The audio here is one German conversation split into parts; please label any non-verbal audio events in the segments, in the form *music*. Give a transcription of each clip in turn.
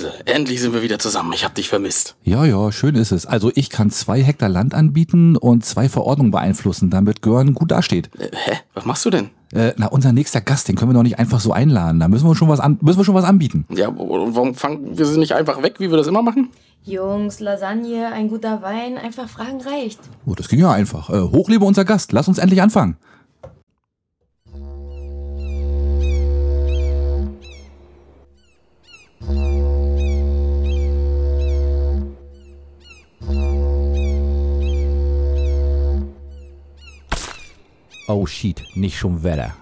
Axel, endlich sind wir wieder zusammen. Ich hab dich vermisst. Ja, ja, schön ist es. Also ich kann zwei Hektar Land anbieten und zwei Verordnungen beeinflussen, damit Görn gut dasteht. Äh, hä? Was machst du denn? Äh, na, unser nächster Gast, den können wir doch nicht einfach so einladen. Da müssen wir schon was, an, müssen wir schon was anbieten. Ja, und warum fangen wir sie nicht einfach weg, wie wir das immer machen? Jungs, Lasagne, ein guter Wein, einfach fragen reicht. Oh, das ging ja einfach. Äh, hochlebe unser Gast. Lass uns endlich anfangen. Oh shit, nicht schon Wetter.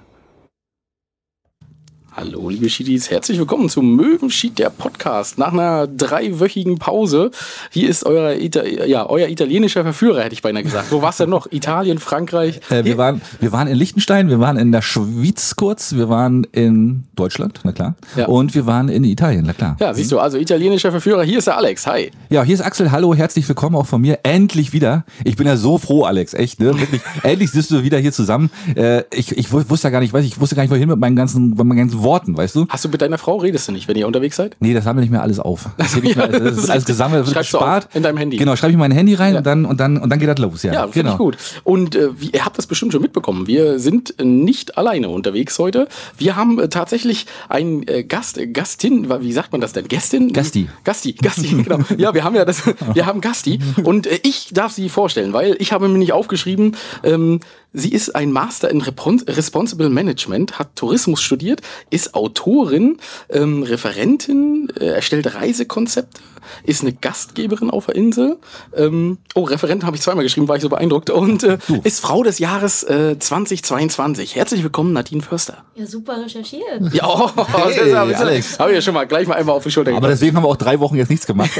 Hallo, liebe Schiedis, herzlich willkommen zum Möwenschied, der Podcast. Nach einer dreiwöchigen Pause, hier ist euer, Ita ja, euer italienischer Verführer, hätte ich beinahe gesagt. Wo warst du denn noch? Italien, Frankreich? Äh, wir, waren, wir waren in Liechtenstein, wir waren in der Schweiz kurz, wir waren in Deutschland, na klar. Ja. Und wir waren in Italien, na klar. Ja, siehst du, also italienischer Verführer, hier ist der Alex, hi. Ja, hier ist Axel, hallo, herzlich willkommen auch von mir. Endlich wieder. Ich bin ja so froh, Alex, echt, ne? Wirklich. *laughs* Endlich bist du wieder hier zusammen. Äh, ich, ich wu- wusste ja gar nicht, weiß ich, ich wusste gar nicht, wohin mit meinen ganzen, mit meinen ganzen Worten, weißt du? Hast du mit deiner Frau, redest du nicht, wenn ihr unterwegs seid? Nee, das sammle ich mir alles auf. Das, ich mir, *laughs* das ist alles gesammelt, das wird gespart. auf in deinem Handy. Genau, schreibe ich mein Handy rein Ja. und, dann, und, dann, und dann geht das los. Ja, Ja, finde genau. ich gut. Und äh, ihr habt das bestimmt schon mitbekommen. Wir sind nicht alleine unterwegs heute. Wir haben äh, tatsächlich einen äh, Gast, äh, Gastin, wie sagt man das denn? Gästin? Gasti. Gasti, Gasti, *laughs* genau. Ja, wir haben ja das, wir haben Gasti. Und äh, ich darf sie vorstellen, weil ich habe mir nicht aufgeschrieben, ähm, sie ist ein Master in Responsible Management, hat Tourismus studiert, ist Autorin, ähm, Referentin, äh, erstellt Reisekonzepte, ist eine Gastgeberin auf der Insel. Ähm, oh, Referent habe ich zweimal geschrieben, war ich so beeindruckt. Und äh, ist Frau des Jahres äh, 2022. Herzlich willkommen, Nadine Förster. Ja, super recherchiert. Ja, oh, Hey, Alex. Habe ich ja schon mal gleich mal einmal auf die Schulter Aber geklopft. deswegen haben wir auch drei Wochen jetzt nichts gemacht.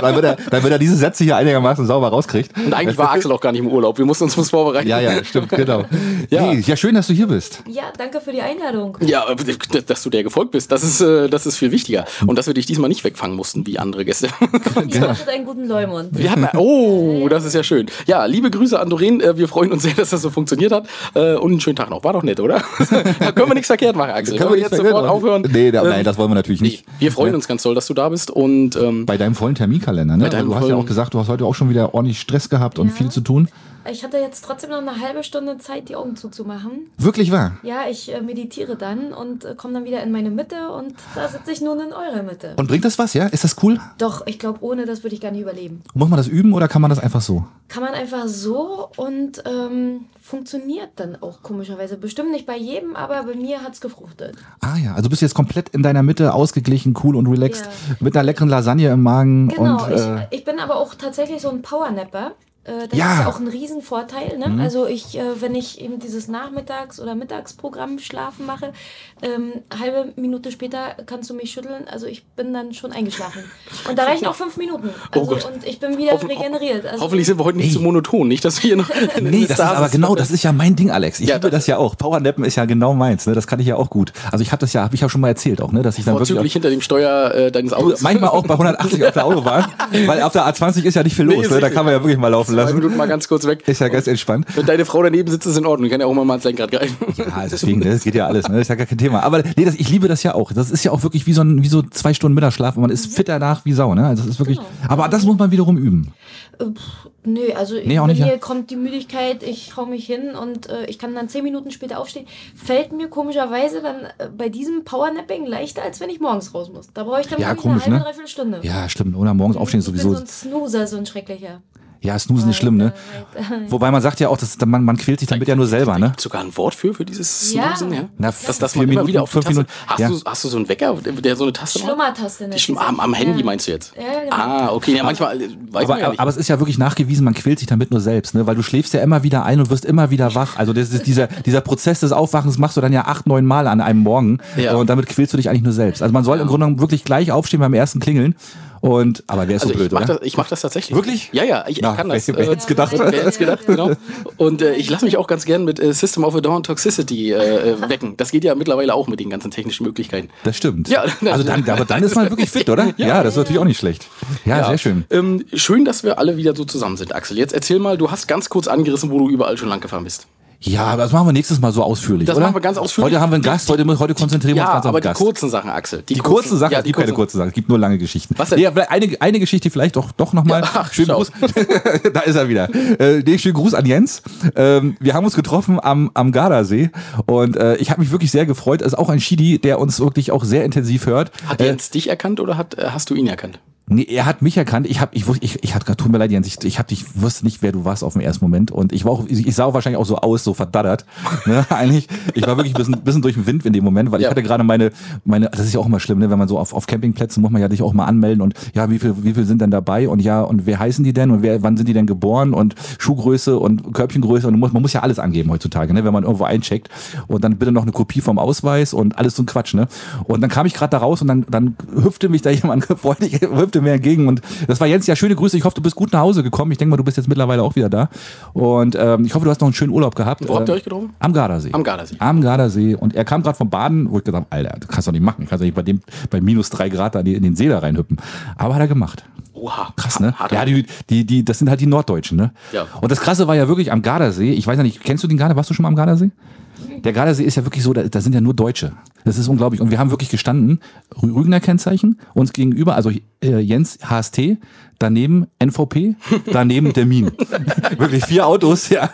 damit, er, damit er diese Sätze hier einigermaßen sauber rauskriegt. Und eigentlich war Axel auch gar nicht im Urlaub. Wir mussten uns was vorbereiten. Ja, ja, stimmt, genau. *laughs* Ja. Nee, ja, schön, dass du hier bist. Ja, danke für die Einladung. Ja, äh, dass du der gefolgt bist, das ist, äh, das ist viel wichtiger. Und dass wir dich diesmal nicht wegfangen mussten, wie andere Gäste. Ihr hattet einen guten Leumund. Wir hatten, oh, das ist ja schön. Ja, liebe Grüße an Doreen. Äh, Wir freuen uns sehr, dass das so funktioniert hat. Äh, Und einen schönen Tag noch. War doch nett, oder? *laughs* da können wir nichts verkehrt machen, Axel. Können wir jetzt sofort aufhören? Nee, da, Ähm, nein, das wollen wir natürlich nee, nicht. wir freuen uns ganz toll, dass du da bist. Und ähm, Bei deinem vollen Terminkalender, ne? Bei deinem du hast ja auch gesagt, du hast heute auch schon wieder ordentlich Stress gehabt und Ja. viel zu tun. Ich hatte jetzt trotzdem noch eine halbe Stunde Zeit, die Augen zuzumachen. Wirklich wahr. Ja, ich äh, meditiere dann und äh, komme dann wieder in meine Mitte und da sitze ich nun in eurer Mitte. Und bringt das was, ja? Ist das cool? Doch, ich glaube, ohne das würde ich gar nicht überleben. Muss man das üben oder kann man das einfach so? Kann man einfach so und ähm, funktioniert dann auch komischerweise. Bestimmt nicht bei jedem, aber bei mir hat es gefruchtet. Ah ja, also bist du jetzt komplett in deiner Mitte ausgeglichen, cool und relaxed, Ja. mit einer leckeren Lasagne im Magen Genau, und äh, ich, ich bin aber auch tatsächlich so ein Powernapper. Äh, Das Ja. Mhm. ist auch ein Riesenvorteil. Ne? Also ich, äh, wenn ich eben dieses Nachmittags- oder Mittagsprogramm schlafen mache, ähm, halbe Minute später kannst du mich schütteln. Also ich bin dann schon eingeschlafen. Und da reichen auch fünf Minuten. Oh Also, Gott. und ich bin wieder Hoffen- regeneriert. Also, hoffentlich sind wir heute nicht Ey. zu monoton. Nicht, dass wir hier noch. *laughs* Nee, das ist aber genau, das ist ja mein Ding, Alex. Ich Ja, liebe das ja auch. Powernappen ist ja genau meins, ne? Das kann ich ja auch gut. Also ich habe das ja, habe ich ja schon mal erzählt auch, ne? Dass ich dann wirklich hinter dem Steuer äh, deines Autos. manchmal auch bei 180 auf der Autobahn, *laughs* weil auf der A20 ist ja nicht viel Nee, los, ist ne? Da kann man ja wirklich mal laufen Zwei lassen. Minuten mal ganz kurz weg. Ist ja ganz entspannt. Wenn deine Frau daneben sitzt, ist in Ordnung. Die kann ja auch mal ans Lenkrad greifen. Ja, deswegen, ne, das geht ja alles, ne? Das ist ja gar kein Thema. Aber nee, das, ich liebe das ja auch. Das ist ja auch wirklich wie so ein, wie so zwei Stunden Mittagsschlaf und man ist fit danach wie Sau, ne? Also das ist wirklich, Genau. aber das muss man wiederum üben. äh, pff, nö, also Nee, auch bei nicht, ja? mir kommt die Müdigkeit, ich hau mich hin und äh, ich kann dann zehn Minuten später aufstehen. Fällt mir komischerweise dann äh, bei diesem Powernapping leichter, als wenn ich morgens raus muss. Da brauche ich dann Ja, wirklich komisch, eine halbe, ne? dreiviertel Stunde. Ja, stimmt. Oder morgens aufstehen ist Ich bin sowieso. so ein Snoozer, so ein schrecklicher. Ja, Snoozen ist schlimm, ne? Wobei man sagt ja auch, dass man, man quält sich damit ja nur selber, ne? Gibt sogar ein Wort für, für dieses Ja. Snoosen, ja? Na, Dass, dass man immer Minuten, wieder auf die Taste... Minuten, Hast, ja. du, hast du so einen Wecker, der so eine Taste macht? Schlummertaste. Die nennt Schlum am, am Handy Ja. meinst du jetzt? Ja, genau. Ah, okay. Ja, manchmal äh, weiß Aber, man ja nicht. aber es ist ja wirklich nachgewiesen, man quält sich damit nur selbst, ne? Weil du schläfst ja immer wieder ein und wirst immer wieder wach. Also das ist dieser, dieser Prozess des Aufwachens machst du dann ja acht, neun Mal an einem Morgen. Ja. Und damit quälst du dich eigentlich nur selbst. Also man soll im Grunde genommen wirklich gleich aufstehen beim ersten Klingeln. Und, aber wer ist also so blöd, ich mache oder? das, ich mach das tatsächlich. Wirklich? Ja, ja, ich, ich Na, kann das. wer- wer hätt's gedacht? Wer hätte es gedacht, *laughs* genau. Und äh, ich lasse mich auch ganz gern mit äh, System of a Dawn Toxicity äh, äh, wecken. Das geht ja mittlerweile auch mit den ganzen technischen Möglichkeiten. Das stimmt. Ja, *laughs* also dann, aber dann ist man wirklich fit, oder? Ja, das ist natürlich auch nicht schlecht. Ja, sehr schön. Ähm, schön, dass wir alle wieder so zusammen sind, Axel. Jetzt erzähl mal, du hast ganz kurz angerissen, wo du überall schon lang gefahren bist. Ja, aber das machen wir nächstes Mal so ausführlich, Das oder? machen wir ganz ausführlich. Heute haben wir einen Gast, heute, heute konzentrieren wir uns Ja, ganz auf aber den die Gast. kurzen Sachen, Axel. Die kurzen Sachen, ja, es die gibt keine kurzen- kurzen Sachen, es gibt nur lange Geschichten. Was denn? Vielleicht eine, eine Geschichte vielleicht auch doch nochmal. Ja, ach, *laughs* schönen schau. Gruß. *laughs* da ist er wieder. Äh, nee, schönen Gruß an Jens. Ähm, wir haben uns getroffen am, am Gardasee und äh, ich habe mich wirklich sehr gefreut. Es ist auch ein Shidi, der uns wirklich auch sehr intensiv hört. Hat Äh, Jens dich erkannt oder hat, äh, hast du ihn erkannt? Nee, er hat mich erkannt. Ich hab, ich, wus- ich, ich hatte, tut mir leid, Jens, ich, ich, hab, ich wusste nicht, wer du warst auf den ersten Moment. Und ich war auch, ich, ich sah auch wahrscheinlich auch so aus, so verdaddert. Ne, *laughs* eigentlich, ich war wirklich ein bisschen, bisschen durch den Wind in dem Moment, weil ich Ja. hatte gerade meine, meine, das ist ja auch immer schlimm, ne, wenn man so auf, auf Campingplätzen muss man ja sich auch mal anmelden und ja, wie viel, wie viel sind denn dabei und ja, und wer heißen die denn und wer, wann sind die denn geboren und Schuhgröße und Körbchengröße und man muss, man muss ja alles angeben heutzutage, ne, wenn man irgendwo eincheckt und dann bitte noch eine Kopie vom Ausweis und alles so ein Quatsch, ne. Und dann kam ich gerade da raus und dann, dann hüpfte mich da *laughs* jemand freundlich, hüpfte mir entgegen und das war Jens, ja, schöne Grüße, ich hoffe, du bist gut nach Hause gekommen. Ich denke mal, du bist jetzt mittlerweile auch wieder da und ähm, ich hoffe, du hast noch einen schönen Urlaub gehabt. Wo habt ihr Ähm, euch getroffen? Am Gardasee. Am Gardasee. Am Gardasee. Und er kam gerade vom Baden, wo ich gesagt habe, Alter, das kannst du doch nicht machen. Kannst du nicht bei dem, bei minus drei Grad da in den See da reinhüppen. Aber hat er gemacht. Oha. Krass, ne? Hat Ja, die, die, die, das sind halt die Norddeutschen, ne? Ja. Und das Krasse war ja wirklich am Gardasee. Ich weiß ja nicht, kennst du den Gardasee? Warst du schon mal am Gardasee? Der Gardasee ist ja wirklich so, da, da sind ja nur Deutsche. Das ist unglaublich. Und wir haben wirklich gestanden, Rü- Rügener Kennzeichen, uns gegenüber, also äh, Jens HST, daneben NVP, daneben Termin. *laughs* wirklich vier Autos, ja.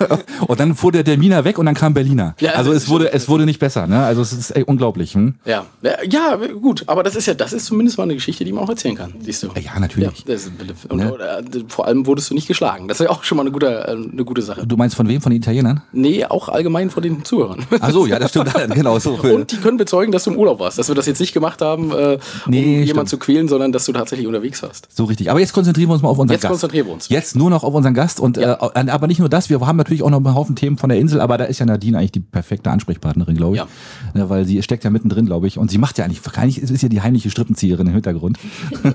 Und dann fuhr der Terminer weg und dann kam Berliner. Ja, also es wurde, es wurde nicht besser, ne? Also es ist unglaublich. Hm? Ja. ja, gut, aber das ist ja, das ist zumindest mal eine Geschichte, die man auch erzählen kann, siehst du. Ja, natürlich. Ja, ist, und, Ne? äh, vor allem wurdest du nicht geschlagen. Das ist ja auch schon mal eine gute, äh, eine gute Sache. Du meinst von wem? Von den Italienern? Nee, auch allgemein vor den Zuhörern. Ach so, ja, das stimmt. *laughs* genau so. Und die können bezeugen, dass du im Urlaub warst, dass wir das jetzt nicht gemacht haben, äh, um Nee, jemanden stimmt. zu quälen, sondern dass du tatsächlich unterwegs warst. So richtig. Aber jetzt konzentrieren wir uns mal auf unseren Jetzt Gast. konzentrieren wir uns. Jetzt nur noch auf unseren Gast und Ja. äh, aber nicht nur das, wir haben natürlich auch noch einen Haufen Themen von der Insel, aber da ist ja Nadine eigentlich die perfekte Ansprechpartnerin, glaube ich. Ja. Ne, weil sie steckt ja mittendrin, glaube ich. Und sie macht ja eigentlich, eigentlich ist ja die heimliche Strippenzieherin im Hintergrund. *laughs*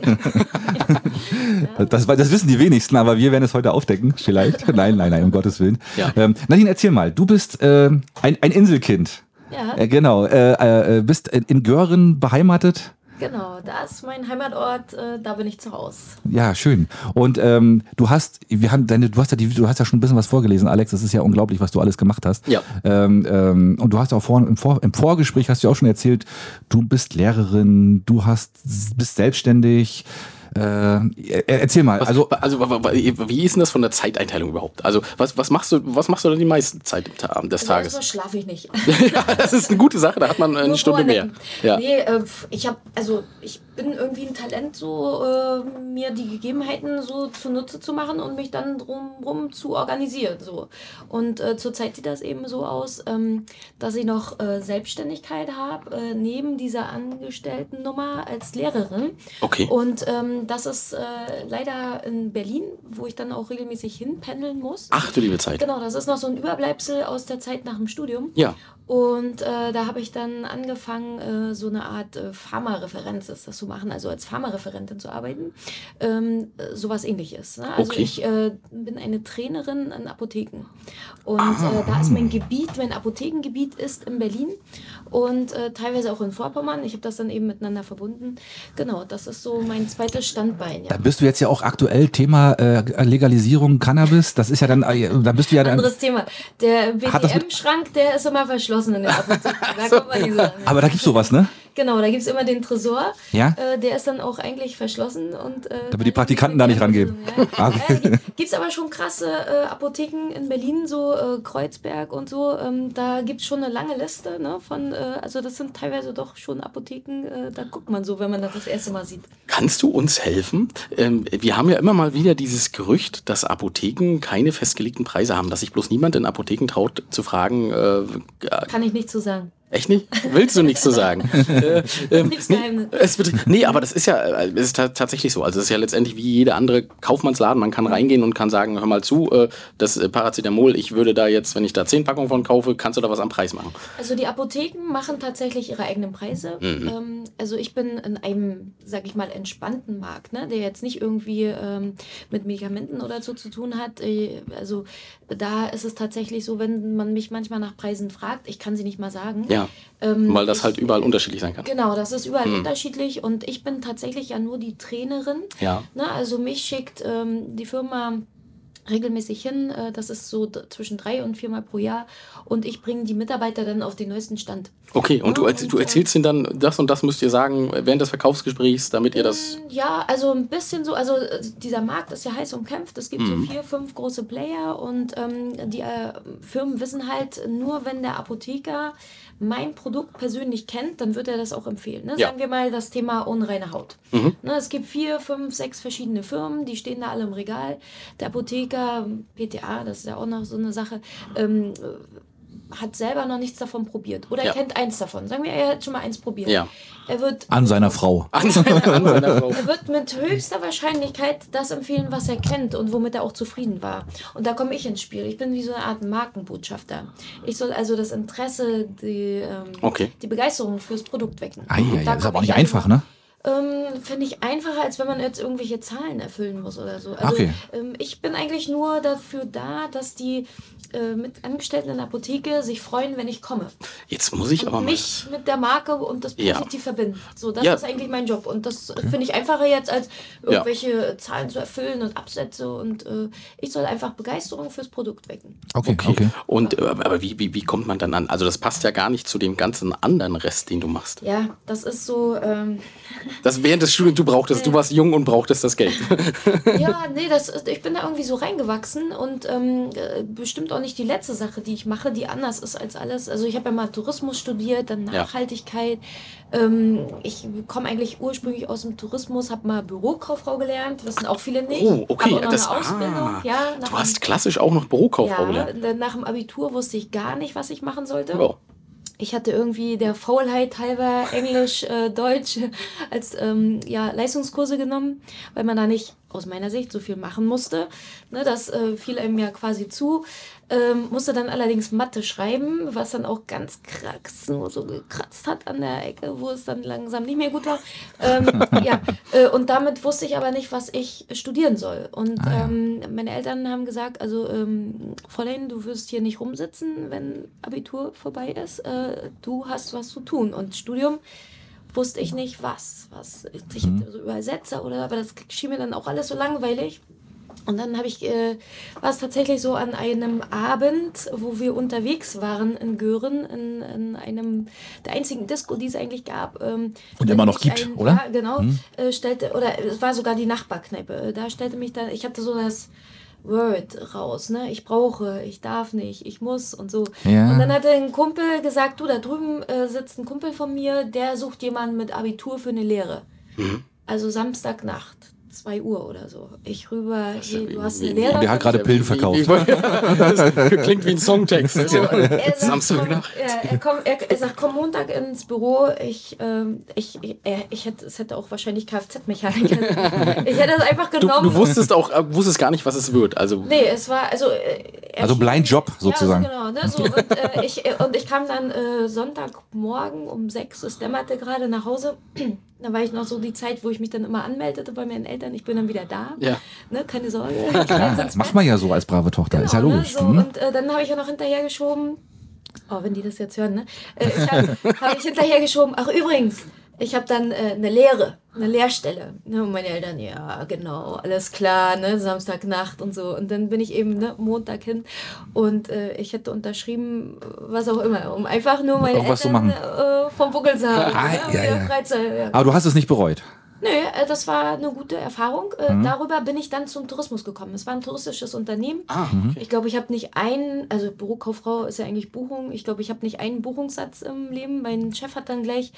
das, das wissen die wenigsten, aber wir werden es heute aufdecken, vielleicht. Nein, nein, nein, um Gottes Willen. Ja. Ähm, Nadine, erzähl mal, du bist äh, ein, ein Inselkind. Ja. Äh, genau, äh, äh, bist in in Göhren beheimatet. Genau, da ist mein Heimatort, äh, da bin ich zu Hause. Ja, schön. Und ähm, du hast, wir haben deine, du hast ja die, du hast ja schon ein bisschen was vorgelesen, Alex. Das ist ja unglaublich, was du alles gemacht hast. Ja. Ähm, ähm, und du hast auch vor, im, vor, im Vorgespräch hast du auch schon erzählt, du bist Lehrerin, du hast bist selbstständig. Äh, erzähl mal. Was, also also, wie ist denn das von der Zeiteinteilung überhaupt? Also, was, was machst du, was machst du denn die meiste Zeit des Also Tages? erstmal schlafe ich nicht. *laughs* ja, das ist eine gute Sache, da hat man eine Nur Stunde mehr. Ja. Nee, äh, ich habe, also ich bin irgendwie ein Talent, so äh, mir die Gegebenheiten so zunutze zu machen und mich dann drumrum zu organisieren. So. Und äh, zurzeit sieht das eben so aus, ähm, dass ich noch äh, Selbstständigkeit habe, äh, neben dieser Angestelltennummer als Lehrerin. Okay. Und ähm, das ist äh, leider in Berlin, wo ich dann auch regelmäßig hinpendeln muss. Ach du liebe Zeit. Genau, das ist noch so ein Überbleibsel aus der Zeit nach dem Studium. Ja. Und äh, da habe ich dann angefangen, äh, so eine Art äh, Pharmareferenz ist das zu machen, also als Pharmareferentin zu arbeiten. Ähm, äh, sowas ähnliches. Ne? Also Okay. ich äh, bin eine Trainerin in Apotheken. Und äh, da ist mein Gebiet, mein Apothekengebiet ist in Berlin und äh, teilweise auch in Vorpommern. Ich habe das dann eben miteinander verbunden. Genau, das ist so mein zweites Standbein. Ja. da bist du jetzt ja auch aktuell Thema äh, Legalisierung Cannabis. Das ist ja dann, äh, da bist du ja dann. Anderes Thema. Der BDM-Schrank, der ist immer verschlossen in der Apotheke. Da *laughs* kommt man nicht so. Aber da gibt's sowas, ne? Genau, da gibt es immer den Tresor. Ja? Äh, der ist dann auch eigentlich verschlossen. Und, äh, Damit die Praktikanten da nicht rangehen. *laughs* Ah, Ja. okay. Äh, gibt es aber schon krasse äh, Apotheken in Berlin, so äh, Kreuzberg und so. Ähm, da gibt es schon eine lange Liste ne, von, äh, also das sind teilweise doch schon Apotheken, äh, da guckt man so, wenn man das das erste Mal sieht. Kannst du uns helfen? Ähm, wir haben ja immer mal wieder dieses Gerücht, dass Apotheken keine festgelegten Preise haben, dass sich bloß niemand in Apotheken traut zu fragen, äh, Kann ich nicht zu sagen. Echt nicht? Willst du nicht so sagen? *laughs* äh, ähm, nee, es betrie- nee, aber das ist ja äh, es ist ta tatsächlich so. Also es ist ja letztendlich wie jeder andere Kaufmannsladen. Man kann reingehen und kann sagen, hör mal zu, äh, das äh, Paracetamol, ich würde da jetzt, wenn ich da zehn Packungen von kaufe, kannst du da was am Preis machen? Also die Apotheken machen tatsächlich ihre eigenen Preise. Mhm. Ähm, also ich bin in einem, sag ich mal, entspannten Markt, ne, der jetzt nicht irgendwie ähm, mit Medikamenten oder so zu tun hat. Äh, Also da ist es tatsächlich so, wenn man mich manchmal nach Preisen fragt, ich kann sie nicht mal sagen. Ja, Ähm, weil das halt überall unterschiedlich sein kann. Genau, das ist überall Hm. unterschiedlich und ich bin tatsächlich ja nur die Trainerin. Ja. Ne, also mich schickt ähm, die Firma regelmäßig hin. Äh, das ist so zwischen drei und viermal pro Jahr. Und ich bringe die Mitarbeiter dann auf den neuesten Stand. Okay, und, ja, du, du erzählst ihnen dann, das und das müsst ihr sagen während des Verkaufsgesprächs, damit ihr das. Mm, ja, also ein bisschen so, also äh, dieser Markt ist ja heiß umkämpft. Es gibt mhm. so vier, fünf große Player und ähm, die äh, Firmen wissen halt, nur wenn der Apotheker mein Produkt persönlich kennt, dann wird er das auch empfehlen. Ne? Ja. Sagen wir mal das Thema unreine Haut. Mhm. Ne, es gibt vier, fünf, sechs verschiedene Firmen, die stehen da alle im Regal. Der Apotheker, PTA, das ist ja auch noch so eine Sache, ähm, hat selber noch nichts davon probiert. Oder ja. er kennt eins davon. Sagen wir, er hat schon mal eins probiert. Ja. Er wird an seiner Frau. An seiner, an seiner Frau. *laughs* Er wird mit höchster Wahrscheinlichkeit das empfehlen, was er kennt und womit er auch zufrieden war. Und da komme ich ins Spiel. Ich bin wie so eine Art Markenbotschafter. Ich soll also das Interesse, die, ähm, okay. die Begeisterung fürs Produkt wecken. Ah, ja, ja. ist aber auch nicht einfach, ne? Ähm, finde ich einfacher, als wenn man jetzt irgendwelche Zahlen erfüllen muss oder so. Also okay. ähm, ich bin eigentlich nur dafür da, dass die äh, mit Angestellten in der Apotheke sich freuen, wenn ich komme. Jetzt muss ich und aber mich mal... mit der Marke und das positiv ja. verbinden. So, das ja. ist eigentlich mein Job und das okay. finde ich einfacher jetzt, als irgendwelche ja. Zahlen zu erfüllen und Absätze und äh, ich soll einfach Begeisterung fürs Produkt wecken. Okay, okay. okay. Und äh, aber wie, wie, wie kommt man dann an? Also das passt ja gar nicht zu dem ganzen anderen Rest, den du machst. Ja, das ist so... Ähm, *laughs* das während des Studiums, du brauchtest, du warst jung und brauchtest das Geld. *laughs* ja, *laughs* nee, das, ich bin da irgendwie so reingewachsen und ähm, äh, bestimmt auch nicht die letzte Sache, die ich mache, die anders ist als alles. Also ich habe ja mal Tourismus studiert, dann Nachhaltigkeit. Ja. Ähm, ich komme eigentlich ursprünglich aus dem Tourismus, habe mal Bürokauffrau gelernt, wissen auch viele nicht. Oh, okay. Auch noch das, eine Ausbildung. Ah, ja, du hast klassisch auch noch Bürokauffrau ja, gelernt. Nach dem Abitur wusste ich gar nicht, was ich machen sollte. Oh ich hatte irgendwie der Faulheit halber Englisch, äh, Deutsch *laughs* als ähm, ja, Leistungskurse genommen, weil man da nicht aus meiner Sicht so viel machen musste. Ne, das äh, fiel einem ja quasi zu. Ähm, musste dann allerdings Mathe schreiben, was dann auch ganz krass nur so gekratzt hat an der Ecke, wo es dann langsam nicht mehr gut war. Ähm, *laughs* ja, äh, und damit wusste ich aber nicht, was ich studieren soll. Und ah, ja. ähm, meine Eltern haben gesagt, also ähm, Fräulein, du wirst hier nicht rumsitzen, wenn Abitur vorbei ist. Äh, du hast was zu tun. Und Studium wusste ich nicht was. was ich mhm. so Übersetzer oder, aber das schien mir dann auch alles so langweilig. Und dann habe ich, äh, war es tatsächlich so an einem Abend, wo wir unterwegs waren in Gören, in, in einem der einzigen Disco, die es eigentlich gab. Ähm, Und immer noch gibt, ein, oder? Ja, genau. Hm. Äh, stellte, oder es war sogar die Nachbarkneipe. Da stellte mich dann, ich hatte so das Word raus, ne? Ich brauche, ich darf nicht, ich muss und so. Ja. Und dann hat ein Kumpel gesagt, du, da drüben äh, sitzt ein Kumpel von mir, der sucht jemanden mit Abitur für eine Lehre. Mhm. Also Samstagnacht. 2 Uhr oder so. Ich rüber, hey, du hast eine Lehrer. Der hat gerade Pillen verkauft. das klingt wie ein Songtext. *laughs* So, *laughs* Samstagnacht. Er, er, kommt, er, er, sagt, komm Montag ins Büro. Ich, ähm, ich, ich, ich hätte, es hätte auch wahrscheinlich Kfz-Mechanik. *laughs* ich hätte es einfach genommen. Du, du, wusstest auch, äh, wusstest gar nicht, was es wird. Also, nee, es war, also. Äh, also Blind Job sozusagen. Ja, genau. Ne, so, und, äh, ich, und ich kam dann äh, Sonntagmorgen um 6 Uhr, es dämmerte gerade nach Hause. *clears throat* Da war ich noch so die Zeit, wo ich mich dann immer anmeldete bei meinen Eltern. Ich bin dann wieder da. Ja. Ne, keine Sorge. Ja, macht man ja so als brave Tochter, genau, ist ja ne, logisch. Ne, so. Mhm. Und äh, dann habe ich ja noch hinterhergeschoben. Oh, wenn die das jetzt hören, ne? Äh, ich *laughs* habe hab ich hinterhergeschoben. Ach, übrigens, ich habe dann äh, eine Lehre, eine Lehrstelle. Ne? Und meine Eltern, ja, genau, alles klar, ne? Samstagnacht und so. Und dann bin ich eben ne, Montag hin und äh, ich hätte unterschrieben, was auch immer, um einfach nur meine Eltern äh, vom Buckel zu haben. Ah, ne? ja, ja. Aber du hast es nicht bereut. Nö, äh, das war eine gute Erfahrung. Äh, mhm. Darüber bin ich dann zum Tourismus gekommen. Es war ein touristisches Unternehmen. Ah, mhm. Ich glaube, ich habe nicht einen, also Bürokauffrau ist ja eigentlich Buchung. Ich glaube, ich habe nicht einen Buchungssatz im Leben. Mein Chef hat dann gleich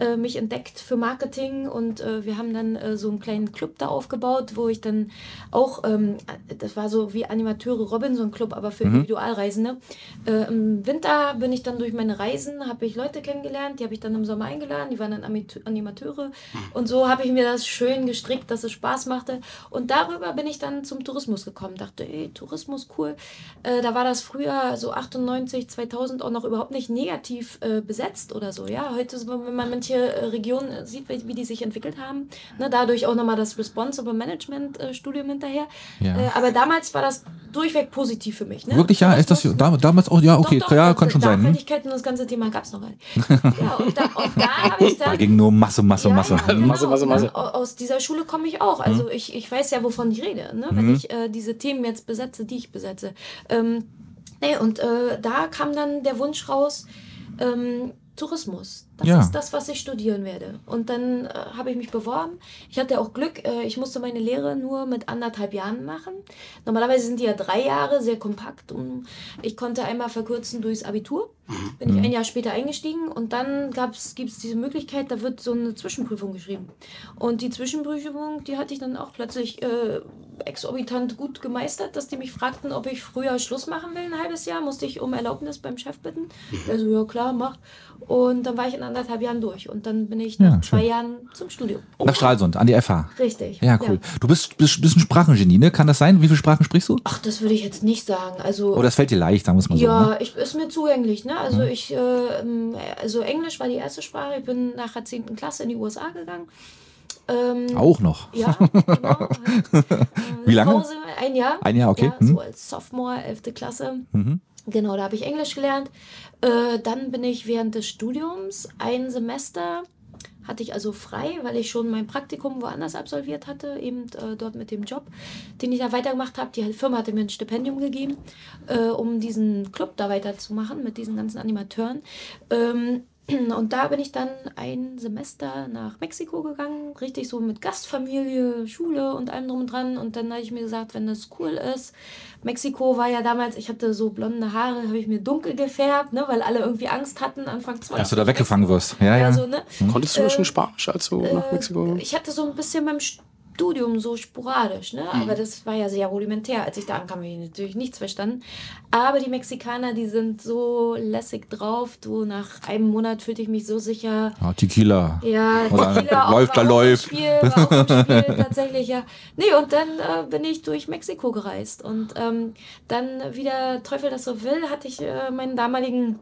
äh, mich entdeckt für Marketing und äh, wir haben dann äh, so einen kleinen Club da aufgebaut, wo ich dann auch, ähm, das war so wie Animateure Robinson Club, aber für mhm. Individualreisende. Äh, Im Winter bin ich dann durch meine Reisen, habe ich Leute kennengelernt, die habe ich dann im Sommer eingeladen, die waren dann Animateure mhm. und so habe ich mir das schön gestrickt, dass es Spaß machte und darüber bin ich dann zum Tourismus gekommen, dachte, ey, Tourismus cool. Äh, da war das früher so 98, 2000 auch noch überhaupt nicht negativ äh, besetzt oder so, ja. Heute, wenn man manche äh, Regionen äh, sieht, wie die sich entwickelt haben. Ne, dadurch auch nochmal das Responsible Management äh, Studium hinterher. Ja. Äh, aber damals war das durchweg positiv für mich. Ne? Wirklich, ja, ist das da- damals auch, ja, okay, Doch, doch, ja, kann schon sein. Hm? Nachhaltigkeit und das ganze Thema gab es noch gar nicht. ja, und da, und da habe ich *laughs* Da dann. ging nur Masse, Masse, Ja, Masse. ja, genau, Masse, Masse, Ne? Au- Aus dieser Schule komme ich auch. Also Hm. ich, ich weiß ja, wovon ich rede, ne? wenn ich äh, diese Themen jetzt besetze, die ich besetze. Ähm, nee, und äh, da kam dann der Wunsch raus, ähm, Tourismus. Das Ja. ist das, was ich studieren werde. Und dann äh, habe ich mich beworben. Ich hatte auch Glück, äh, ich musste meine Lehre nur mit anderthalb Jahren machen. Normalerweise sind die ja drei Jahre, sehr kompakt. Und ich konnte einmal verkürzen durchs Abitur. Bin ich ein Jahr später eingestiegen und dann gibt es diese Möglichkeit, da wird so eine Zwischenprüfung geschrieben. Und die Zwischenprüfung, die hatte ich dann auch plötzlich äh, exorbitant gut gemeistert, dass die mich fragten, ob ich früher Schluss machen will, ein halbes Jahr. Musste ich um Erlaubnis beim Chef bitten. Also, ja klar, mach. Und dann war ich in anderthalb Jahren durch. Und dann bin ich nach Ja, zwei schön. Jahren zum Studium. Nach Stralsund, an die FH. Richtig. Ja, cool. Du bist, bist, bist ein Sprachengenie, ne? Kann das sein? Wie viele Sprachen sprichst du? Ach, das würde ich jetzt nicht sagen. Also, Oder das fällt dir leicht, sagen wir es mal so. Ja, Ne? ich, ist mir zugänglich. Ne? Also ich, äh, ähm, also Englisch war die erste Sprache. Ich bin nach der 10. Klasse in die USA gegangen. Ähm, Auch noch. Ja, genau. *laughs* Äh, Wie lange? Ein Jahr. Ein Jahr, okay. Ja, Mhm. so als Sophomore, 11. Klasse. Genau, da habe ich Englisch gelernt. Äh, dann bin ich während des Studiums ein Semester hatte ich also frei, weil ich schon mein Praktikum woanders absolviert hatte, eben äh, dort mit dem Job, den ich da weitergemacht habe. Die Firma hatte mir ein Stipendium gegeben, äh, um diesen Club da weiterzumachen mit diesen ganzen Animateuren. Ähm, *clears throat* und da bin ich dann ein Semester nach Mexiko gegangen, richtig so mit Gastfamilie, Schule und allem drum und dran. Und dann habe ich mir gesagt, wenn das cool ist, Mexiko war ja damals, ich hatte so blonde Haare, habe ich mir dunkel gefärbt, ne, weil alle irgendwie Angst hatten, Anfang 20. Dass du da weggefangen wirst. Ja, ja. Ja, so, ne? Konntest du Äh, schon Spanisch, als du nach Mexiko Ich hatte so ein bisschen beim Studium so sporadisch, ne? Mhm. aber das war ja sehr rudimentär. Als ich da ankam, habe ich natürlich nichts verstanden. Aber die Mexikaner, die sind so lässig drauf. Du, nach einem Monat fühlte ich mich so sicher. Ah, Tequila. Ja, Oder Tequila läuft, da läuft. Spiel, war auch *laughs* Spiel, tatsächlich, ja. Nee, und dann äh, bin ich durch Mexiko gereist. Und ähm, dann, wie der Teufel das so will, hatte ich äh, meinen damaligen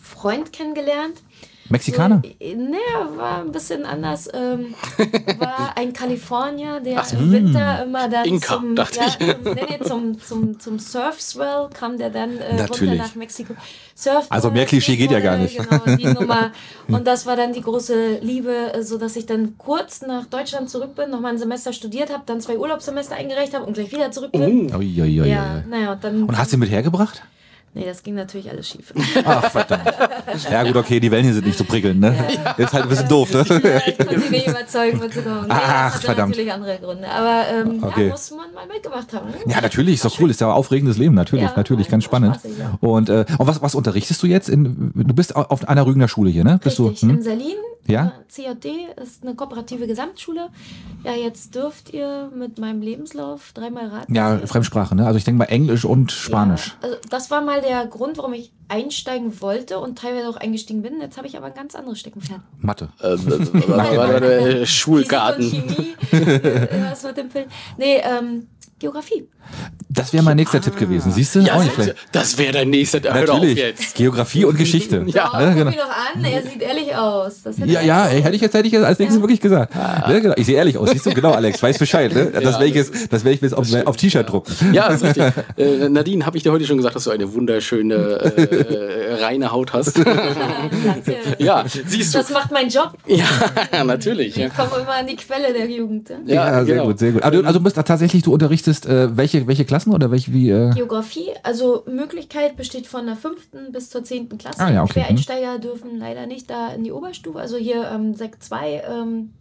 Freund kennengelernt. Mexikaner? So, äh, nee, war ein bisschen anders. Ähm, *laughs* war ein Kalifornier, der Ach im Winter immer dann Inka, zum, dachte ja, ich. Zum, nee, nee, zum, zum, zum Surfswell kam der dann äh, runter nach Mexiko. Surfball, Also mehr Klischee geht ja gar nicht. Genau, die *laughs* Nummer. Und das war dann die große Liebe, äh, so dass ich dann kurz nach Deutschland zurück bin, nochmal ein Semester studiert habe, dann zwei Urlaubssemester eingereicht habe und gleich wieder zurück bin. Oh. Ui, ui, ui, Ja, naja, und dann. Und hast du ihn mit hergebracht? Nee, das ging natürlich alles schief. Ach, verdammt. Ja, gut, okay, die Wellen hier sind nicht so prickelnd, ne? Ist halt ein bisschen doof, ne? Ja, ich konnte ihn nicht überzeugen, mitzukommen. *laughs* Nee, Ach, das verdammt. natürlich andere Gründe. Aber ähm, Okay. ja, muss man mal mitgemacht haben. Ne? Ja, natürlich, ist doch cool, ist ja ein aufregendes Leben, natürlich, Ja, natürlich, ganz spannend. spaßig, ja. Und, äh, und was, was unterrichtest du jetzt? In, du bist auf einer Rügener Schule hier, ne? Bist Richtig, du, in hm? Salin. Ja? CJD ist eine kooperative Gesamtschule. Ja, jetzt dürft ihr mit meinem Lebenslauf dreimal raten. Ja, ihr- Fremdsprache, ne? Also ich denke mal Englisch und Spanisch. Ja, also das war mal der Grund, warum ich einsteigen wollte und teilweise auch eingestiegen bin. Jetzt habe ich aber ein ganz anderes Steckenpferd. Mathe. Äh, äh, Schulgarten. Chemie, äh, was mit dem Film. Nee, ähm, Geografie. Das wäre mein nächster Tipp gewesen, siehst du? Ja, das wäre dein nächster. Auf Natürlich. jetzt. Geografie und Geschichte. Ja. Oh, ne, guck genau. mich doch an, er sieht ehrlich aus. Das hätte Ja, ja, ey, hätte ich jetzt, hätte ich jetzt als nächstes wirklich gesagt. Ne, genau. Ich sehe ehrlich aus, siehst du? Genau, Alex, weiß Bescheid. Ne? Das Ja, werde ich jetzt, das werde ich jetzt auf, auf T-Shirt drucken. Ja, das ist richtig. Äh, Nadine, habe ich dir heute schon gesagt, dass du eine wunderschöne, äh, reine Haut hast? *laughs* Danke. ja, siehst du. Das macht meinen Job. Ja, *laughs* natürlich. Ja, Ich komme immer an die Quelle der Jugend. Ja? Ja, sehr genau. gut, sehr gut. Also, du- also du bist da tatsächlich, du unterrichtest äh, welche, welche Klassen oder welche wie? Äh, Geografie, also Möglichkeit besteht von der fünften bis zur zehnten Klasse. Ah, ja, okay. Quereinsteiger dürfen leider nicht da in die Oberstufe, also hier ähm, Sekt 2, ähm,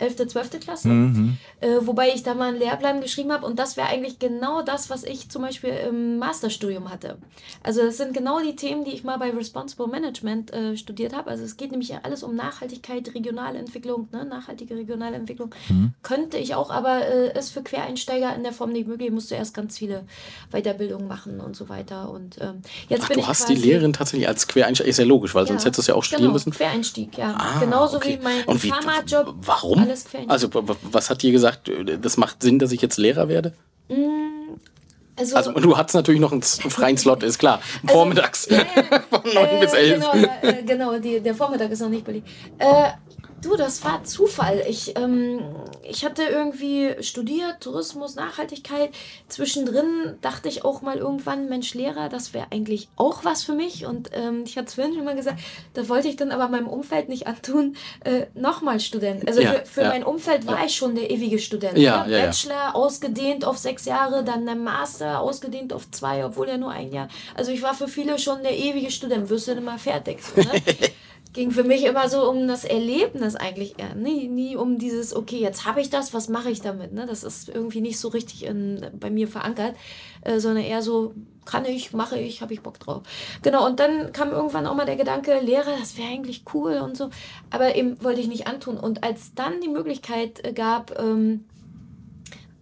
11., 12. Klasse. Mhm. Äh, wobei ich da mal einen Lehrplan geschrieben habe und das wäre eigentlich genau das, was ich zum Beispiel im Masterstudium hatte. Also das sind genau die Themen, die ich mal bei Responsible Management äh, studiert habe. Also es geht nämlich alles um Nachhaltigkeit, regionale Entwicklung, ne? nachhaltige regionale Entwicklung. Mhm. Könnte ich auch, aber äh, ist für Quereinsteiger in der Form nicht möglich. Musst du erst ganz viele Weiterbildungen machen und so weiter. Und ähm, jetzt Ach, bin du ich hast die Lehrerin tatsächlich als Quereinsteiger. Ist ja logisch, weil sonst Ja, hättest du es ja auch studieren genau, müssen. Quereinstieg, ja. Ah, Genauso okay. wie mein Pharmajob. Warum? Alles Quereinstieg. Also, was hat dir gesagt, das macht Sinn, dass ich jetzt Lehrer werde? Also, Also, du hattest natürlich noch einen freien Slot, ist klar. *laughs* Vormittags. ja, ja. *laughs* Von 9 bis Äh, 11. Genau, äh, genau die, der Vormittag ist noch nicht belegt. Äh, Du, das war Zufall. Ich, ähm, ich hatte irgendwie studiert, Tourismus, Nachhaltigkeit. Zwischendrin dachte ich auch mal irgendwann, Mensch, Lehrer, das wäre eigentlich auch was für mich. Und ähm, ich hatte es vorhin schon mal gesagt, da wollte ich dann aber meinem Umfeld nicht antun, äh, nochmal Student. Also Ja, für, für ja. mein Umfeld war ich schon der ewige Student. Ja, ne? ja, ja. Bachelor ausgedehnt auf sechs Jahre, dann der Master ausgedehnt auf zwei, obwohl ja nur ein Jahr. Also ich war für viele schon der ewige Student, wirst du denn mal fertig. So, ne? *laughs* ging für mich immer so um das Erlebnis eigentlich eher. Nie, nie um dieses, okay, jetzt habe ich das, was mache ich damit? Ne? Das ist irgendwie nicht so richtig in, bei mir verankert, äh, sondern eher so, kann ich, mache ich, habe ich Bock drauf. Genau, und dann kam irgendwann auch mal der Gedanke, Lehrer, das wäre eigentlich cool und so. Aber eben wollte ich nicht antun. Und als dann die Möglichkeit äh, gab, ähm,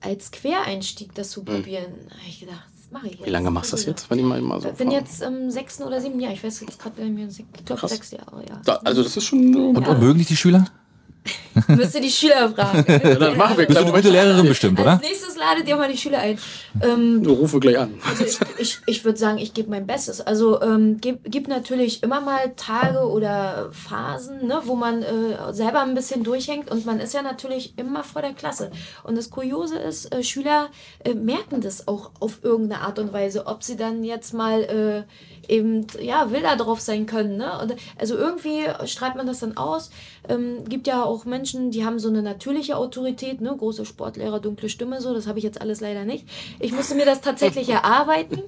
als Quereinstieg das zu probieren, habe ich gedacht, das mache ich jetzt. Wie lange machst du das jetzt, wenn ich mal, mal so Ich bin fragen? jetzt im sechsten oder siebten Jahr. Ich weiß jetzt gerade bei mir, sechs Jahre, ja. Da, also das ist schon... Und, und mögen dich die Schüler? *laughs* Müsst ihr die Schüler fragen. dann machen wir Bist du gute Lehrerin bestimmt, oder? Als nächstes ladet ihr mal die Schüler ein. Ähm, Du rufe gleich an. also ich, ich, ich würde sagen, ich gebe mein Bestes. Also ähm, gibt, gibt natürlich immer mal Tage oder Phasen, ne, wo man äh, selber ein bisschen durchhängt und man ist ja natürlich immer vor der Klasse. Und das Kuriose ist, äh, Schüler äh, merken das auch auf irgendeine Art und Weise, ob sie dann jetzt mal äh, eben ja wilder drauf sein können. Ne? Und, also irgendwie strahlt man das dann aus. Ähm, gibt ja auch Menschen, die haben so eine natürliche Autorität, ne? große Sportlehrer, dunkle Stimme, so. Das habe ich jetzt alles leider nicht. Ich musste mir das tatsächlich *laughs* erarbeiten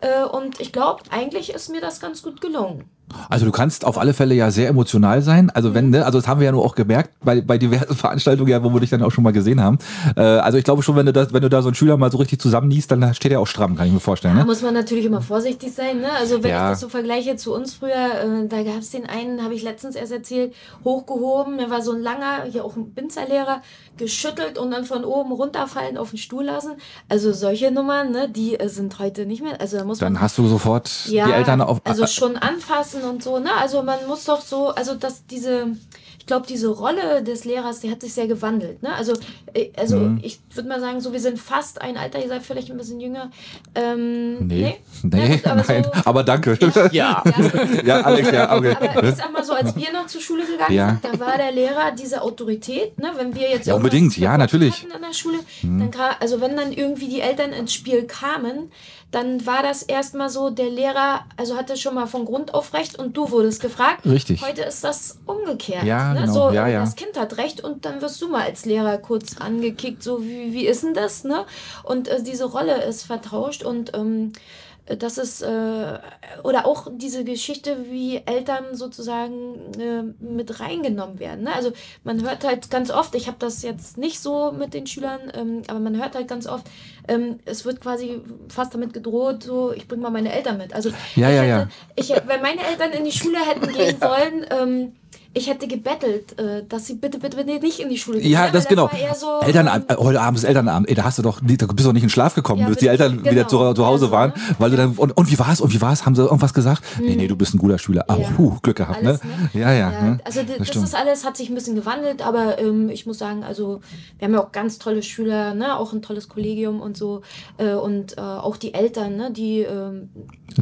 äh, und ich glaube, eigentlich ist mir das ganz gut gelungen. Also du kannst auf alle Fälle ja sehr emotional sein. Also wenn, ne, also das haben wir ja nur auch gemerkt bei, bei diversen *laughs* Veranstaltungen, ja, wo wir dich dann auch schon mal gesehen haben. Äh, also ich glaube schon, wenn du das, wenn du da so einen Schüler mal so richtig zusammenniest, dann steht er auch stramm, kann ich mir vorstellen. Da Ne? muss man natürlich immer vorsichtig sein. Ne? Also wenn Ja. ich das so vergleiche zu uns früher, äh, da gab es den einen, habe ich letztens erst erzählt, hochgehoben. Der war so ein langer, hier auch ein Binzerlehrer, geschüttelt und dann von oben runterfallen auf den Stuhl lassen. Also solche Nummern, ne, die äh, sind heute nicht mehr. Also da muss man Dann hast du sofort die Eltern auf. also schon anfassen und so, ne? Also man muss doch so, also dass diese, ich glaube, diese Rolle des Lehrers, die hat sich sehr gewandelt, ne? Also, äh, also Mhm. ich würde mal sagen, so wir sind fast ein Alter, ihr seid vielleicht ein bisschen jünger. Ähm, nee, nee, gut, aber nein. so, aber danke. Ja. *laughs* ja. Ja, Alex, ja, okay. Aber ich sag mal so, als wir noch zur Schule gegangen Ja. sind, da war der Lehrer diese Autorität, ne? Wenn wir jetzt Ja, unbedingt, ja, natürlich. an der Schule, dann kam, also wenn dann irgendwie die Eltern ins Spiel kamen, dann war das erstmal so, der Lehrer, also hatte schon mal von Grund auf recht und du wurdest gefragt. Richtig. Heute ist das umgekehrt. Ja, ne? genau. So, Ja, ja. das Kind hat recht und dann wirst du mal als Lehrer kurz angekickt, so wie, wie ist denn das, ne? Und äh, diese Rolle ist vertauscht und ähm, das ist, äh, oder auch diese Geschichte, wie Eltern sozusagen äh, mit reingenommen werden. Ne? Also man hört halt ganz oft, ich habe das jetzt nicht so mit den Schülern, ähm, aber man hört halt ganz oft, ähm, es wird quasi fast damit gedroht, so ich bringe mal meine Eltern mit. Also Ja, ich ja, hätte, ja. Ich, wenn meine Eltern in die Schule hätten gehen *laughs* wollen, ähm, ich hätte gebettelt, äh, dass sie bitte, bitte, bitte nicht in die Schule gehen. Ja, weil das genau. so, Elternabend, äh, heute Abend ist Elternabend. Ey, da hast du doch, da bist du doch nicht in Schlaf gekommen, Ja, bis die Eltern wieder zu, genau. zu Hause Also, waren, ne? weil du dann und, und wie war's und wie war's? Haben sie irgendwas gesagt? Nee, nee, du bist ein guter Schüler. Ah, Ja. puh, Glück gehabt, alles, ne? ne? Ja, ja. ne? Also Das das, ist alles, hat sich ein bisschen gewandelt, aber ähm, ich muss sagen, also wir haben ja auch ganz tolle Schüler, ne? auch ein tolles Kollegium und so äh, und äh, auch die Eltern, ne? die ähm,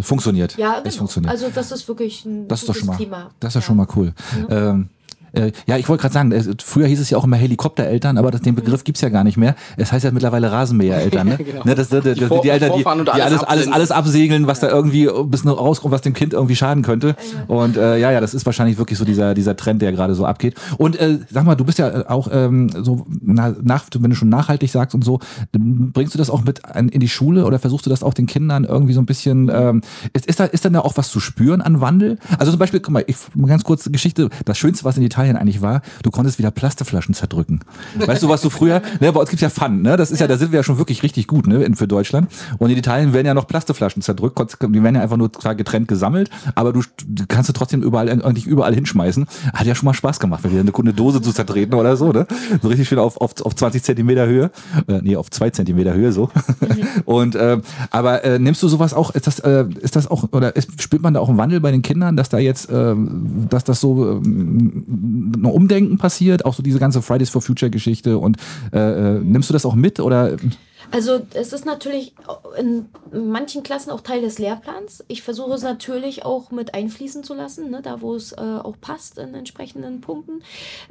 Funktioniert. ja, Es genau. funktioniert. also das ist wirklich ein Das ist doch gutes schon mal, Klima. das ist ja. schon mal cool. Ähm, äh, um, ja, ich wollte gerade sagen, äh, früher hieß es ja auch immer Helikoptereltern, aber das, den Begriff gibt's ja gar nicht mehr. Es heißt ja mittlerweile Rasenmähereltern. Ne? *laughs* Genau. ne, das, das, das, die, Vor- Eltern, die, Vorfahren und die alles alles, alles, absegeln, was da irgendwie bis nur rauskommt, was dem Kind irgendwie schaden könnte. Und äh, ja, ja, das ist wahrscheinlich wirklich so dieser, dieser Trend, der gerade so abgeht. Und äh, sag mal, du bist ja äh, auch ähm, so, na, nach, wenn du schon nachhaltig sagst und so, bringst du das auch mit an, in die Schule oder versuchst du das auch den Kindern irgendwie so ein bisschen, ähm, ist, ist, da, ist dann da auch was zu spüren an Wandel? Also zum Beispiel, guck mal, ich, ganz kurz Geschichte, das Schönste, was in Italien eigentlich war, du konntest wieder Plastikflaschen zerdrücken. Weißt du, was du früher, ne, bei uns gibt's ja Pfannen, ne? Das ist ja, da sind wir ja schon wirklich richtig gut, ne, für Deutschland. Und in Italien werden ja noch Plastikflaschen zerdrückt, die werden ja einfach nur zwar getrennt gesammelt, aber du, kannst du trotzdem überall, eigentlich überall hinschmeißen. Hat ja schon mal Spaß gemacht, wieder eine, eine Dose zu zertreten oder so, ne? So richtig schön auf, auf, auf 20 Zentimeter Höhe, äh, nee, auf 2 Zentimeter Höhe, so. *laughs* Und, ähm, aber äh, nimmst du sowas auch, ist das, äh, ist das auch, oder ist, spürt man da auch einen Wandel bei den Kindern, dass da jetzt, ähm, dass das so ähm, ein Umdenken passiert, auch so diese ganze Fridays for Future Geschichte und äh, äh, nimmst du das auch mit oder? Also es ist natürlich in manchen Klassen auch Teil des Lehrplans. Ich versuche es natürlich auch mit einfließen zu lassen, ne, da wo es äh, auch passt in entsprechenden Punkten.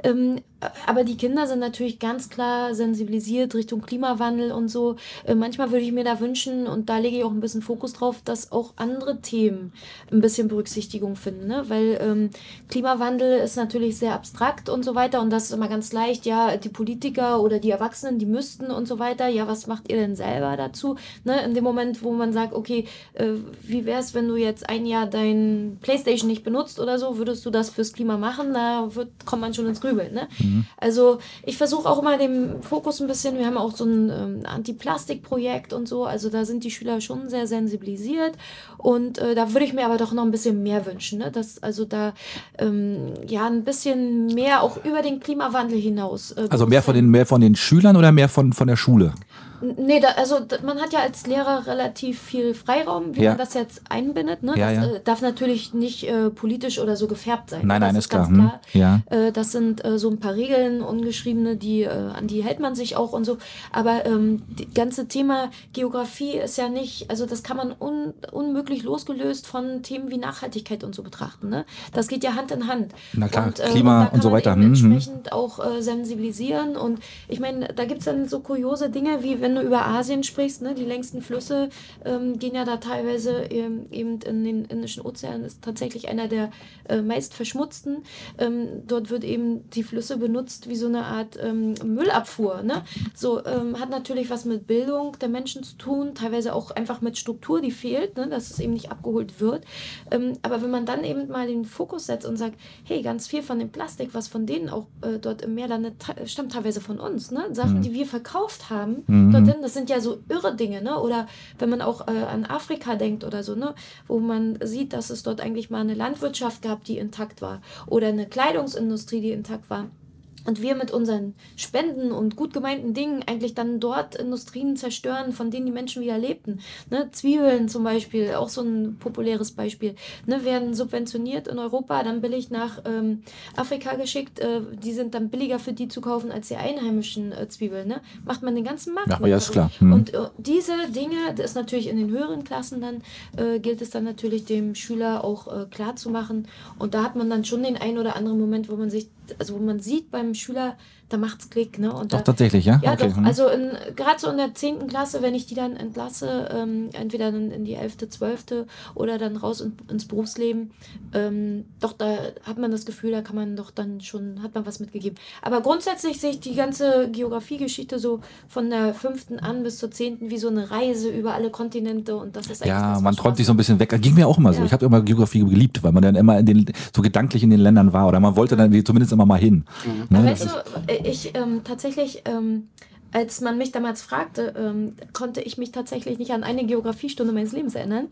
Ähm, aber die Kinder sind natürlich ganz klar sensibilisiert Richtung Klimawandel und so. Äh, manchmal würde ich mir da wünschen, und da lege ich auch ein bisschen Fokus drauf, dass auch andere Themen ein bisschen Berücksichtigung finden. Ne? Weil ähm, Klimawandel ist natürlich sehr abstrakt und so weiter und das ist immer ganz leicht. Ja, die Politiker oder die Erwachsenen, die müssten und so weiter. Ja, was macht ihr denn selber dazu? Ne? In dem Moment, wo man sagt, okay, äh, wie wäre es, wenn du jetzt ein Jahr dein Playstation nicht benutzt oder so, würdest du das fürs Klima machen? Da wird, kommt man schon ins Grübeln. Ne? Mhm. Also ich versuche auch immer den Fokus ein bisschen, wir haben auch so ein ähm, Anti-Plastik-Projekt und so, also da sind die Schüler schon sehr sensibilisiert und äh, da würde ich mir aber doch noch ein bisschen mehr wünschen, ne? dass also da ähm, ja ein bisschen mehr auch über den Klimawandel hinaus. Äh, also mehr von den mehr von den Schülern oder mehr von von der Schule? Nee, da, also man hat ja als Lehrer relativ viel Freiraum, wie ja. man das jetzt einbindet. Ne? Ja, das ja. Äh, darf natürlich nicht äh, politisch oder so gefärbt sein. Nein, das nein, ist, ist klar. klar. Hm. Ja. Äh, das sind äh, so ein paar Regeln, ungeschriebene, die, äh, an die hält man sich auch und so. Aber ähm, das ganze Thema Geografie ist ja nicht, also das kann man un, unmöglich losgelöst von Themen wie Nachhaltigkeit und so betrachten. Ne? Das geht ja Hand in Hand. Na klar, und, äh, Klima und, und so weiter. Mhm. Entsprechend auch sensibilisieren. Und ich meine, da gibt es dann so kuriose Dinge, wie wenn du über Asien sprichst, ne, die längsten Flüsse ähm, gehen ja da teilweise ähm, eben in den Indischen Ozean, ist tatsächlich einer der äh, meist verschmutzten. Ähm, dort wird eben die Flüsse benutzt wie so eine Art ähm, Müllabfuhr. Ne? So ähm, hat natürlich was mit Bildung der Menschen zu tun, teilweise auch einfach mit Struktur, die fehlt, ne, dass es eben nicht abgeholt wird. Ähm, aber wenn man dann eben mal den Fokus setzt und sagt, hey, ganz viel von dem Plastik, was von denen auch äh, dort im Meer landet, stammt teilweise von uns. Ne? Sachen, mhm. die wir verkauft haben, mhm. Dorthin, das sind ja so irre Dinge, ne? Oder wenn man auch äh, an Afrika denkt oder so, ne? Wo man sieht, dass es dort eigentlich mal eine Landwirtschaft gab, die intakt war. Oder eine Kleidungsindustrie, die intakt war. Und wir mit unseren Spenden und gut gemeinten Dingen eigentlich dann dort Industrien zerstören, von denen die Menschen wieder lebten. Ne? Zwiebeln zum Beispiel, auch so ein populäres Beispiel, ne? werden subventioniert in Europa, dann billig nach ähm, Afrika geschickt. Äh, die sind dann billiger für die zu kaufen als die einheimischen äh, Zwiebeln. Ne? Macht man den ganzen Markt. Ja, ja ist klar. Hm. Und äh, diese Dinge, das ist natürlich in den höheren Klassen dann, äh, gilt es dann natürlich dem Schüler auch äh, klar zu machen. Und da hat man dann schon den einen oder anderen Moment, wo man sich also wo man sieht beim Schüler, da macht es Klick. Ne? Und doch, da, tatsächlich, ja? Ja, okay. doch. Mhm. Also gerade so in der 10. Klasse, wenn ich die dann entlasse, ähm, entweder dann in die 11., 12. oder dann raus in, ins Berufsleben, ähm, doch, da hat man das Gefühl, da kann man doch dann schon, hat man was mitgegeben. Aber grundsätzlich sehe ich die ganze Geografiegeschichte so von der 5. an bis zur 10. wie so eine Reise über alle Kontinente und das ist eigentlich Ja, das, man träumt sich so ein bisschen weg. Das ging mir auch immer so. Ja. Ich habe immer Geografie geliebt, weil man dann immer in den, so gedanklich in den Ländern war oder man wollte dann zumindest immer mal hin. Mhm. Ne? Weißt du, ich ähm, tatsächlich, ähm, als man mich damals fragte, ähm, konnte ich mich tatsächlich nicht an eine Geografiestunde meines Lebens erinnern.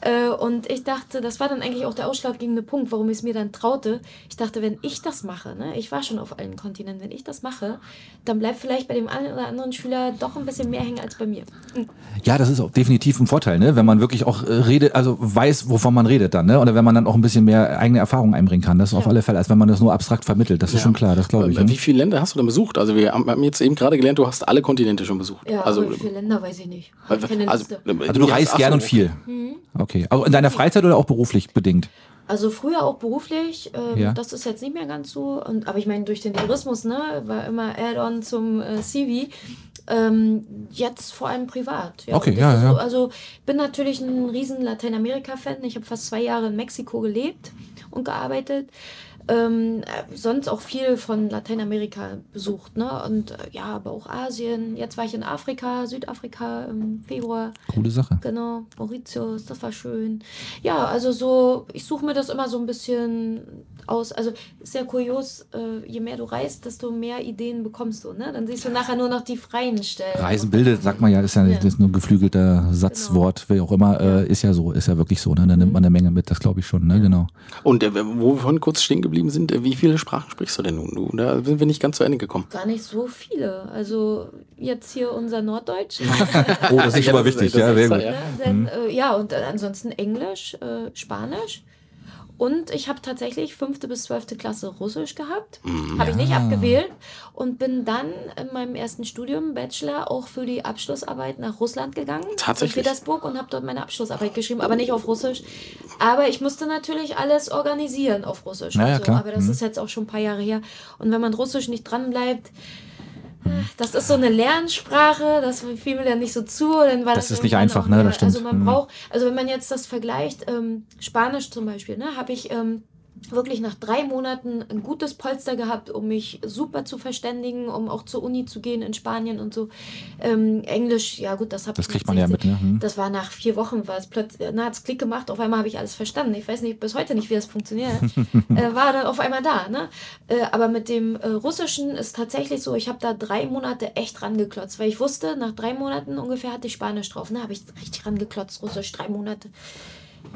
Äh, und ich dachte, das war dann eigentlich auch der ausschlaggebende Punkt, warum ich es mir dann traute. Ich dachte, wenn ich das mache, ne, ich war schon auf allen Kontinenten, wenn ich das mache, dann bleibt vielleicht bei dem einen oder anderen Schüler doch ein bisschen mehr hängen als bei mir. Mhm. Ja, das ist auch definitiv ein Vorteil, ne? wenn man wirklich auch äh, redet, also weiß, wovon man redet dann, ne? oder wenn man dann auch ein bisschen mehr eigene Erfahrungen einbringen kann. Das ist ja. auf alle Fälle, als wenn man das nur abstrakt vermittelt. Das ist ja. schon klar, das glaube ich. Ne? Wie viele Länder hast du denn besucht? Also wir haben jetzt eben gerade gelernt, du hast alle Kontinente schon besucht. Ja, also, wie viele Länder weiß ich nicht. Also, also, du reist gern und viel. Mhm. Okay. Aber in deiner Freizeit oder auch beruflich bedingt? Also früher auch beruflich, ähm, ja. das ist jetzt nicht mehr ganz so. Und, aber ich meine, durch den Tourismus, ne, war immer Add-on zum äh, CV. Ähm, jetzt vor allem privat. Ja. Okay, ja, ja. So, also bin natürlich ein riesen Lateinamerika-Fan. Ich habe fast zwei Jahre in Mexiko gelebt und gearbeitet. Ähm, äh, sonst auch viel von Lateinamerika besucht, ne? Und äh, ja, aber auch Asien. Jetzt war ich in Afrika, Südafrika im Februar. Coole Sache. Genau, Mauritius, das war schön. Ja, also so, ich suche mir das immer so ein bisschen aus. Also sehr kurios, äh, je mehr du reist, desto mehr Ideen bekommst du, ne? Dann siehst du nachher nur noch die freien Stellen. Reisen bildet, sagt man ja, ist ja, ja. Das nur ein geflügelter Satzwort, genau. wie auch immer, äh, ist ja so, ist ja wirklich so, ne? Da nimmt mhm. man eine Menge mit, das glaube ich schon, ne? Genau. Und äh, wo wir vorhin kurz stehen geblieben sind, äh, wie viele Sprachen sprichst du denn nun? Du, da sind wir nicht ganz zu Ende gekommen. Gar nicht so viele. Also jetzt hier unser Norddeutsch. *laughs* oh, das ist schon mal wichtig, ja, sehr gut. Ja, mhm. äh, ja, und ansonsten Englisch, äh, Spanisch Und ich habe tatsächlich fünfte bis zwölfte Klasse Russisch gehabt. Habe ich nicht abgewählt. Und bin dann in meinem ersten Studium, Bachelor, auch für die Abschlussarbeit nach Russland gegangen. Tatsächlich? In Petersburg und habe dort meine Abschlussarbeit geschrieben, aber nicht auf Russisch. Aber ich musste natürlich alles organisieren auf Russisch. Ja, und ja, so. klar. Aber das Mhm. ist jetzt auch schon ein paar Jahre her. Und wenn man Russisch nicht dran bleibt, das ist so eine Lernsprache, das fiel mir dann nicht so zu. Dann war Das das, ist nicht einfach, ne? Das stimmt. Also man Mhm. braucht, also wenn man jetzt das vergleicht, ähm, Spanisch zum Beispiel, ne, habe ich ähm, wirklich nach drei Monaten ein gutes Polster gehabt, um mich super zu verständigen, um auch zur Uni zu gehen in Spanien und so. Ähm, Englisch, ja gut, das habe Das ich kriegt mit man ja 16 mit, ne? Hm. Das war nach vier Wochen, war es plötzlich, na, hat es Klick gemacht, auf einmal habe ich alles verstanden. Ich weiß nicht, bis heute nicht, wie das funktioniert. *laughs* äh, war dann auf einmal da, ne? Äh, aber mit dem äh, Russischen ist tatsächlich so, ich habe da drei Monate echt rangeklotzt, weil ich wusste, nach drei Monaten ungefähr hatte ich Spanisch drauf, ne? Habe ich richtig rangeklotzt, Russisch, drei Monate.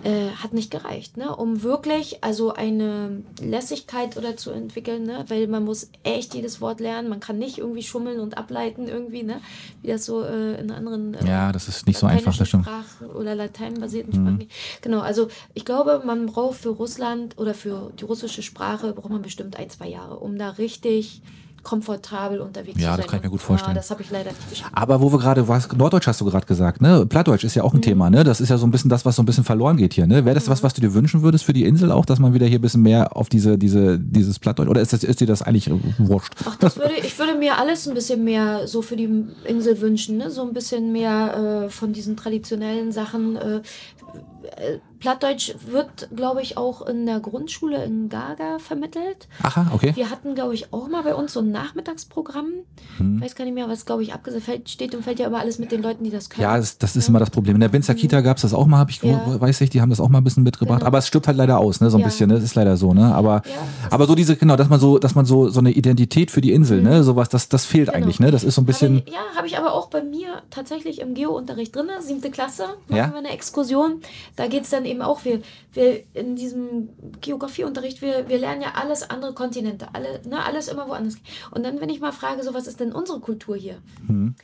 Äh, hat nicht gereicht, ne? um wirklich also eine Lässigkeit oder zu entwickeln, ne? weil man muss echt jedes Wort lernen, man kann nicht irgendwie schummeln und ableiten irgendwie, ne? wie das so äh, in anderen äh, Ja, das ist nicht so einfach, das stimmt. Oder lateinbasierten Sprachen. Genau, also ich glaube, man braucht für Russland oder für die russische Sprache braucht man bestimmt ein, zwei Jahre, um da richtig komfortabel unterwegs Ja, zu sein. das kann ich mir gut vorstellen. Ja, das habe ich leider nicht geschafft. Aber wo wir gerade, was, Norddeutsch hast du gerade gesagt, ne? Plattdeutsch ist ja auch ein Thema, ne? Das ist ja so ein bisschen das, was so ein bisschen verloren geht hier, ne? Wäre das was, was du dir wünschen würdest für die Insel auch, dass man wieder hier ein bisschen mehr auf diese, diese, dieses Plattdeutsch, oder ist, das, ist dir das eigentlich wurscht? Ach, das würde, ich würde mir alles ein bisschen mehr so für die Insel wünschen, ne? so ein bisschen mehr äh, von diesen traditionellen Sachen. Äh, äh, Plattdeutsch wird, glaube ich, auch in der Grundschule in Gaga vermittelt. Aha, okay. Wir hatten, glaube ich, auch mal bei uns so ein Nachmittagsprogramm. Hm. Ich weiß gar nicht mehr, was, glaube ich, fällt, steht und fällt ja immer alles mit den Leuten, die das können. Ja, das, das ist immer das Problem. In der Binzer Kita gab es das auch mal, habe ich, Ja. weiß ich, die haben das auch mal ein bisschen mitgebracht. Genau. Aber es stirbt halt leider aus, ne? So ein Ja. bisschen, ne? Das ist leider so, ne? Aber, Ja. aber so diese, genau, dass man so, dass man so, so eine Identität für die Insel, ne? Sowas, das, das fehlt Genau. eigentlich, ne? Das ist so ein bisschen. Ich, ja, habe ich aber auch bei mir tatsächlich im Geo-Unterricht drin, siebte Klasse, machen Ja. wir eine Exkursion. Da geht es dann eben auch, wir, wir in diesem Geografieunterricht, wir, wir lernen ja alles andere Kontinente, alle, ne, alles immer woanders. Und dann, wenn ich mal frage, so was ist denn unsere Kultur hier? Hm.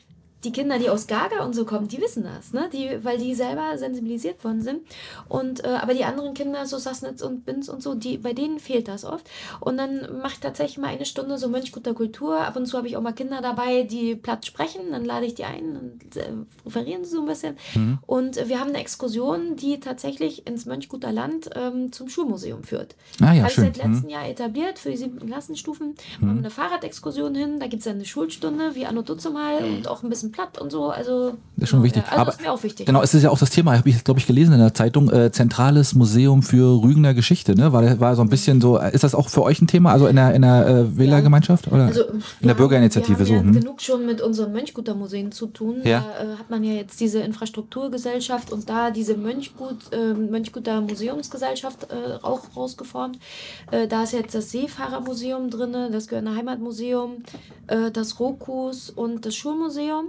Die Kinder, die aus Gaga und so kommen, die wissen das, ne? Die, weil die selber sensibilisiert worden sind. Und, äh, aber die anderen Kinder, so Sassnitz und Binz und so, die, bei denen fehlt das oft. Und dann mache ich tatsächlich mal eine Stunde so Mönchguter Kultur. Ab und zu habe ich auch mal Kinder dabei, die platt sprechen. Dann lade ich die ein und äh, referieren sie so ein bisschen. Und äh, wir haben eine Exkursion, die tatsächlich ins Mönchguter Land ähm, zum Schulmuseum führt. Ah ja, Habe ich seit letztem Jahr etabliert für die siebten Klassenstufen. Machen wir eine Fahrradexkursion hin, da gibt es dann eine Schulstunde wie Anno Dutzmal und auch ein bisschen platt und so. Also, Das ist schon wichtig. Ja, also Aber ist mir auch wichtig. Genau, es ist ja auch das Thema, habe ich, glaube ich, gelesen in der Zeitung, äh, Zentrales Museum für Rügener Geschichte, ne? War, war so ein bisschen so, äh, ist das auch für euch ein Thema, also in der, in der äh, Wählergemeinschaft? Oder? Also, in der Bürgerinitiative haben, so. wir haben Hm? ja genug schon mit unseren Mönchguter-Museen zu tun. Ja. Da äh, hat man ja jetzt diese Infrastrukturgesellschaft und da diese Mönchgut, äh, Mönchguter Museumsgesellschaft äh, auch rausgeformt. Da ist jetzt das Seefahrermuseum drin, das Görner Heimatmuseum, das Rokus und das Schulmuseum.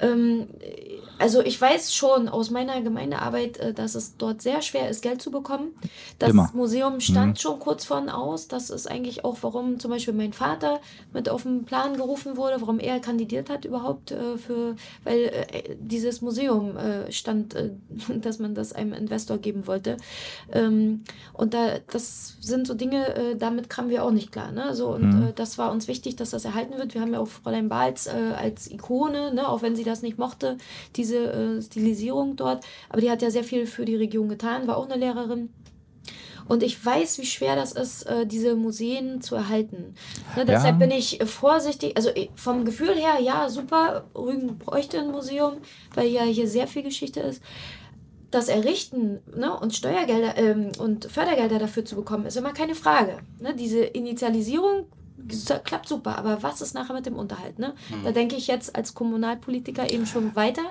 Ähm, also ich weiß schon aus meiner Gemeindearbeit, äh, dass es dort sehr schwer ist, Geld zu bekommen. Das Immer. Museum stand schon kurz vorn aus. Das ist eigentlich auch, warum zum Beispiel mein Vater mit auf den Plan gerufen wurde, warum er kandidiert hat überhaupt äh, für, weil äh, dieses Museum stand, *laughs* dass man das einem Investor geben wollte. Ähm, und da, das sind so Dinge, damit kamen wir auch nicht klar. Ne? So, und Mhm. das war uns wichtig, dass das erhalten wird. Wir haben ja auch Fräulein Balz als Ikone, ne? auch wenn sie das nicht mochte, diese äh, Stilisierung dort. Aber die hat ja sehr viel für die Region getan, war auch eine Lehrerin. Und ich weiß, wie schwer das ist, äh, diese Museen zu erhalten. Ne, deshalb bin ich vorsichtig. Also äh, vom Gefühl her, ja, super, Rügen bräuchte ein Museum, weil ja hier sehr viel Geschichte ist. Das Errichten ne, und Steuergelder ähm, und Fördergelder dafür zu bekommen, ist immer keine Frage. Ne, diese Initialisierung klappt super, aber was ist nachher mit dem Unterhalt? Ne? Da denke ich jetzt als Kommunalpolitiker eben schon weiter.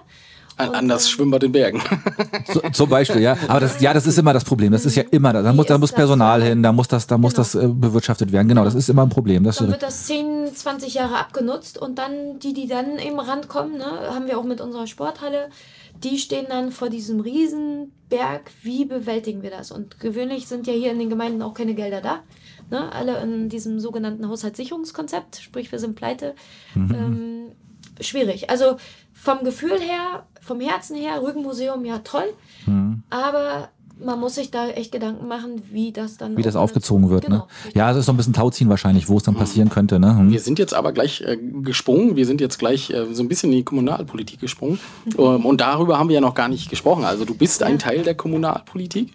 An, Und, an das ähm, Schwimmbad in Bergen. *laughs* So, zum Beispiel, ja. Aber das, ja, das ist immer das Problem. Das ist ja immer, da muss, da muss das Personal so? hin, da muss das, da muss Genau. das äh, bewirtschaftet werden. Genau, das ist immer ein Problem. Das Dann ist, wird das 10, 20 Jahre abgenutzt und dann die, die dann eben rankommen, ne, haben wir auch mit unserer Sporthalle, die stehen dann vor diesem Riesenberg. Wie bewältigen wir das? Und gewöhnlich sind ja hier in den Gemeinden auch keine Gelder da. Ne? Alle in diesem sogenannten Haushaltssicherungskonzept, sprich wir sind pleite. Ähm, schwierig. Also vom Gefühl her, vom Herzen her, Rügenmuseum, ja toll. Mhm. Aber man muss sich da echt Gedanken machen, wie das dann. Wie das aufgezogen wird, genau. ne? Ja, es ist so ein bisschen Tauziehen wahrscheinlich, wo es dann passieren könnte, ne? Hm. Wir sind jetzt aber gleich äh, gesprungen, wir sind jetzt gleich äh, so ein bisschen in die Kommunalpolitik gesprungen. *laughs* Ähm, und darüber haben wir ja noch gar nicht gesprochen. Also du bist ein Teil der Kommunalpolitik.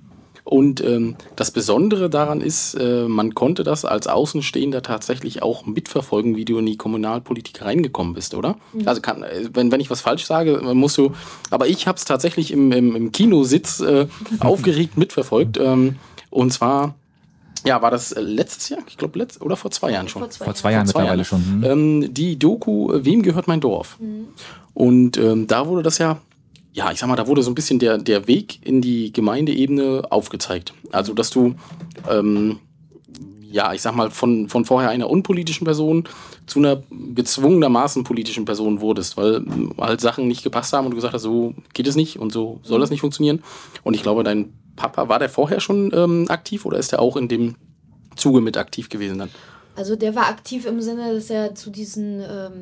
Und ähm, das Besondere daran ist, äh, man konnte das als Außenstehender tatsächlich auch mitverfolgen, wie du in die Kommunalpolitik reingekommen bist, oder? Also kann, äh, wenn, wenn ich was falsch sage, musst du. Aber ich habe es tatsächlich im, im, im Kinositz äh, *laughs* aufgeregt mitverfolgt. Ähm, und zwar, ja, war das äh, letztes Jahr? Ich glaube, letzt oder vor zwei Jahren schon. Vor zwei, Vor zwei Jahren Vor zwei mittlerweile Jahren. schon. Hm. Ähm, die Doku äh, Wem gehört mein Dorf? Und ähm, da wurde das ja, ja, ich sag mal, da wurde so ein bisschen der, der Weg in die Gemeindeebene aufgezeigt. Also, dass du, ähm, ja, ich sag mal, von, von vorher einer unpolitischen Person zu einer gezwungenermaßen politischen Person wurdest, weil ähm, halt Sachen nicht gepasst haben und du gesagt hast, so geht es nicht und so soll das nicht funktionieren. Und ich glaube, dein Papa, war der vorher schon ähm, aktiv oder ist er auch in dem Zuge mit aktiv gewesen dann? Also der war aktiv im Sinne, dass er zu diesen ähm,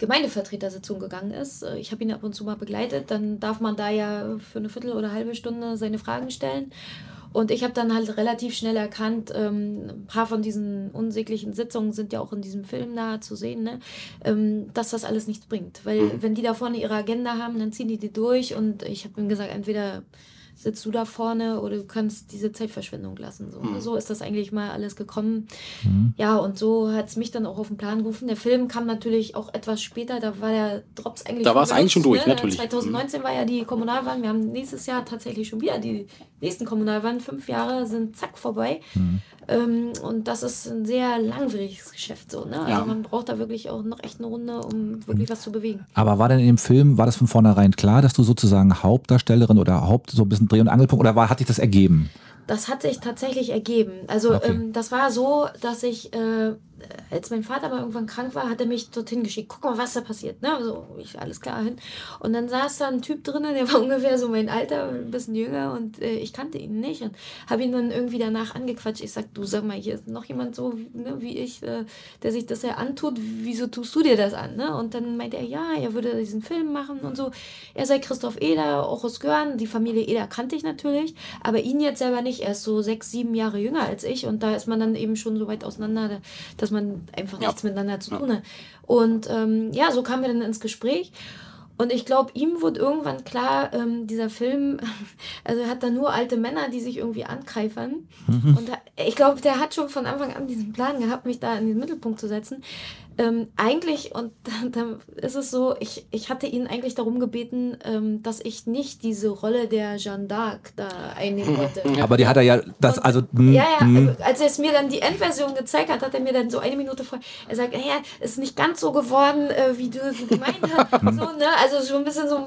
Gemeindevertretersitzungen gegangen ist. Äh, Ich habe ihn ab und zu mal begleitet. Dann darf man da ja für eine Viertel oder halbe Stunde seine Fragen stellen. Und ich habe dann halt relativ schnell erkannt, ähm, ein paar von diesen unsäglichen Sitzungen sind ja auch in diesem Film nahe zu sehen, ne? ähm, dass das alles nichts bringt. Weil wenn die da vorne ihre Agenda haben, dann ziehen die die durch. Und ich habe ihm gesagt, entweder sitzt du da vorne oder du kannst diese Zeitverschwendung lassen. So, so ist das eigentlich mal alles gekommen. Ja, und so hat es mich dann auch auf den Plan gerufen. Der Film kam natürlich auch etwas später, da war der Drops eigentlich Da war es eigentlich schon durch, ne? natürlich. 2019 war ja die Kommunalwahlen. Wir haben nächstes Jahr tatsächlich schon wieder die nächsten Kommunalwahlen. Fünf Jahre sind zack vorbei. Ähm, und das ist ein sehr langwieriges Geschäft so. Ne? Also Ja. man braucht da wirklich auch noch echt eine Runde, um wirklich was zu bewegen. Aber war denn in dem Film, war das von vornherein klar, dass du sozusagen Hauptdarstellerin oder Haupt, so ein bisschen Dreh- und Angelpunkt, oder war, hat sich das ergeben? Das hat sich tatsächlich ergeben. Also Okay. ähm, das war so, dass ich, äh, als mein Vater mal irgendwann krank war, hat er mich dorthin geschickt. Guck mal, was da passiert. Ne? So, ich alles klar hin. Und dann saß da ein Typ drin, der war *laughs* ungefähr so mein Alter, ein bisschen jünger und äh, ich kannte ihn nicht und habe ihn dann irgendwie danach angequatscht. Ich sag, du sag mal, hier ist noch jemand so ne, wie ich, äh, der sich das ja antut. Wieso tust du dir das an? Ne? Und dann meinte er, ja, er würde diesen Film machen und so. Er sei Christoph Eder, auch aus Görn. Die Familie Eder kannte ich natürlich, aber ihn jetzt selber nicht. Er ist so sechs, sieben Jahre jünger als ich und da ist man dann eben schon so weit auseinander, dass man einfach Ja. nichts miteinander zu tun hat. Und ähm, ja, so kamen wir dann ins Gespräch. Und ich glaube, ihm wurde irgendwann klar, ähm, dieser Film, *laughs* also er hat da nur alte Männer, die sich irgendwie ankreifern. Und da, ich glaube, der hat schon von Anfang an diesen Plan gehabt, mich da in den Mittelpunkt zu setzen. Ähm, eigentlich, und *laughs* dann, ist es so, ich, ich hatte ihn eigentlich darum gebeten, ähm, dass ich nicht diese Rolle der Jeanne d'Arc da einnehmen *laughs* wollte. Aber die hat er ja, das, Und- also, hm, Ja, ja, hm. als er es mir dann die Endversion gezeigt hat, hat er mir dann so eine Minute vor, er sagt, naja, ist nicht ganz so geworden, äh, wie du es gemeint hast. *laughs* So, ne? Also schon ein bisschen so,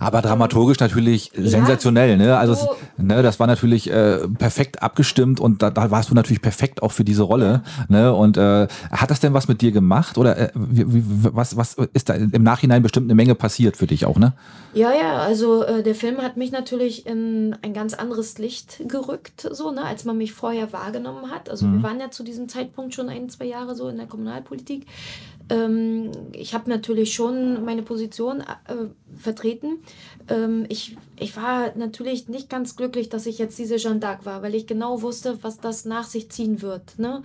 Aber dramaturgisch natürlich sensationell, ne? Also so- es, ne, das war natürlich äh, perfekt abgestimmt und da, da warst du natürlich perfekt auch für diese Rolle, ne? Und äh, hat das denn was mit dir gemacht oder äh, wie, wie, was was ist da im Nachhinein bestimmt eine Menge passiert für dich auch, ne? ja, ja, also äh, der Film hat mich natürlich in ein ganz anderes Licht gerückt, so, ne, als man mich vorher wahrgenommen hat. Also wir waren ja zu diesem Zeitpunkt schon ein, zwei Jahre so in der Kommunalpolitik. Ähm, ich habe natürlich schon meine Position äh, vertreten. Ähm, ich, ich war natürlich nicht ganz glücklich, dass ich jetzt diese Jeanne d'Arc war, weil ich genau wusste, was das nach sich ziehen wird. Ne?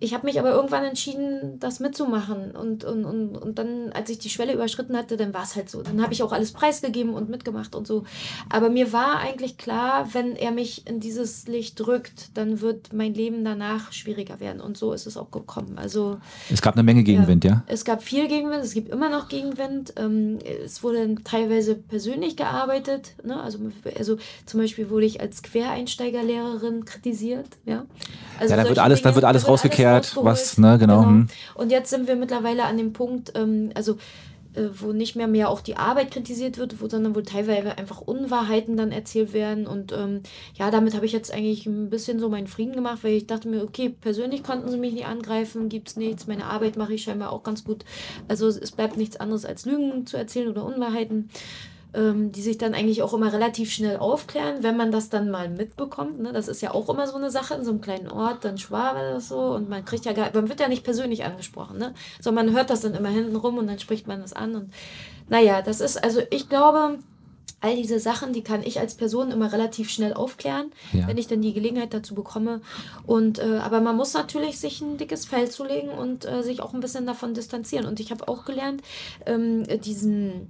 Ich habe mich aber irgendwann entschieden, das mitzumachen. Und, und, und, und dann, als ich die Schwelle überschritten hatte, dann war es halt so. Dann habe ich auch alles preisgegeben und mitgemacht und so. Aber mir war eigentlich klar, wenn er mich in dieses Licht drückt, dann wird mein Leben danach schwieriger werden. Und so ist es auch gekommen. Also Es gab eine Menge Gegenwind, ja? es gab viel Gegenwind, es gibt immer noch Gegenwind. Ähm, es wurde teilweise persönlich gearbeitet. Ne? Also, also zum Beispiel wurde ich als Quereinsteigerlehrerin kritisiert. Ja, also Ja, da wird alles- da Dinge, wird alles rausgekehrt, rausgeholt. was, ne, genau, hm. Und jetzt sind wir mittlerweile an dem Punkt, ähm, also äh, wo nicht mehr mehr auch die Arbeit kritisiert wird, wo, sondern wo teilweise einfach Unwahrheiten dann erzählt werden. Und ähm, ja, damit habe ich jetzt eigentlich ein bisschen so meinen Frieden gemacht, weil ich dachte mir, okay, persönlich konnten sie mich nicht angreifen, gibt es nichts, meine Arbeit mache ich scheinbar auch ganz gut. Also es bleibt nichts anderes als Lügen zu erzählen oder Unwahrheiten. Ähm, die sich dann eigentlich auch immer relativ schnell aufklären, wenn man das dann mal mitbekommt. Ne? Das ist ja auch immer so eine Sache in so einem kleinen Ort, dann schwabe das so und man kriegt ja gar, man wird ja nicht persönlich angesprochen, ne? sondern man hört das dann immer hinten rum und dann spricht man das an und naja, das ist, also ich glaube, all diese Sachen, die kann ich als Person immer relativ schnell aufklären, Ja. wenn ich dann die Gelegenheit dazu bekomme. Und äh, aber man muss natürlich sich ein dickes Fell zulegen und äh, sich auch ein bisschen davon distanzieren. Und ich habe auch gelernt, ähm, diesen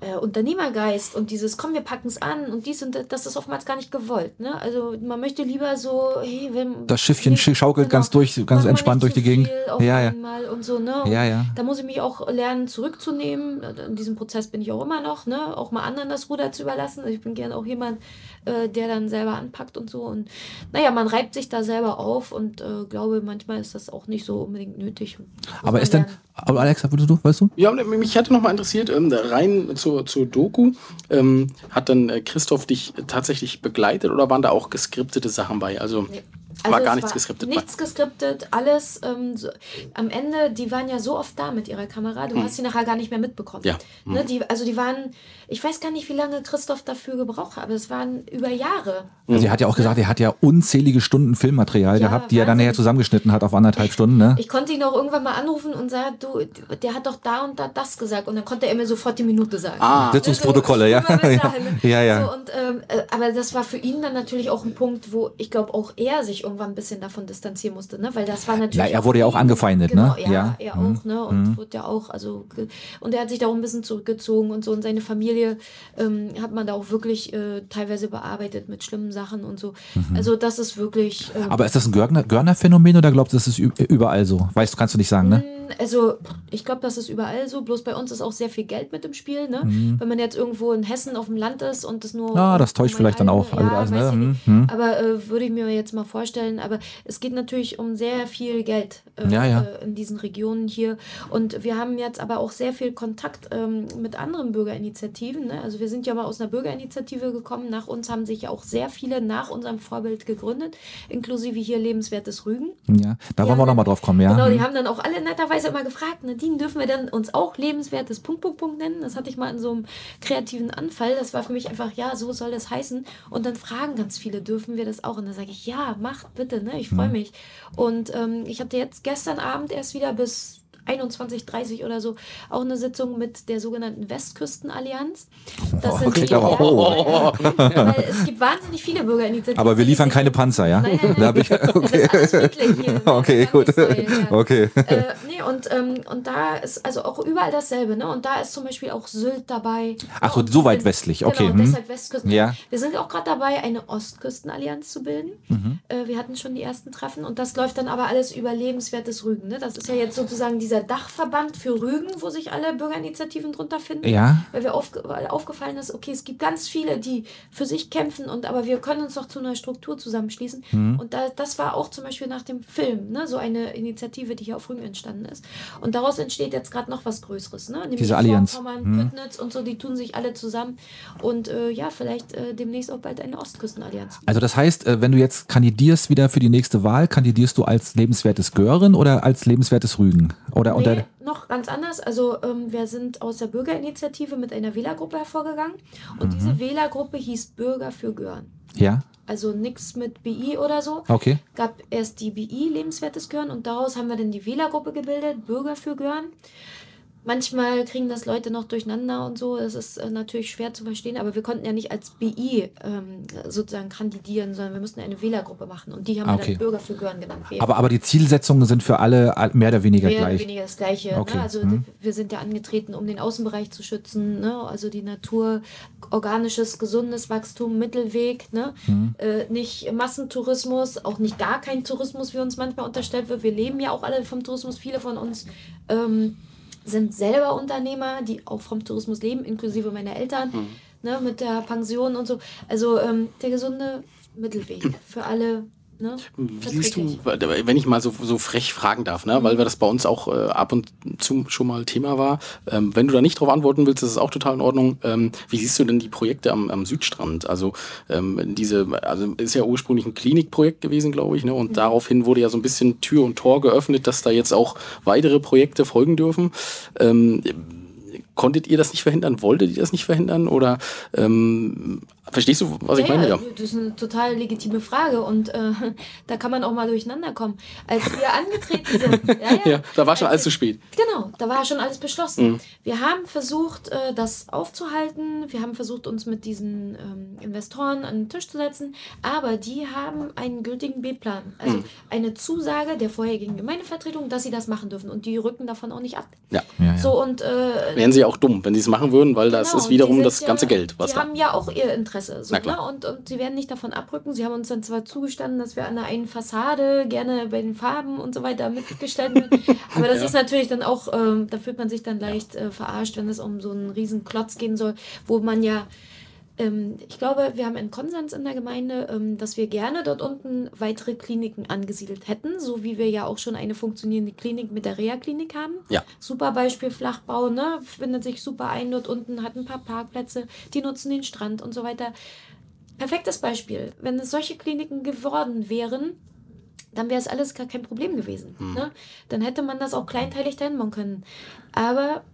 äh, Unternehmergeist und dieses komm, wir packen es an und dies und das, das ist oftmals gar nicht gewollt. Ne? Also man möchte lieber so, hey, wenn Das Schiffchen nicht- schaukelt ganz durch- ganz entspannt durch die Gegend. Ja, ja. einmal und so, ne? Und Ja, ja. Da muss ich mich auch lernen, zurückzunehmen. In diesem Prozess bin ich auch immer noch, ne? Auch mal anderen das Ruder zu überlassen. Ich bin gern auch jemand, äh, der dann selber anpackt und so. Und naja, man reibt sich da selber auf und äh, glaube, manchmal ist das auch nicht so unbedingt nötig. Aber ist denn. Aber Alex, würdest du, weißt du? Ja, mich hätte noch mal interessiert, ähm, rein zur, zur Doku, ähm, hat dann äh, Christoph dich tatsächlich begleitet oder waren da auch geskriptete Sachen bei? Also, Nee. War Also gar es nichts geskriptet Nichts geskriptet, alles ähm, so, am Ende, die waren ja so oft da mit ihrer Kamera, du hast sie nachher gar nicht mehr mitbekommen. Hm. Ja. Ne, die, also die waren, ich weiß gar nicht, wie lange Christoph dafür gebraucht hat, aber es waren über Jahre. Also er hat ja auch gesagt, er hat ja unzählige Stunden Filmmaterial Ja, gehabt, die er dann Wahnsinn. nachher zusammengeschnitten hat auf anderthalb Stunden, ne? Ich konnte ihn auch irgendwann mal anrufen und sagen, du, der hat doch da und da das gesagt. Und dann konnte er mir sofort die Minute sagen. Ah. Sitzungsprotokolle, ja. Dahin. *laughs* Ja, ja. So, und, ähm, äh, aber das war für ihn dann natürlich auch ein Punkt, wo ich glaube auch er sich irgendwann ein bisschen davon distanzieren musste, ne? Weil das war natürlich. Na, er wurde ja auch angefeindet, genau, ne? Ja, Ja. er Mhm. auch, ne? Und wurde ja auch, also und er hat sich da auch ein bisschen zurückgezogen und so. Und seine Familie ähm, hat man da auch wirklich äh, teilweise bearbeitet mit schlimmen Sachen und so. Also das ist wirklich. ähm, Aber ist das ein Görner- Görner-Phänomen oder glaubst du, das ist überall so? Weißt du, kannst du nicht sagen, ne? Also, ich glaube, das ist überall so. Bloß bei uns ist auch sehr viel Geld mit im Spiel. Ne? Wenn man jetzt irgendwo in Hessen auf dem Land ist und das nur. Mhm. Ja, das täuscht vielleicht dann auch. Ja, also, ne, ich nicht. hm, hm. Aber äh, würde ich mir jetzt mal vorstellen. Aber es geht natürlich um sehr viel Geld äh, Ja, ja. Äh, in diesen Regionen hier. Und wir haben jetzt aber auch sehr viel Kontakt ähm, mit anderen Bürgerinitiativen. Ne? Also, wir sind ja mal aus einer Bürgerinitiative gekommen. Nach uns haben sich ja auch sehr viele nach unserem Vorbild gegründet, inklusive hier Lebenswertes Rügen. Ja, da wollen wir nochmal drauf kommen, ja. Genau, die Hm. haben dann auch alle netterweise immer gefragt, Nadine, dürfen wir dann uns auch lebenswertes Punkt, Punkt, Punkt nennen? Das hatte ich mal in so einem kreativen Anfall. Das war für mich einfach, ja, so soll das heißen. Und dann fragen ganz viele, dürfen wir das auch? Und dann sage ich, ja, macht bitte, ne? Ich freue Hm. mich. Und ähm, ich hatte jetzt gestern Abend erst wieder bis 21.30 oder so auch eine Sitzung mit der sogenannten Westküstenallianz. Das Oh, sind klingt die, aber- oh. ja, es gibt wahnsinnig viele Bürgerinitiativen. Aber wir die liefern keine Panzer, ja? Nein, nein, nein. ich, okay. Hier, *laughs* ne? Okay, Gar gut. ja. Okay. Äh, nee, und, ähm, und da ist also auch überall dasselbe, ne? Und da ist zum Beispiel auch Sylt dabei. Ach so, so weit sind- westlich, okay, Genau, hm. deshalb Westküsten. Ja. Wir sind auch gerade dabei, eine Ostküstenallianz zu bilden. Mhm. Äh, wir hatten schon die ersten Treffen und das läuft dann aber alles über lebenswertes Rügen. Ne? Das ist ja jetzt sozusagen dieser Dachverband für Rügen, wo sich alle Bürgerinitiativen drunter finden. Ja. Weil wir aufge weil aufgefallen ist, okay, es gibt ganz viele, die für sich kämpfen und aber wir können uns doch zu einer Struktur zusammenschließen. Mhm. Und da, das war auch zum Beispiel nach dem Film, ne, so eine Initiative, die hier auf Rügen entstanden ist. Und daraus entsteht jetzt gerade noch was Größeres, ne? Nämlich Diese Allianz. Vorpommern, Mhm. Und so, die tun sich alle zusammen. Und äh, ja, vielleicht äh, demnächst auch bald eine Ostküstenallianz. Also das heißt, äh, wenn du jetzt kandidierst wieder für die nächste Wahl, kandidierst du als lebenswertes Gören oder als lebenswertes Rügen? Oder unter Nee, noch ganz anders. Also ähm, wir sind aus der Bürgerinitiative mit einer Wählergruppe hervorgegangen. Und Mhm. diese Wählergruppe hieß Bürger für Gören. ja, Also nichts mit BI oder so. okay. Gab erst die BI, lebenswertes Gören, und daraus haben wir dann die Wählergruppe gebildet, Bürger für Gören. Manchmal kriegen das Leute noch durcheinander und so. Das ist äh, natürlich schwer zu verstehen, aber wir konnten ja nicht als BI ähm, sozusagen kandidieren, sondern wir mussten eine Wählergruppe machen. Und die haben Ah, wir okay. dann Bürger für Gören genannt. Wir- Aber, aber die Zielsetzungen sind für alle all- mehr oder weniger mehr oder gleich. weniger das Gleiche. Okay, Ne? Also mhm. wir sind ja angetreten, um den Außenbereich zu schützen, ne? also die Natur, organisches, gesundes Wachstum, Mittelweg, ne? Mhm. Äh, nicht Massentourismus, auch nicht gar kein Tourismus, wie uns manchmal unterstellt wird. Wir leben ja auch alle vom Tourismus, viele von uns. Ähm, sind selber Unternehmer, die auch vom Tourismus leben, inklusive meiner Eltern, ne, mit der Pension und so. Also ähm, der gesunde Mittelweg *clears throat* für alle. Ne, Wie siehst du, wenn ich mal so, so frech fragen darf, ne? weil wir das bei uns auch äh, ab und zu schon mal Thema war, ähm, wenn du da nicht drauf antworten willst, das ist auch total in Ordnung. Ähm, wie siehst du denn die Projekte am, am Südstrand? Also ähm, diese, also ist ja ursprünglich ein Klinikprojekt gewesen, glaube ich, ne? und daraufhin wurde ja so ein bisschen Tür und Tor geöffnet, dass da jetzt auch weitere Projekte folgen dürfen. Ähm, konntet ihr das nicht verhindern? Wolltet ihr das nicht verhindern? Oder ähm, verstehst du, was ja, ich meine? Ja, das ist eine total legitime Frage und äh, *laughs* da kann man auch mal durcheinander kommen. Als wir *laughs* angetreten sind, ja, ja, Ja, da war schon als alles zu spät. Genau, da war schon alles beschlossen. Mhm. Wir haben versucht, äh, das aufzuhalten. Wir haben versucht, uns mit diesen ähm, Investoren an den Tisch zu setzen. Aber die haben einen gültigen B-Plan. Also Mhm. eine Zusage der vorherigen Gemeindevertretung, dass sie das machen dürfen. Und die rücken davon auch nicht ab. Ja. Ja, ja. So und äh, Wären sie auch dumm, wenn sie es machen würden, weil das Genau, ist und wiederum das sind ganze ja, Geld, was die da. haben ja auch ihr Interesse. So, ne? und, und sie werden nicht davon abrücken. Sie haben uns dann zwar zugestanden, dass wir an der einen Fassade gerne bei den Farben und so weiter mitgestellt werden. *laughs* Aber das Ja. ist natürlich dann auch, ähm, da fühlt man sich dann leicht äh, verarscht, wenn es um so einen riesen Klotz gehen soll, wo man ja ich glaube, wir haben einen Konsens in der Gemeinde, ähm, dass wir gerne dort unten weitere Kliniken angesiedelt hätten, so wie wir ja auch schon eine funktionierende Klinik mit der Reha-Klinik haben. Ja. Super Beispiel Flachbau, ne? Findet sich super ein dort unten, hat ein paar Parkplätze, die nutzen den Strand und so weiter. Perfektes Beispiel. Wenn es solche Kliniken geworden wären, dann wäre es alles gar kein Problem gewesen. Ne? Dann hätte man das auch kleinteilig dahin bauen können. Aber,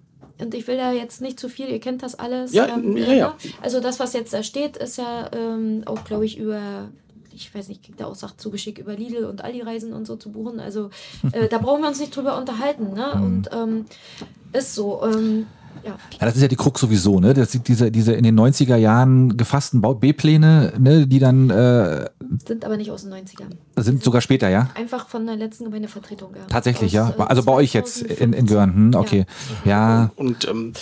und ich will da jetzt nicht zu viel, ihr kennt das alles. Ja, ja, ne? ja. Also das, was jetzt da steht, ist ja ähm, auch, glaube ich, über, ich weiß nicht, kriegt da auch Sachen zugeschickt über Lidl und Aldi-Reisen und so zu buchen. Also äh, da brauchen wir uns nicht drüber unterhalten. Ne? *laughs* Und ähm, ist so. Ähm, ja. Ja, das ist ja die Krux sowieso, ne? Das sind diese, diese in den 90er Jahren gefassten B-Pläne, ne, die dann äh, Sind aber nicht aus den 90ern. sind sogar später, ja? Einfach von der letzten Gemeindevertretung. Ja. Tatsächlich, Aus, ja. äh, Also bei euch jetzt in, in 2015. Görn, hm, okay. Ja, Und ähm,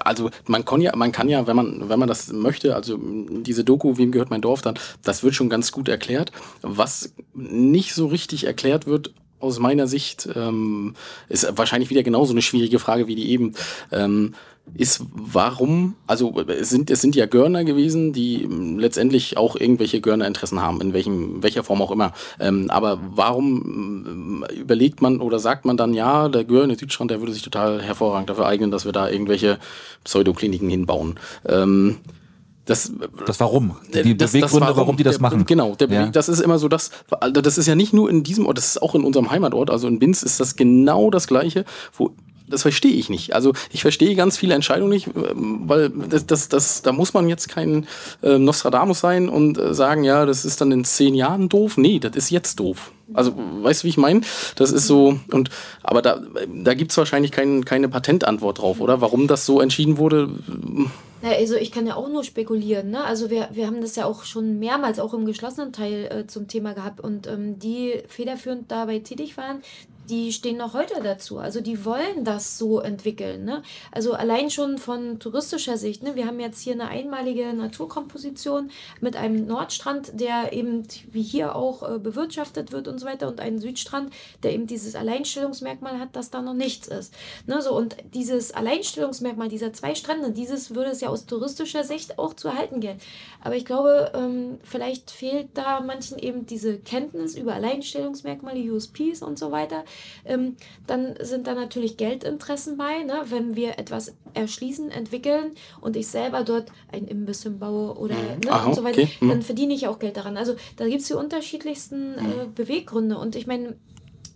also man kann ja, man kann ja, wenn man, wenn man das möchte, also diese Doku, wem gehört mein Dorf dann, das wird schon ganz gut erklärt. Was nicht so richtig erklärt wird, aus meiner Sicht, ähm, ist wahrscheinlich wieder genauso eine schwierige Frage wie die eben. Ähm, ist warum, also es sind, es sind ja Görner gewesen, die ähm, letztendlich auch irgendwelche Görner-Interessen haben, in welchem, welcher Form auch immer. Ähm, aber warum ähm, überlegt man oder sagt man dann, ja, der Görner Südstrand, der würde sich total hervorragend dafür eignen, dass wir da irgendwelche Pseudokliniken hinbauen. Ähm, das, das warum? Die äh, das- das Beweggründe, warum, die das der, machen. Genau, der, Ja. das ist immer so das, also das ist ja nicht nur in diesem Ort, das ist auch in unserem Heimatort, also in Binz ist das genau das Gleiche, wo das verstehe ich nicht. Also ich verstehe ganz viele Entscheidungen nicht, ähm, weil das, das, das, da muss man jetzt kein äh, Nostradamus sein und äh, sagen, ja, das ist dann in zehn Jahren doof. Nee, das ist jetzt doof. Also weißt du, wie ich meine? Das ist so, und aber da, da gibt es wahrscheinlich kein, keine Patentantwort drauf, oder? Warum das so entschieden wurde, Ja, also ich kann ja auch nur spekulieren. Ne? Also wir, wir haben das ja auch schon mehrmals auch im geschlossenen Teil äh, zum Thema gehabt und ähm, die federführend dabei tätig waren, die stehen noch heute dazu. Also die wollen das so entwickeln. Ne? Also allein schon von touristischer Sicht. Ne? Wir haben jetzt hier eine einmalige Naturkomposition mit einem Nordstrand, der eben wie hier auch äh, bewirtschaftet wird und so weiter und einen Südstrand, der eben dieses Alleinstellungsmerkmal hat, dass da noch nichts ist. Ne? So, und dieses Alleinstellungsmerkmal dieser zwei Strände, dieses würde es ja aus touristischer Sicht auch zu erhalten gehen. Aber ich glaube, ähm, vielleicht fehlt da manchen eben diese Kenntnis über Alleinstellungsmerkmale, USPs und so weiter. Ähm, dann sind da natürlich Geldinteressen bei, ne? wenn wir etwas erschließen, entwickeln und ich selber dort ein Imbiss baue oder ne? Aha, und so weiter, okay. Mhm. dann verdiene ich auch Geld daran. Also da gibt es die unterschiedlichsten äh, Beweggründe und ich meine,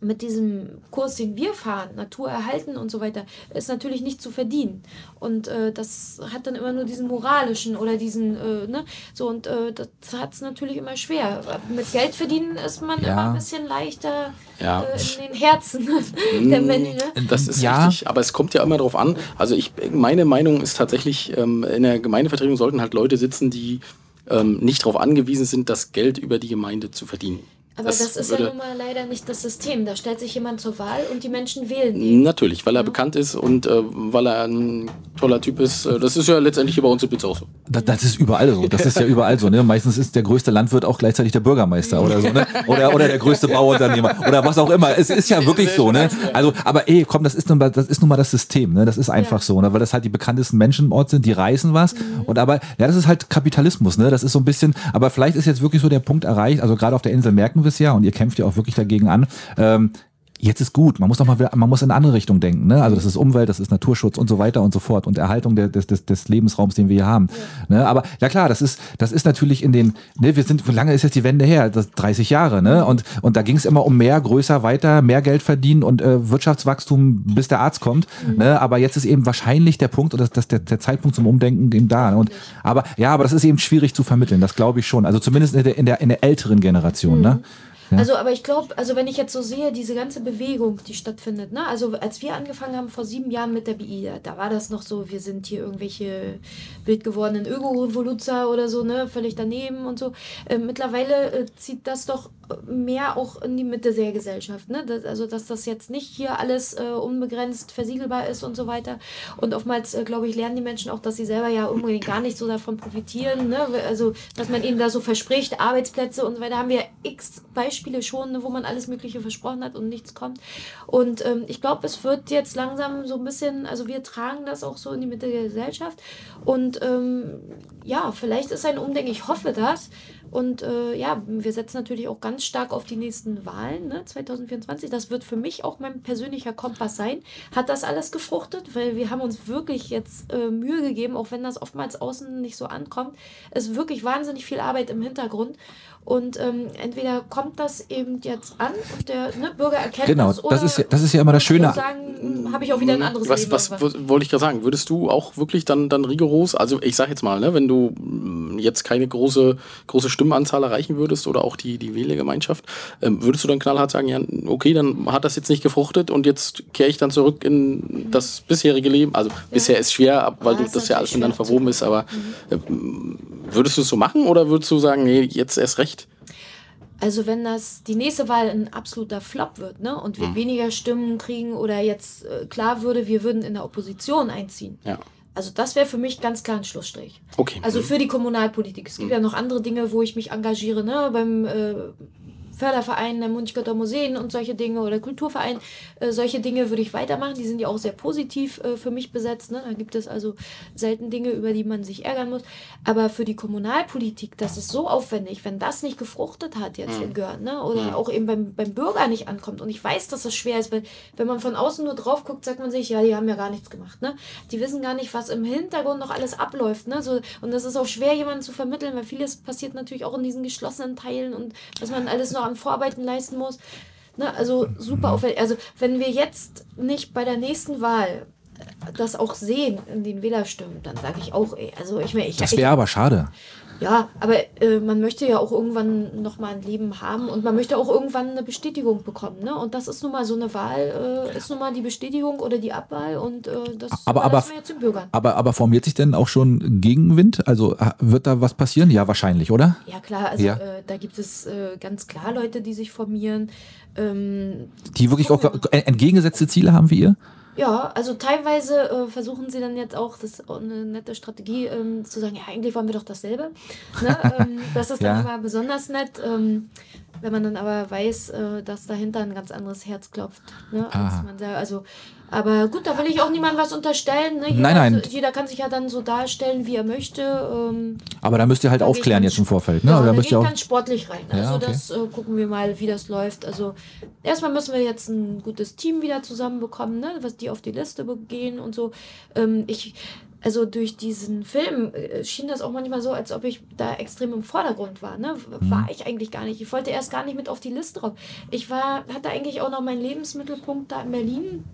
mit diesem Kurs, den wir fahren, Natur erhalten und so weiter, ist natürlich nicht zu verdienen. Und äh, das hat dann immer nur diesen moralischen oder diesen, äh, ne, so und äh, das hat es natürlich immer schwer. Mit Geld verdienen ist man Ja. immer ein bisschen leichter Ja. äh, in den Herzen *laughs* der Menschen. Ne? Das ist Ja. richtig, aber es kommt ja immer darauf an. Also ich, meine Meinung ist tatsächlich, ähm, in der Gemeindevertretung sollten halt Leute sitzen, die ähm, nicht darauf angewiesen sind, das Geld über die Gemeinde zu verdienen. Aber das, ist ja nun mal leider nicht das System. Da stellt sich jemand zur Wahl und die Menschen wählen ihn. Natürlich, weil er bekannt ist und äh, weil er ein toller Typ ist. Äh, Das ist ja letztendlich hier bei uns in Blitz auch so. Das, das ist überall so. Das ist ja überall so. Ne? Meistens ist der größte Landwirt auch gleichzeitig der Bürgermeister oder so, ne? Oder, oder der größte Bauunternehmer oder was auch immer. Es ist ja wirklich so, ne? Also, aber ey, komm, das ist nun mal, das ist nun mal das System, ne? Das ist einfach Ja. so, ne? Weil das halt die bekanntesten Menschen im Ort sind, die reißen was. Und aber, ja, das ist halt Kapitalismus, ne? Das ist so ein bisschen, aber vielleicht ist jetzt wirklich so der Punkt erreicht, also gerade auf der Insel merken wir es ja und ihr kämpft ja auch wirklich dagegen an. Ähm, jetzt ist gut. Man muss noch mal, wieder- man muss in eine andere Richtung denken. Ne? Also das ist Umwelt, das ist Naturschutz und so weiter und so fort und Erhaltung der, des, des, des Lebensraums, den wir hier haben. Ne? Aber ja klar, das ist, das ist natürlich in den, ne, wir sind, wie lange ist jetzt die Wende her? Das 30 Jahre, ne? Und, und da ging es immer um mehr, größer, weiter, mehr Geld verdienen und äh, Wirtschaftswachstum, bis der Arzt kommt. Ne? Aber jetzt ist eben wahrscheinlich der Punkt oder das, das, der, der Zeitpunkt zum Umdenken eben da. Ne? Und, aber ja, aber das ist eben schwierig zu vermitteln, das glaube ich schon. Also zumindest in der, in der, in der älteren Generation, ne? Also, aber ich glaube, also wenn ich jetzt so sehe, diese ganze Bewegung, die stattfindet, ne? Also als wir angefangen haben vor sieben Jahren mit der BI, da, war das noch so, wir sind hier irgendwelche wild gewordenen Öko-Revoluzer oder so, ne? Völlig daneben und so. Äh, mittlerweile äh, zieht das doch mehr auch in die Mitte der Gesellschaft, ne? Das, also dass das jetzt nicht hier alles äh, unbegrenzt versiegelbar ist und so weiter. Und oftmals, äh, glaube ich, lernen die Menschen auch, dass sie selber ja unbedingt gar nicht so davon profitieren, ne? Also dass man ihnen da so verspricht, Arbeitsplätze und so weiter, haben wir x Beispiele schon, ne, wo man alles Mögliche versprochen hat und nichts kommt. Und ähm, ich glaube, es wird jetzt langsam so ein bisschen, also wir tragen das auch so in die Mitte der Gesellschaft. Und ähm, ja, vielleicht ist ein Umdenken, ich hoffe das. Und äh, ja, wir setzen natürlich auch ganz stark auf die nächsten Wahlen, ne, 2024. Das wird für mich auch mein persönlicher Kompass sein. Hat das alles gefruchtet? Weil wir haben uns wirklich jetzt äh, Mühe gegeben, auch wenn das oftmals außen nicht so ankommt. Es ist wirklich wahnsinnig viel Arbeit im Hintergrund. Und ähm, entweder kommt das eben jetzt an und der ne, Bürger erkennt Genau, das, das oder ist ja- das ist ja immer das Schöne. sagen, habe ich auch wieder ein anderes Was, Leben. was wollte ich gerade sagen? Würdest du auch wirklich dann, dann rigoros, also ich sag jetzt mal, ne, wenn du mm, jetzt keine große, große Stimmenanzahl erreichen würdest oder auch die, die Wählergemeinschaft, ähm, würdest du dann knallhart sagen, ja, okay, dann hat das jetzt nicht gefruchtet und jetzt kehre ich dann zurück in das bisherige Leben. Also bisher ist schwer, weil Ja, du ist das ja alles miteinander schwer verwoben ist, aber ähm, würdest du es so machen oder würdest du sagen, nee, jetzt erst recht? Also wenn das die nächste Wahl ein absoluter Flop wird, ne, und Mhm. wir weniger Stimmen kriegen oder jetzt äh, klar würde, wir würden in der Opposition einziehen. Ja. Also das wäre für mich ganz klar ein Schlussstrich. Okay. Also für die Kommunalpolitik. Es gibt ja noch andere Dinge, wo ich mich engagiere, ne, beim äh, Förderverein der Münchgötter Museen und solche Dinge oder Kulturverein. Äh, solche Dinge würde ich weitermachen. Die sind ja auch sehr positiv äh, für mich besetzt. Ne? Da gibt es also selten Dinge, über die man sich ärgern muss. Aber für die Kommunalpolitik, das ist so aufwendig, wenn das nicht gefruchtet hat jetzt in Görn, ne? oder auch eben beim, beim Bürger nicht ankommt. Und ich weiß, dass es schwer ist, weil wenn man von außen nur drauf guckt, sagt man sich, ja, die haben ja gar nichts gemacht. Ne? Die wissen gar nicht, was im Hintergrund noch alles abläuft. Ne? So, und das ist auch schwer, jemandem zu vermitteln, weil vieles passiert natürlich auch in diesen geschlossenen Teilen und was man alles noch an Vorarbeiten leisten muss. Ne? Also super aufwendig. Also wenn wir jetzt nicht bei der nächsten Wahl das auch sehen in den Wählerstimmen, dann sage ich auch, ey, also ich meine, ich, Das wäre aber schade. Ja, aber äh, man möchte ja auch irgendwann nochmal ein Leben haben und man möchte auch irgendwann eine Bestätigung bekommen. Ne? Und das ist nun mal so eine Wahl, äh, ist nun mal die Bestätigung oder die Abwahl und äh, das Aber- aber- wir jetzt den Bürgern. Aber, aber formiert sich denn auch schon Gegenwind? Also wird da was passieren? Ja, wahrscheinlich, oder? Ja klar, also Ja. Äh, da gibt es äh, ganz klar Leute, die sich formieren. Ähm, Die wirklich auch entgegengesetzte Ziele haben wie ihr? Ja, also teilweise äh, versuchen sie dann jetzt auch, das ist auch eine nette Strategie, ähm, zu sagen, ja, eigentlich wollen wir doch dasselbe. Ne? *laughs* ähm, das ist dann Ja. immer besonders nett, ähm, wenn man dann aber weiß, äh, dass dahinter ein ganz anderes Herz klopft. Ne? Als Aha. man da, also, aber gut, da will ich auch niemandem was unterstellen. Ne? Jeder, Nein, nein. So, jeder kann sich ja dann so darstellen, wie er möchte. Ähm, Aber da müsst ihr halt aufklären jetzt im Vorfeld. Ne? ja, Oder da müsst ihr auch, ganz sportlich rein. Ja, Also okay. das äh, gucken wir mal, wie das läuft. Also erstmal müssen wir jetzt ein gutes Team wieder zusammenbekommen, ne? was die auf die Liste gehen und so. Ähm, ich, also durch diesen Film äh, schien das auch manchmal so, als ob ich da extrem im Vordergrund war. Ne? W- Mhm. War ich eigentlich gar nicht. Ich wollte erst gar nicht mit auf die Liste drauf. Ich war, hatte eigentlich auch noch meinen Lebensmittelpunkt da in Berlin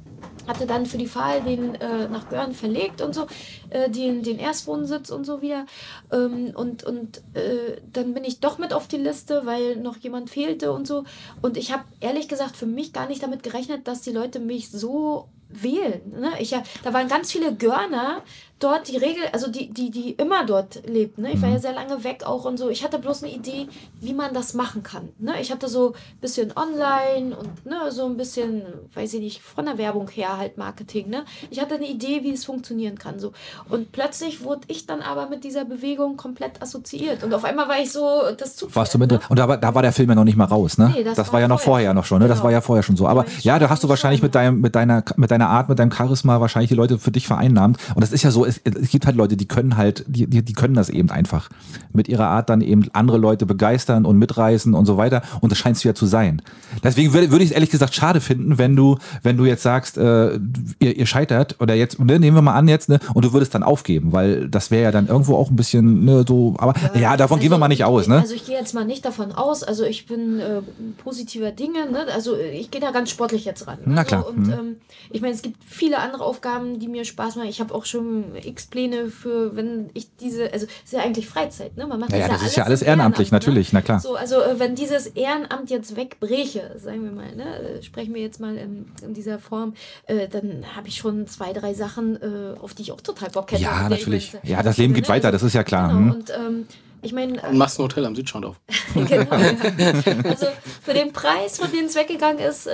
hatte dann für die Wahl den äh, nach Görn verlegt und so, äh, den, den Erstwohnsitz und so wieder. Ähm, und und äh, dann bin ich doch mit auf die Liste, weil noch jemand fehlte und so. Und ich habe ehrlich gesagt für mich gar nicht damit gerechnet, dass die Leute mich so wählen. Ne? Ich, ja- da waren ganz viele Görner dort, die Regel, also die, die, die immer dort lebten. Ne? Ich war ja sehr lange weg auch und so. Ich hatte bloß eine Idee, wie man das machen kann. Ne? Ich hatte so ein bisschen online und ne, so ein bisschen, weiß ich nicht, von der Werbung her halt Marketing. Ne? Ich hatte eine Idee, wie es funktionieren kann. So. Und plötzlich wurde ich dann aber mit dieser Bewegung komplett assoziiert. Und auf einmal war ich so das Zugpferd. warst du mit, ne? und da war, da war der Film ja noch nicht mal raus, ne? Nee, das, das war ja war noch vorher vorher. noch schon, ne? Das Genau. war ja vorher schon so. Aber ja, da hast du wahrscheinlich mit deinem, mit deiner, mit deiner Art, mit deinem Charisma wahrscheinlich die Leute für dich vereinnahmt. Und das ist ja so, es, es gibt halt Leute, die können halt, die, die, können das eben einfach. Mit ihrer Art dann eben andere Leute begeistern und mitreißen und so weiter. Und das scheinst du ja zu sein. Deswegen würde, würde ich es ehrlich gesagt schade finden, wenn du, wenn du jetzt sagst, äh, ihr, ihr scheitert oder jetzt, ne, nehmen wir mal an jetzt, ne, und du würdest dann aufgeben, weil das wäre ja dann irgendwo auch ein bisschen ne, so, aber ja, ja davon also, gehen wir mal nicht aus. Ne? Also ich gehe jetzt mal nicht davon aus, also ich bin äh, positiver Dinge, ne? also ich gehe da ganz sportlich jetzt ran. Na klar. Also, und mhm. ähm, ich meine, es gibt viele andere Aufgaben, die mir Spaß machen. Ich habe auch schon x Pläne für, wenn ich diese, also es ist ja eigentlich Freizeit, ne? Man macht ja, das, ja, das ist ja alles ehrenamtlich, Ehrenamt, ne? natürlich, na klar. So, also äh, wenn dieses Ehrenamt jetzt wegbreche, sagen wir mal, ne? Äh, sprechen wir jetzt mal in, in dieser Form, äh, dann habe ich schon zwei, drei Sachen, äh, auf die ich auch total Bock hätte. Ja, natürlich. Ja, das Leben geht ne? weiter, das ist ja klar. Genau. Hm. Und ähm, ich meine. Und machst ein Hotel am Südstrand auf. *laughs* genau. Also für den Preis, von dem es weggegangen ist, äh,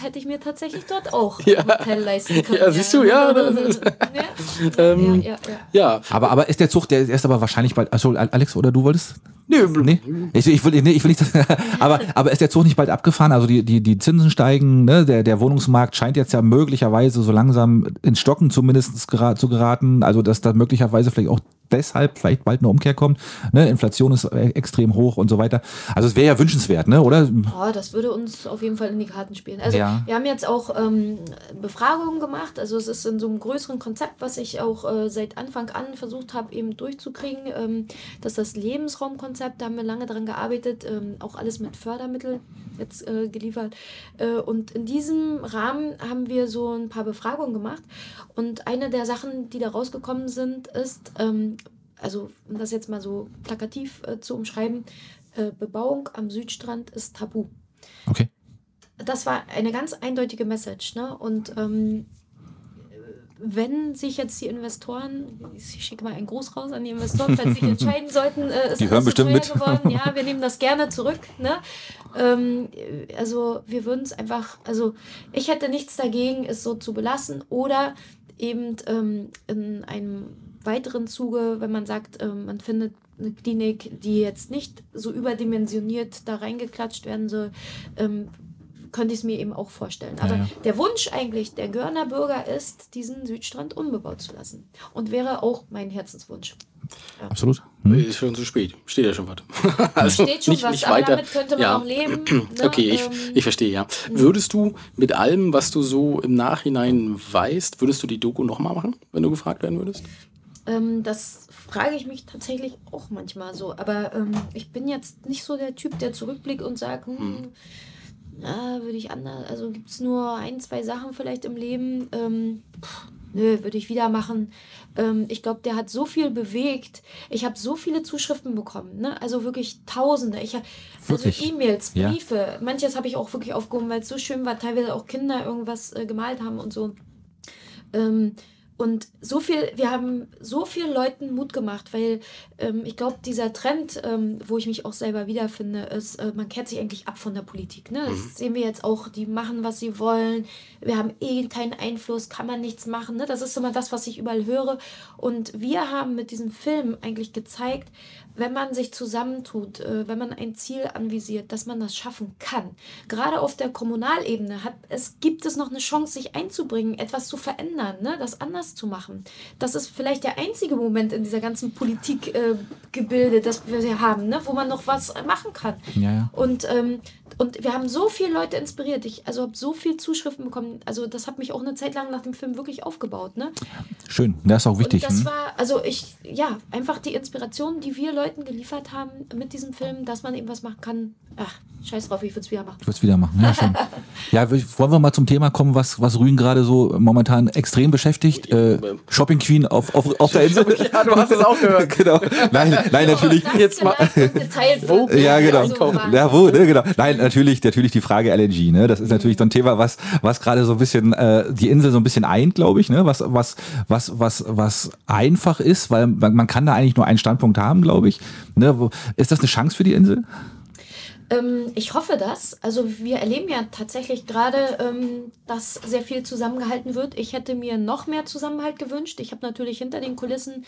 hätte ich mir tatsächlich dort auch ja. ein Hotel leisten können. Ja, siehst du, *laughs* ja. ja. Ähm, ja, ja, Aber, aber ist der Zug, der ist aber wahrscheinlich bald. Also Alex, oder du wolltest? Nee, nee. Ich, ich, will, nee, ich will nicht. *laughs* aber, aber ist der Zug nicht bald abgefahren? Also die, die, die Zinsen steigen, ne? der, der Wohnungsmarkt scheint jetzt ja möglicherweise so langsam ins Stocken zumindest zu geraten. Also dass da möglicherweise vielleicht auch deshalb vielleicht bald eine Umkehr kommt. Ne? Inflation ist äh, extrem hoch und so weiter. Also es wäre ja wünschenswert, ne? oder? Oh, das würde uns auf jeden Fall in die Karten spielen. Also ja. wir haben jetzt auch ähm, Befragungen gemacht. Also es ist in so einem größeren Konzept, was ich auch äh, seit Anfang an versucht habe, eben durchzukriegen. Ähm, dass das Lebensraumkonzept, da haben wir lange dran gearbeitet, ähm, auch alles mit Fördermitteln jetzt äh, geliefert. Äh, und in diesem Rahmen haben wir so ein paar Befragungen gemacht. Und eine der Sachen, die da rausgekommen sind, ist, ähm, also um das jetzt mal so plakativ äh, zu umschreiben, äh, Bebauung am Südstrand ist tabu. Okay. Das war eine ganz eindeutige Message. Ne? Und ähm, wenn sich jetzt die Investoren, ich schicke mal einen Gruß raus an die Investoren, falls sie sich *laughs* entscheiden sollten, äh, ist die hören bestimmt mit. geworden. Ja, *laughs* wir nehmen das gerne zurück. Ne? Ähm, also wir würden es einfach, also ich hätte nichts dagegen, es so zu belassen oder eben ähm, in einem weiteren Zuge, wenn man sagt, ähm, man findet eine Klinik, die jetzt nicht so überdimensioniert da reingeklatscht werden soll, ähm, könnte ich es mir eben auch vorstellen. Aber ja, ja. der Wunsch eigentlich der Görner Bürger ist, diesen Südstrand unbebaut zu lassen. Und wäre auch mein Herzenswunsch. Absolut. Hm. Ist schon zu spät. Steht ja schon was. *laughs* also Steht schon nicht, was, nicht aber weiter. damit könnte man ja. auch leben. *clears throat* Ne? Okay, ich, ähm, ich verstehe, ja. Hm. Würdest du mit allem, was du so im Nachhinein weißt, würdest du die Doku nochmal machen, wenn du gefragt werden würdest? Ähm, das frage ich mich tatsächlich auch manchmal so. Aber ähm, ich bin jetzt nicht so der Typ, der zurückblickt und sagt, hm, hm na, würde ich anders, also gibt es nur ein, zwei Sachen vielleicht im Leben, ähm, pff, nö, würde ich wieder machen. Ähm, ich glaube, der hat so viel bewegt. Ich habe so viele Zuschriften bekommen, ne? also wirklich Tausende. Ich hab, also E-Mails, Briefe, ja. manches habe ich auch wirklich aufgehoben, weil es so schön war, teilweise auch Kinder irgendwas äh, gemalt haben und so. Ähm, und so viel, wir haben so vielen Leuten Mut gemacht, weil ähm, ich glaube, dieser Trend, ähm, wo ich mich auch selber wiederfinde, ist, äh, man kehrt sich eigentlich ab von der Politik. Ne? Das mhm. sehen wir jetzt auch, die machen, was sie wollen. Wir haben eh keinen Einfluss, kann man nichts machen. Ne? Das ist immer das, was ich überall höre. Und wir haben mit diesem Film eigentlich gezeigt, wenn man sich zusammentut, äh, wenn man ein Ziel anvisiert, dass man das schaffen kann. Gerade auf der Kommunalebene hat, es, gibt es noch eine Chance, sich einzubringen, etwas zu verändern, ne? das anders zu machen. Das ist vielleicht der einzige Moment in dieser ganzen Politikgebilde, äh, das wir haben, ne? wo man noch was machen kann. Ja, ja. Und ähm, und wir haben so viele Leute inspiriert. Ich also habe so viele Zuschriften bekommen. Also das hat mich auch eine Zeit lang nach dem Film wirklich aufgebaut. Ne? Schön, das ist auch wichtig. Und das hm? war, also ich, ja, einfach die Inspiration, die wir Leuten geliefert haben mit diesem Film, dass man eben was machen kann. Ach, scheiß drauf, ich würde es wieder machen. Ich würde es wieder machen, ja *laughs* schön. ja, wollen wir mal zum Thema kommen, was, was Rügen gerade so momentan extrem beschäftigt? Äh, Shopping Queen auf, auf, auf der Insel. ja, du hast es auch gehört. *laughs* genau. Nein, nein, natürlich. Jetzt mal. Geteilt wird, ja, genau. Also ja, wo, ne, genau. Nein, natürlich, natürlich die Frage LNG. Ne? Das ist natürlich so ein Thema, was, was gerade so ein bisschen äh, die Insel so ein bisschen eint, glaube ich. Ne? Was, was, was, was, was einfach ist, weil man, man kann da eigentlich nur einen Standpunkt haben, glaube ich. Ne? Ist das eine Chance für die Insel? Ähm, ich hoffe das. Also wir erleben ja tatsächlich gerade, ähm, dass sehr viel zusammengehalten wird. Ich hätte mir noch mehr Zusammenhalt gewünscht. Ich habe natürlich hinter den Kulissen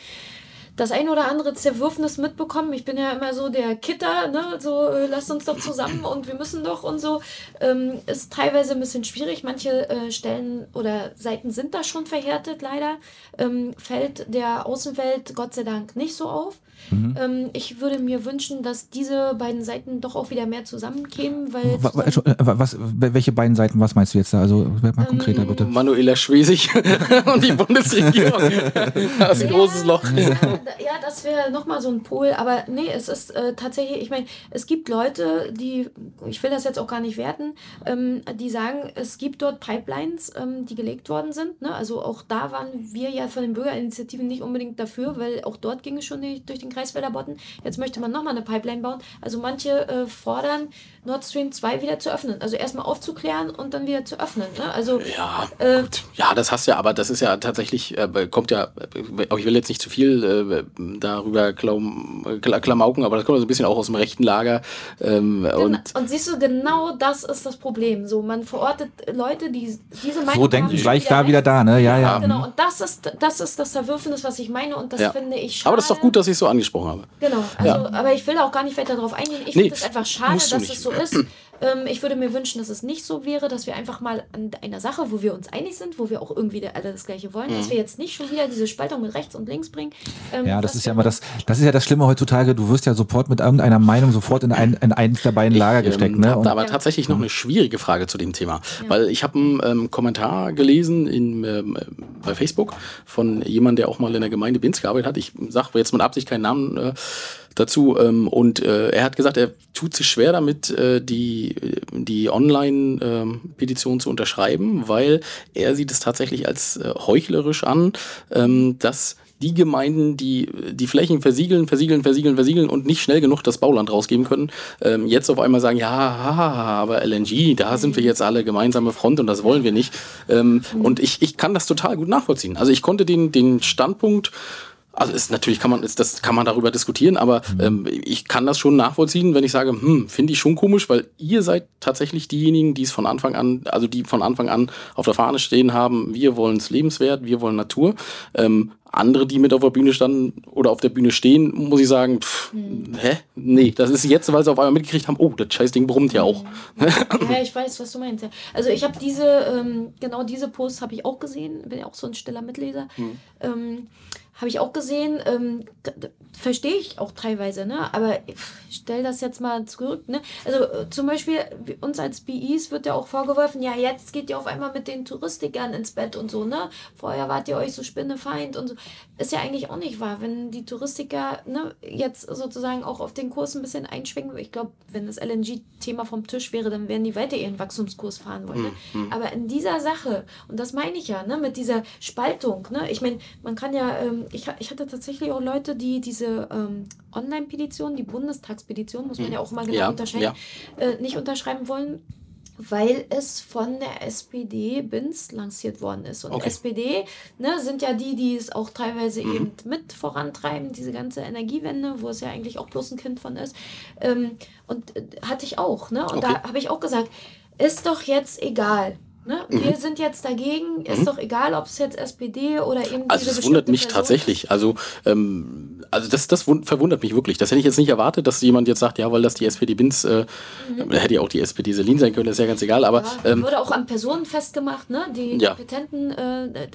das ein oder andere Zerwürfnis mitbekommen. Ich bin ja immer so der Kitter, ne? so äh, lasst uns doch zusammen und wir müssen doch und so. Ähm, ist teilweise ein bisschen schwierig. Manche äh, Stellen oder Seiten sind da schon verhärtet, leider. Ähm, fällt der Außenwelt Gott sei Dank nicht so auf. Mhm. Ähm, ich würde mir wünschen, dass diese beiden Seiten doch auch wieder mehr zusammenkämen, weil. Was, was, welche beiden Seiten, was meinst du jetzt da? Also werd mal konkreter ähm, bitte. Manuela Schwesig *laughs* und die Bundesregierung. *laughs* das ist ein ja, großes Loch. Ja, das wäre nochmal so ein Pol, aber nee, es ist äh, tatsächlich, ich meine, es gibt Leute, die, ich will das jetzt auch gar nicht werten, ähm, die sagen, es gibt dort Pipelines, ähm, die gelegt worden sind. Ne? Also auch da waren wir ja von den Bürgerinitiativen nicht unbedingt dafür, weil auch dort ging es schon nicht durch den Kreiswälder Botten. Jetzt möchte man nochmal eine Pipeline bauen. Also manche äh, fordern, Nord Stream 2 wieder zu öffnen. Also erstmal aufzuklären und dann wieder zu öffnen. Ne? Also, ja, äh, ja, das hast ja, aber das ist ja tatsächlich, äh, kommt ja, äh, ich will jetzt nicht zu viel äh, darüber klaum, klamauken, aber das kommt so ein bisschen auch aus dem rechten Lager. Ähm, genau. und, und siehst du, genau das ist das Problem. So, man verortet Leute, die diese Meinung So denken gleich da wieder da, ne? Ja, ja. ja. Genau, und das ist, das ist das Zerwürfnis, was ich meine und das ja. finde ich schade. Aber das ist doch gut, dass ich so angesprochen habe. Genau, also, ja. aber ich will auch gar nicht weiter darauf eingehen. Ich nee, finde es einfach schade, dass es so ist. *clears throat* Ähm, ich würde mir wünschen, dass es nicht so wäre, dass wir einfach mal an einer Sache, wo wir uns einig sind, wo wir auch irgendwie alle das Gleiche wollen, mhm. dass wir jetzt nicht schon wieder diese Spaltung mit rechts und links bringen. Ähm, ja, das ist ja immer das, das ist ja das Schlimme heutzutage. Du wirst ja sofort mit irgendeiner Meinung sofort in, ein, in eins der beiden Lager ich, gesteckt. Ähm, ne? habe aber tatsächlich noch eine schwierige Frage zu dem Thema, ja. weil ich habe einen ähm, Kommentar gelesen in, ähm, bei Facebook von jemandem, der auch mal in der Gemeinde Binz gearbeitet hat. Ich sage jetzt mit Absicht keinen Namen. Äh, dazu. Ähm, und äh, er hat gesagt, er tut sich schwer damit, äh, die, die Online-Petition zu unterschreiben, weil er sieht es tatsächlich als äh, heuchlerisch an, ähm, dass die Gemeinden, die die Flächen versiegeln, versiegeln, versiegeln, versiegeln und nicht schnell genug das Bauland rausgeben können, ähm, jetzt auf einmal sagen, ja, aber LNG, da sind wir jetzt alle gemeinsame Front und das wollen wir nicht. Ähm, und ich, ich kann das total gut nachvollziehen. Also ich konnte den, den Standpunkt also ist natürlich kann man ist das kann man darüber diskutieren, aber mhm. ähm, ich kann das schon nachvollziehen, wenn ich sage, hm, finde ich schon komisch, weil ihr seid tatsächlich diejenigen, die es von Anfang an, also die von Anfang an auf der Fahne stehen haben, wir wollen es lebenswert, wir wollen Natur. Ähm, andere, die mit auf der Bühne standen oder auf der Bühne stehen, muss ich sagen, pff, hm. hä? Nee, das ist jetzt, weil sie auf einmal mitgekriegt haben, oh, das Scheißding brummt ja auch. Hm. *laughs* ja, ich weiß, was du meinst. Also ich habe diese, ähm, genau diese Posts habe ich auch gesehen, bin ja auch so ein stiller Mitleser. Hm. Habe ich auch gesehen, ähm, verstehe ich auch teilweise, ne? aber ich stell das jetzt mal zurück. Ne? Also äh, zum Beispiel uns als BIs wird ja auch vorgeworfen, ja jetzt geht ihr auf einmal mit den Touristikern ins Bett und so, ne? Vorher wart ihr euch so Spinnefeind und so. Ist ja eigentlich auch nicht wahr, wenn die Touristiker ne, jetzt sozusagen auch auf den Kurs ein bisschen einschwenken. Ich glaube, wenn das LNG-Thema vom Tisch wäre, dann werden die weiter ihren Wachstumskurs fahren wollen. Ne? Mhm. Aber in dieser Sache, und das meine ich ja, ne, mit dieser Spaltung, ne? ich meine, man kann ja ähm, ich, ich hatte tatsächlich auch Leute, die diese ähm, Online-Petition, die Bundestagspetition, muss man ja auch mal genau ja, unterscheiden, ja. Äh, nicht unterschreiben wollen, weil es von der SPD BINS lanciert worden ist. Und okay. SPD ne, sind ja die, die es auch teilweise mhm. eben mit vorantreiben, diese ganze Energiewende, wo es ja eigentlich auch bloß ein Kind von ist. Ähm, und äh, hatte ich auch. Ne? Und okay. da habe ich auch gesagt, ist doch jetzt egal. Ne? Mhm. Wir sind jetzt dagegen, ist mhm. doch egal, ob es jetzt SPD oder eben. Also, es wundert mich Person tatsächlich. Also, ähm, also das, das verwundert mich wirklich. Das hätte ich jetzt nicht erwartet, dass jemand jetzt sagt, ja, weil das die SPD-Binz, äh, mhm. hätte ja auch die SPD Selin sein können, das ist ja ganz egal. Aber, ja, ähm, wurde auch an Personen festgemacht, ne? Die ja. Kompetenten, äh,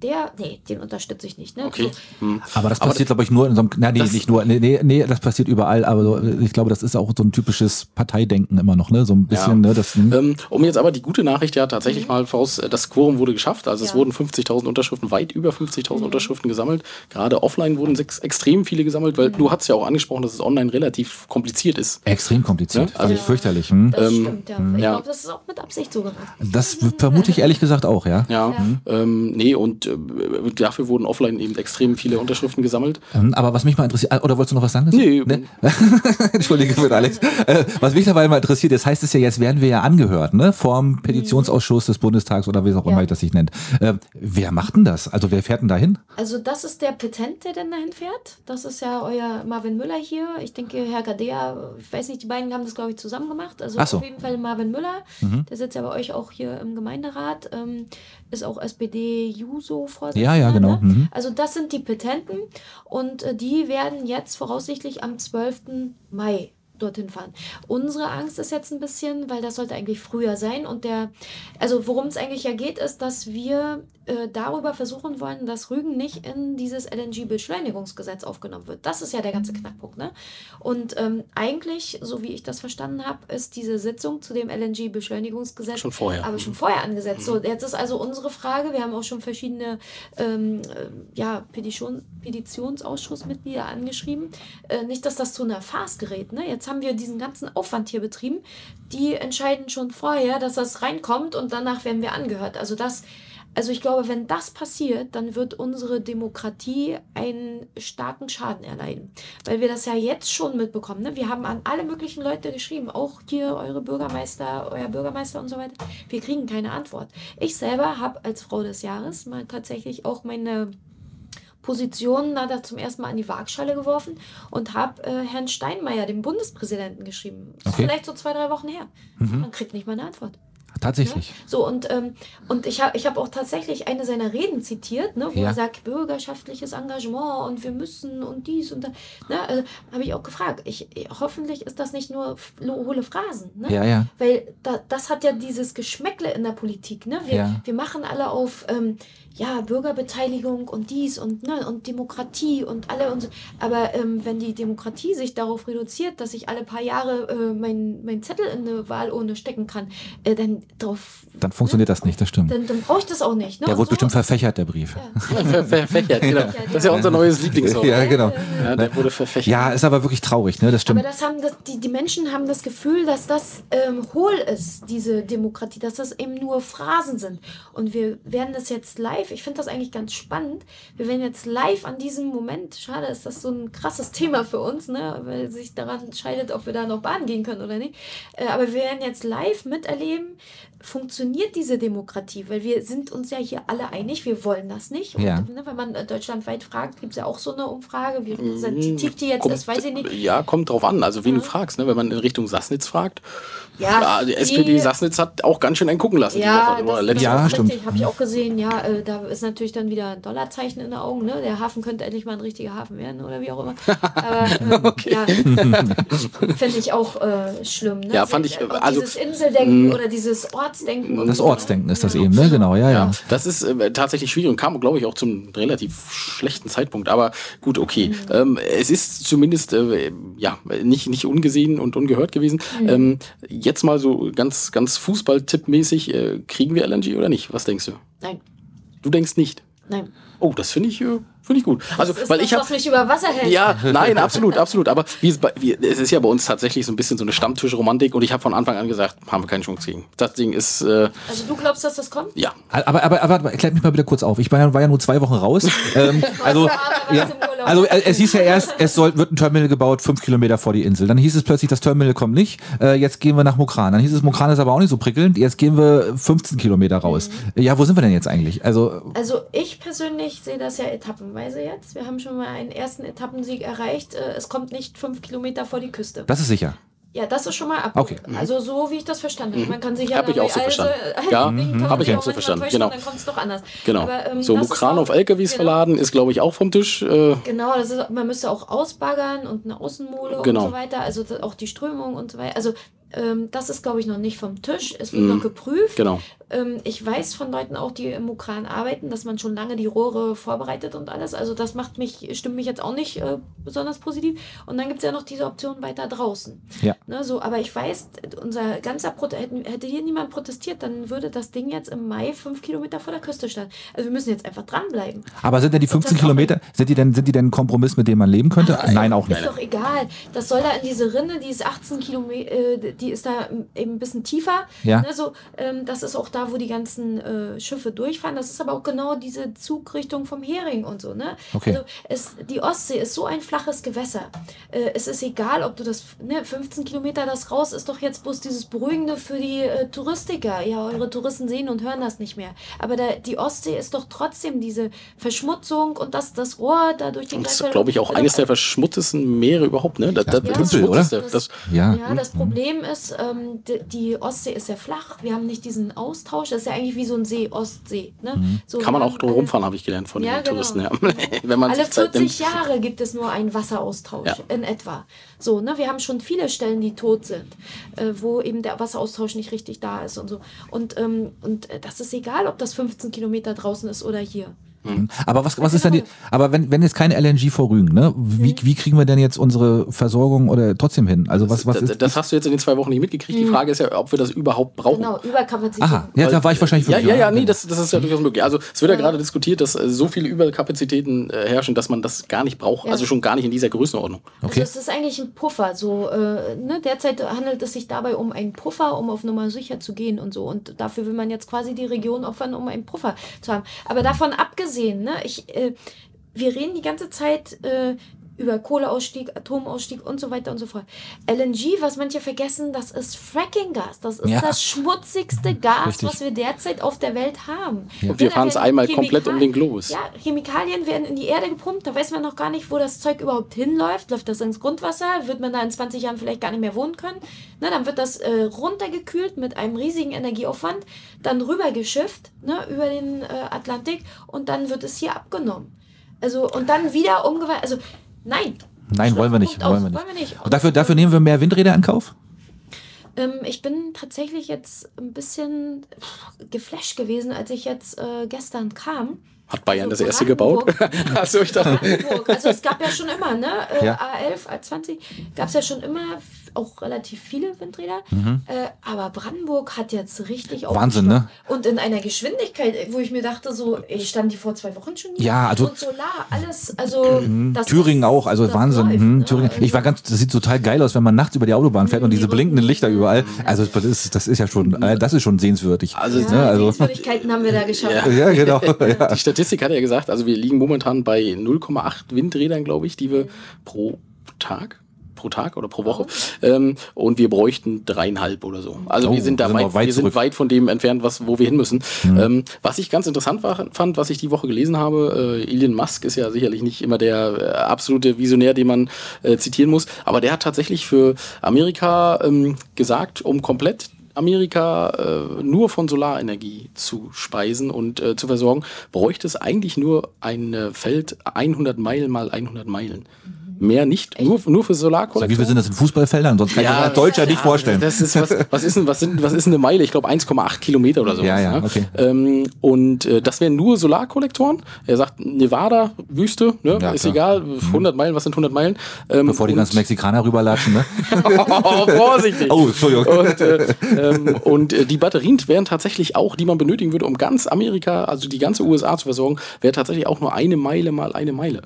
der, nee, den unterstütze ich nicht. Ne? Okay. Mhm. Aber das passiert, glaube ich, nur in so einem, na, nee, nicht nur, nee, nee, nee, das passiert überall, aber so, ich glaube, das ist auch so ein typisches Parteidenken immer noch, ne? So ein bisschen, ja. ne? Das, hm. ähm, um jetzt aber die gute Nachricht ja tatsächlich mhm. mal voraus, äh, das Quorum wurde geschafft. Also ja. es wurden 50.000 Unterschriften, weit über 50.000 mhm. Unterschriften gesammelt. Gerade offline wurden sechs, extrem viele gesammelt, weil mhm. du hast ja auch angesprochen, dass es online relativ kompliziert ist. Extrem kompliziert, ja? also ja. fürchterlich. Hm? Das ähm, stimmt, ja. Ich glaube, das ist auch mit Absicht so gemacht. Das vermute ich ehrlich gesagt auch, ja. Ja, mhm. ähm, nee, und äh, dafür wurden offline eben extrem viele Unterschriften gesammelt. Ähm, aber was mich mal interessiert, oder wolltest du noch was sagen? Nee. nee? *laughs* Entschuldige für Alex. Äh, was mich dabei mal interessiert, das heißt es ja, jetzt werden wir ja angehört, ne, vom Petitionsausschuss Ausschuss des Bundestags oder wie auch immer Ja. das sich nennt. Äh, wer macht denn das? Also wer fährt denn da hin? Also das ist der Petent, der denn dahin fährt. Das ist ja euer Marvin Müller hier. Ich denke, Herr Gadea, ich weiß nicht, die beiden haben das, glaube ich, zusammen gemacht. Also so. auf jeden Fall Marvin Müller. Der sitzt ja bei euch auch hier im Gemeinderat. Ähm, ist auch SPD-Juso-Vorsitzender. Ja, ja, genau. Ne? Mhm. Also das sind die Petenten. Und äh, die werden jetzt voraussichtlich am 12. Mai dorthin fahren. Unsere Angst ist jetzt ein bisschen, weil das sollte eigentlich früher sein und der, also worum es eigentlich ja geht, ist, dass wir äh, darüber versuchen wollen, dass Rügen nicht in dieses LNG-Beschleunigungsgesetz aufgenommen wird. Das ist ja der ganze Knackpunkt, ne? Und ähm, eigentlich, so wie ich das verstanden habe, ist diese Sitzung zu dem LNG-Beschleunigungsgesetz Schon vorher. aber schon vorher angesetzt. So, jetzt ist also unsere Frage, wir haben auch schon verschiedene ähm, äh, ja, Petition, Petitionsausschussmitglieder angeschrieben, äh, nicht, dass das zu einer Farce gerät. Ne? Jetzt haben wir diesen ganzen Aufwand hier betrieben. Die entscheiden schon vorher, dass das reinkommt und danach werden wir angehört. Also das, also ich glaube, wenn das passiert, dann wird unsere Demokratie einen starken Schaden erleiden. Weil wir das ja jetzt schon mitbekommen. Ne? Wir haben an alle möglichen Leute geschrieben, auch hier eure Bürgermeister, euer Bürgermeister und so weiter. Wir kriegen keine Antwort. Ich selber habe als Frau des Jahres mal tatsächlich auch meine Position da, da zum ersten Mal an die Waagschale geworfen und habe äh, Herrn Steinmeier, dem Bundespräsidenten, geschrieben. Das ist vielleicht so zwei, drei Wochen her. Man kriegt nicht mal eine Antwort. Tatsächlich. So, und, ähm, und ich habe ich hab auch tatsächlich eine seiner Reden zitiert, ne, wo Ja. er sagt, bürgerschaftliches Engagement und wir müssen und dies und das. Ne, also, habe ich auch gefragt. Ich, hoffentlich ist das nicht nur hohle Phrasen. Ne? Ja, ja. Weil da, das hat ja dieses Geschmäckle in der Politik. Ne? Wir, Ja. wir machen alle auf ähm, ja, Bürgerbeteiligung und dies und, ne, und Demokratie und alle und so. Aber ähm, wenn die Demokratie sich darauf reduziert, dass ich alle paar Jahre äh, meinen mein Zettel in eine Wahlurne stecken kann, äh, dann drauf. Dann funktioniert das nicht, das stimmt. Dann, dann brauche ich das auch nicht. Ne? Der wurde so- bestimmt verfächert, der Brief. Ver *laughs* verfächert, genau. Das ist ja unser neues Lieblingswort. Ja, genau. Ja, der wurde verfächert. Ja, ist aber wirklich traurig, ne? Das Aber stimmt. das haben das, die, die Menschen haben das Gefühl, dass das ähm, hohl ist, diese Demokratie, dass das eben nur Phrasen sind. Und wir werden das jetzt live, ich finde das eigentlich ganz spannend, wir werden jetzt live an diesem Moment, schade ist das so ein krasses Thema für uns, ne, weil sich daran scheidet, ob wir da noch baden gehen können oder nicht. Äh, aber wir werden jetzt live miterleben, funktioniert diese Demokratie, weil wir sind uns ja hier alle einig, wir wollen das nicht. Und, Ja. ne, wenn man äh, deutschlandweit fragt, gibt es ja auch so eine Umfrage, wie repräsentativ die jetzt Kommt- ist, weiß ich nicht. Ja, kommt drauf an. Also, wen du fragst. Ne? Wenn man in Richtung Sassnitz fragt, Ja, ja, die SPD Sassnitz hat auch ganz schön einen gucken lassen. die Ja, Woche. Oder das, Ja, stimmt. Habe ich auch gesehen. Ja, äh, da ist natürlich dann wieder ein Dollarzeichen in den Augen. Ne? Der Hafen könnte endlich mal ein richtiger Hafen werden oder wie auch immer. Aber *laughs* äh, ja, *laughs* finde ich auch äh, schlimm. Ne? Ja, fand ich, Auch also- dieses Inseldenken oder dieses Ortsdenken. und Das. Ortsdenken ist das eben, ne? Genau, ja, ja. Das ist äh, tatsächlich schwierig und kam, glaube ich, auch zum relativ schlechten Zeitpunkt. Aber gut, okay. Ähm, es ist zumindest äh, ja nicht, nicht ungesehen und ungehört gewesen. Ähm, jetzt mal so ganz, ganz Fußball-Tipp-mäßig, äh, kriegen wir LNG oder nicht? Was denkst du? Nein, Du denkst nicht. nein. Oh, das finde ich, äh, finde ich gut. Also, Das ist weil das, ich habe was mich über Wasser hält. Ja, nein, absolut, absolut. Aber wie es, bei, wie, es ist ja bei uns tatsächlich so ein bisschen so eine Stammtischromantik und ich habe von Anfang an gesagt, haben wir keine Chance gegen. Das Ding ist, äh, Also du glaubst, dass das kommt? ja. Aber, aber, aber, aber klärt mich mal wieder kurz auf. Ich war ja, war ja nur zwei Wochen raus. *laughs* ähm, also, ja, also äh, es hieß ja erst, es soll, wird ein Terminal gebaut, fünf Kilometer vor die Insel. Dann hieß es plötzlich, das Terminal kommt nicht. Äh, jetzt gehen wir nach Mokran. Dann hieß es, Mokran ist aber auch nicht so prickelnd. Jetzt gehen wir 15 Kilometer raus. Ja, wo sind wir denn jetzt eigentlich? Also, Also ich persönlich sehe das ja etappenweise jetzt. Wir haben schon mal einen ersten Etappensieg erreicht. Äh, Es kommt nicht fünf Kilometer vor die Küste. das ist sicher. Ja, das ist schon mal ab. Okay. Also so wie ich das verstanden habe. Man kann sich ja Hab ich auch so verstanden. *laughs* Ja, Dingen kann man hab ich auch so verstanden, täuschen genau. Dann kommt es doch anders. Genau. Aber, ähm, so, auch- auf LKWs genau. verladen ist, glaube ich, auch vom Tisch. Äh, Genau, das ist, man müsste auch ausbaggern und eine Außenmole Genau. und so weiter. Also auch die Strömung und so weiter. Also ähm, das ist, glaube ich, noch nicht vom Tisch. Es wird Mhm. noch geprüft. genau. Ähm, ich weiß von Leuten auch, die im Ukran arbeiten, dass man schon lange die Rohre vorbereitet und alles. Also das macht mich, stimmt mich jetzt auch nicht äh, besonders positiv. Und dann gibt es ja noch diese Option weiter draußen. Ja. Ne, so, aber ich weiß, unser ganzer Prote hätten, hätte hier niemand protestiert, dann würde das Ding jetzt im Mai fünf Kilometer vor der Küste stehen. Also wir müssen jetzt einfach dranbleiben. Aber sind denn die 15 das auch Kilometer, sind die denn, sind die denn ein Kompromiss, mit dem man leben könnte? Nein, auch nicht. Ist doch egal. Das soll da in diese Rinne, die ist 18 Kilometer, äh, die ist da eben ein bisschen tiefer. Ja. Ne, so, ähm, das ist auch da, wo die ganzen äh, Schiffe durchfahren. Das ist aber auch genau diese Zugrichtung vom Hering und so. Ne? Okay. Also es, die Ostsee ist so ein flaches Gewässer. Äh, es ist egal, ob du das, ne, 15 Kilometer das raus ist doch jetzt bloß dieses Beruhigende für die äh, Touristiker. Ja, eure Touristen sehen und hören das nicht mehr. Aber da, die Ostsee ist doch trotzdem diese Verschmutzung und das, das Rohr da durch den Und das ist, glaube ich, auch Also, eines der verschmutztesten Meere überhaupt, ne? Das, das, Ja, das Tümpel, oder? Schmutzigste, Das, Ja. Ja, das Problem ist, ähm, die, die Ostsee ist sehr flach. Wir haben nicht diesen Austausch. Das ist ja eigentlich wie so ein See, Ostsee. Ne? So, kann man auch drum rumfahren, habe ich gelernt von Ja, den genau. Touristen. Ja. *laughs* Wenn man Alle sich Zeit 40 nimmt. Jahre gibt es nur einen Wasseraustausch Ja. in etwa. So, ne, wir haben schon viele Stellen, die tot sind, äh, wo eben der Wasseraustausch nicht richtig da ist und so. Und, ähm, und äh, das ist egal, ob das 15 Kilometer draußen ist oder hier. Aber was, was ist denn die, aber wenn, wenn jetzt keine LNG vor Rügen, ne? Wie, wie kriegen wir denn jetzt unsere Versorgung oder trotzdem hin? Also was, was das, ist. das hast du jetzt in den zwei Wochen nicht mitgekriegt. Die Frage ist ja, ob wir das überhaupt brauchen. Genau, Überkapazität. Aha, ja, da war ich wahrscheinlich Ja, wirklich- ja, ja, nee, das, das ist ja durchaus möglich. Also es wird ja gerade diskutiert, dass äh, so viele Überkapazitäten äh, herrschen, dass man das gar nicht braucht. Ja. Also schon gar nicht in dieser Größenordnung. Okay. Also es ist eigentlich ein Puffer. So, äh, ne? Derzeit handelt es sich dabei um einen Puffer, um auf Nummer sicher zu gehen und so. Und dafür will man jetzt quasi die Region opfern, um einen Puffer zu haben. Aber davon abgesehen, ne, ich, äh, wir reden die ganze Zeit äh, über Kohleausstieg, Atomausstieg und so weiter und so fort. LNG, was manche vergessen, das ist Fracking-Gas. Das ist Ja. das schmutzigste *laughs* Gas, Richtig. was wir derzeit auf der Welt haben. Und wir fahren es einmal komplett um den Globus. Ja, Chemikalien werden in die Erde gepumpt, da weiß man noch gar nicht, wo das Zeug überhaupt hinläuft. Läuft das ins Grundwasser? Wird man da in 20 Jahren vielleicht gar nicht mehr wohnen können? Ne, dann wird das äh, runtergekühlt mit einem riesigen Energieaufwand, dann rübergeschifft ne, über den äh, Atlantik und dann wird es hier abgenommen. Also und dann wieder umgewandelt. Also nein. Nein, wollen wir nicht, wollen wir nicht. Wollen wir nicht. Und dafür, dafür nehmen wir mehr Windräder in Kauf? Ähm, ich bin tatsächlich jetzt ein bisschen geflasht gewesen, als ich jetzt äh, gestern kam. Hat Bayern Also das erste gebaut? *laughs* Achso, ich dachte. Also es gab ja schon immer, ne? Äh, Ja. A11, A20 gab es ja schon immer auch relativ viele Windräder. Äh, aber Brandenburg hat jetzt richtig Mhm. Wahnsinn, ne? Und in einer Geschwindigkeit, wo ich mir dachte, so, ey, standen die vor zwei Wochen schon hier? Ja, also- Und Solar, alles, also. das Thüringen ist- auch, also das Wahnsinn. läuft, Mhm, ne? Thüringen. Ich war ganz, das sieht total geil aus, wenn man nachts über die Autobahn fährt und diese blinkenden Lichter überall. Also das ist, das ist ja schon, äh, das ist schon sehenswürdig. Also, Ja, ne, also- Sehenswürdigkeiten haben wir da *laughs* geschafft. Ja. Ja, genau. *laughs* Ja. Die Statistik hat ja gesagt, also wir liegen momentan bei 0,8 Windrädern, glaube ich, die wir pro Tag pro Tag oder pro Woche. Ähm, und wir bräuchten dreieinhalb oder so. Also Oh, wir sind da sind weit, wir weit wir sind weit von dem entfernt, was, wo wir hin müssen. Ähm, was ich ganz interessant war, fand, was ich die Woche gelesen habe, äh, Elon Musk ist ja sicherlich nicht immer der äh, absolute Visionär, den man äh, zitieren muss, aber der hat tatsächlich für Amerika ähm, gesagt, um komplett Amerika äh, nur von Solarenergie zu speisen und äh, zu versorgen, bräuchte es eigentlich nur ein äh, Feld 100 Meilen mal 100 Meilen. Mehr nicht, nur, nur für So, Solarkollektoren. wie viel sind das in Fußballfeldern? Sonst kann ich mir als Deutscher nicht vorstellen. Das ist, was, was, ist denn, was, sind, was ist denn eine Meile? Ich glaube 1,8 Kilometer oder so. Ja, ja, okay. Ähm, und äh, das wären nur Solarkollektoren. Er sagt Nevada, Wüste, ne? Ja, ist klar. egal, 100 Meilen, was sind 100 Meilen? Ähm, Bevor die ganzen Mexikaner rüberlatschen, ne? *laughs* oh, vorsichtig. Oh, Entschuldigung. Und, äh, ähm, und äh, die Batterien wären tatsächlich auch, die man benötigen würde, um ganz Amerika, also die ganze USA zu versorgen, wäre tatsächlich auch nur eine Meile mal eine Meile.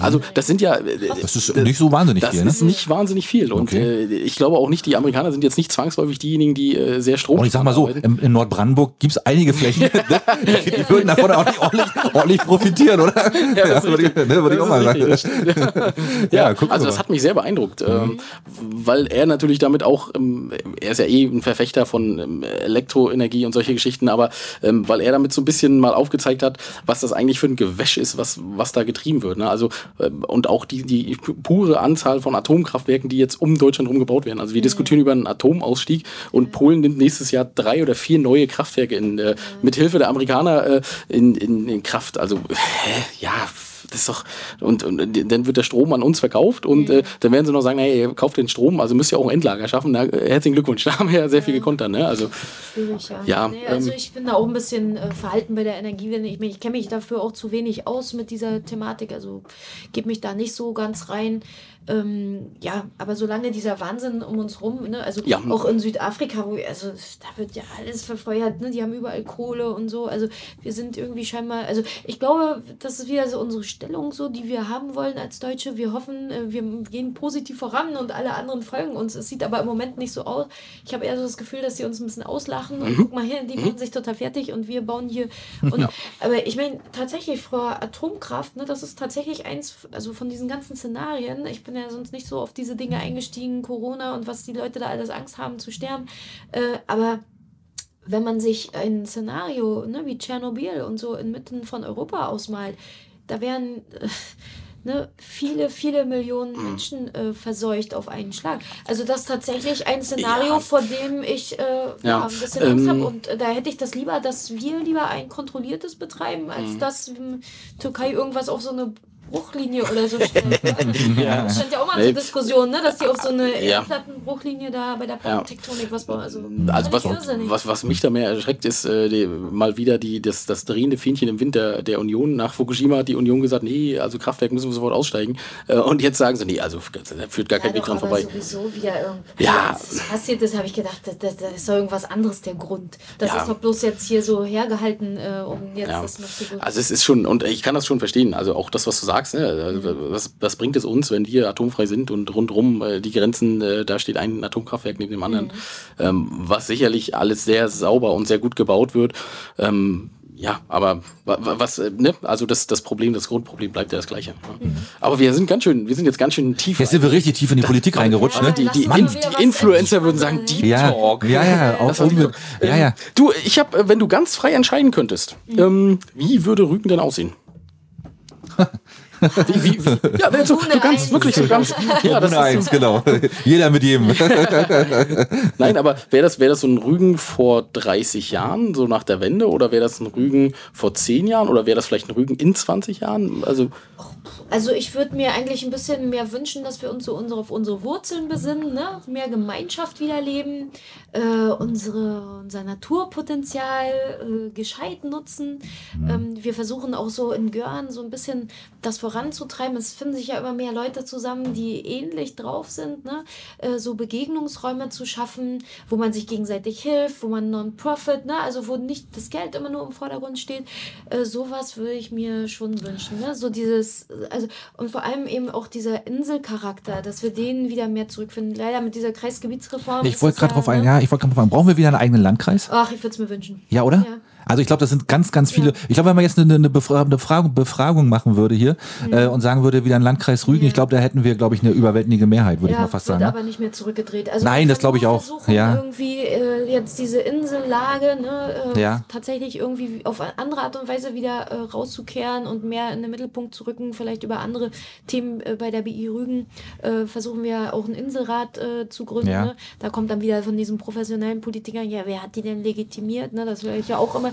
Also das sind ja, äh, Das ist nicht so wahnsinnig das viel, ne? ist nicht wahnsinnig viel. Und Okay. äh, ich glaube auch nicht, die Amerikaner sind jetzt nicht zwangsläufig diejenigen, die äh, sehr Strom. Und ich sag mal so, im, in Nordbrandenburg gibt's einige Flächen, *laughs* ne? die, würden davon auch nicht ordentlich, ordentlich profitieren, oder? *laughs* Ja, das ist würde ich, ne, würde ich auch Das mal sagen. das *laughs* Ja, Ja, gucken also das hat mich sehr beeindruckt, ähm, weil er natürlich damit auch, ähm, er ist ja eh ein Verfechter von ähm, Elektroenergie und solche Geschichten, aber weil er damit so ein bisschen mal aufgezeigt hat, was das eigentlich für ein Gewäsch ist, was, was da getrieben wird. Ne? Also und auch die, die pure Anzahl von Atomkraftwerken, die jetzt um Deutschland herum gebaut werden. Also wir diskutieren über einen Atomausstieg und Polen nimmt nächstes Jahr drei oder vier neue Kraftwerke in, äh, mit Hilfe der Amerikaner äh, in, in, in Kraft. Also hä? ja, das ist doch, und, und dann wird der Strom an uns verkauft und äh, dann werden sie noch sagen, hey, ihr kauft den Strom, also müsst ihr auch ein Endlager schaffen. Na, äh, herzlichen Glückwunsch, *laughs* da haben wir ja sehr viel gekonnt dann, ne? Also Schwierig, ja. Ja, nee, also ähm, ich bin da auch ein bisschen äh, verhalten bei der Energiewende. Ich, ich kenne mich dafür auch zu wenig aus mit dieser Thematik, also gebe mich da nicht so ganz rein. Ähm, ja, aber solange dieser Wahnsinn um uns rum, ne, also Ja. auch in Südafrika, wo, also da wird ja alles verfeuert, ne, die haben überall Kohle und so, also wir sind irgendwie scheinbar, also ich glaube, das ist wieder so unsere Einstellung, so, die wir haben wollen als Deutsche. Wir hoffen, äh, wir gehen positiv voran und alle anderen folgen uns. Es sieht aber im Moment nicht so aus. Ich habe eher so das Gefühl, dass sie uns ein bisschen auslachen und mhm. guck mal hier, die mhm. machen sich total fertig und wir bauen hier. Und, ja. Aber ich meine, tatsächlich, Frau Atomkraft, ne, das ist tatsächlich eins, also von diesen ganzen Szenarien, ich bin ja sonst nicht so auf diese Dinge eingestiegen, Corona und was die Leute da alles Angst haben zu sterben. Äh, aber wenn man sich ein Szenario ne, wie Tschernobyl und so inmitten von Europa ausmalt, da wären äh, ne, viele, viele Millionen mhm. Menschen äh, verseucht auf einen Schlag. Also das ist tatsächlich ein Szenario, ja. vor dem ich äh, ja. ein bisschen Angst ähm, habe. Und äh, da hätte ich das lieber, dass wir lieber ein kontrolliertes betreiben, als mhm. dass Türkei irgendwas auf so eine Bruchlinie oder so stellt. *laughs* ja. Das stand ja auch mal zur Diskussion, ne? dass die auf so eine ja. Erdplattenbruchlinie da bei der Plattentektonik was bauen. Also, also was, was, was mich da mehr erschreckt, ist äh, die, mal wieder die, das, das drehende Fähnchen im Wind der, der Union. Nach Fukushima hat die Union gesagt, nee, also Kraftwerk müssen wir sofort aussteigen. Äh, und jetzt sagen sie, nee, also da führt gar kein ja, Weg dran vorbei. sowieso wieder irgendwie ja. passiert ist, habe ich gedacht, das, das, das ist doch irgendwas anderes der Grund. Das ja. ist doch bloß jetzt hier so hergehalten, äh, um jetzt das noch zu... Also es ist schon, und ich kann das schon verstehen, also auch das, was du sagst, sagst, ne? Also, was, was bringt es uns, wenn wir atomfrei sind und rundherum äh, die Grenzen, äh, da steht ein Atomkraftwerk neben dem anderen, mhm. ähm, was sicherlich alles sehr sauber und sehr gut gebaut wird. Ähm, ja, aber was, äh, ne? Also das, das Problem, das Grundproblem bleibt ja das gleiche. Mhm. Aber wir sind ganz schön, wir sind jetzt ganz schön tief. Jetzt sind wir richtig tief in die Politik da, reingerutscht, ne? Die, die, die, die Influencer würden sagen, Deep ja, Talk. Ja, ja, *laughs* auch um, ja, ja. Du, ich habe, wenn du ganz frei entscheiden könntest, mhm. ähm, wie würde Rügen denn aussehen? *laughs* Wie, wie, wie? Ja, so, du kannst wirklich so ganz. Ja, das eins, so. genau. Jeder mit jedem. *laughs* Nein, aber wäre das, wär das so ein Rügen vor 30 Jahren, so nach der Wende, oder wäre das ein Rügen vor 10 Jahren, oder wäre das vielleicht ein Rügen in 20 Jahren? Also, also ich würde mir eigentlich ein bisschen mehr wünschen, dass wir uns so unsere, auf unsere Wurzeln besinnen, ne? mehr Gemeinschaft wiederleben, äh, unsere, unser Naturpotenzial äh, gescheit nutzen. Mhm. Ähm, wir versuchen auch so in Görn so ein bisschen das voranzutreiben. Es finden sich ja immer mehr Leute zusammen, die ähnlich drauf sind, ne? Äh, so Begegnungsräume zu schaffen, wo man sich gegenseitig hilft, wo man Non-Profit, ne? also wo nicht das Geld immer nur im Vordergrund steht. Äh, sowas würde ich mir schon wünschen. Ne? So dieses, also, und vor allem eben auch dieser Inselcharakter, dass wir den wieder mehr zurückfinden. Leider mit dieser Kreisgebietsreform. Ich wollte gerade drauf ein, ne? ja, ich wollte gerade drauf ein, brauchen wir wieder einen eigenen Landkreis? Ach, ich würde es mir wünschen. Ja, oder? Ja. Also ich glaube, das sind ganz, ganz viele. Ja. Ich glaube, wenn man jetzt eine, eine Befragung, Befragung machen würde hier mhm. äh, und sagen würde, wieder ein Landkreis Rügen, ich glaube, da hätten wir, glaube ich, eine überwältigende Mehrheit, würde ja, ich mal fast sagen. Ja, aber nicht mehr zurückgedreht. Also Nein, das glaube ich auch. Ja. Irgendwie äh, jetzt diese Insellage ne, äh, ja. tatsächlich irgendwie auf eine andere Art und Weise wieder äh, rauszukehren und mehr in den Mittelpunkt zu rücken, vielleicht über andere Themen äh, bei der BI Rügen äh, versuchen wir auch einen Inselrat zu gründen. Ne? Da kommt dann wieder von diesen professionellen Politikern, ja, wer hat die denn legitimiert? Ne? Das wäre ja auch immer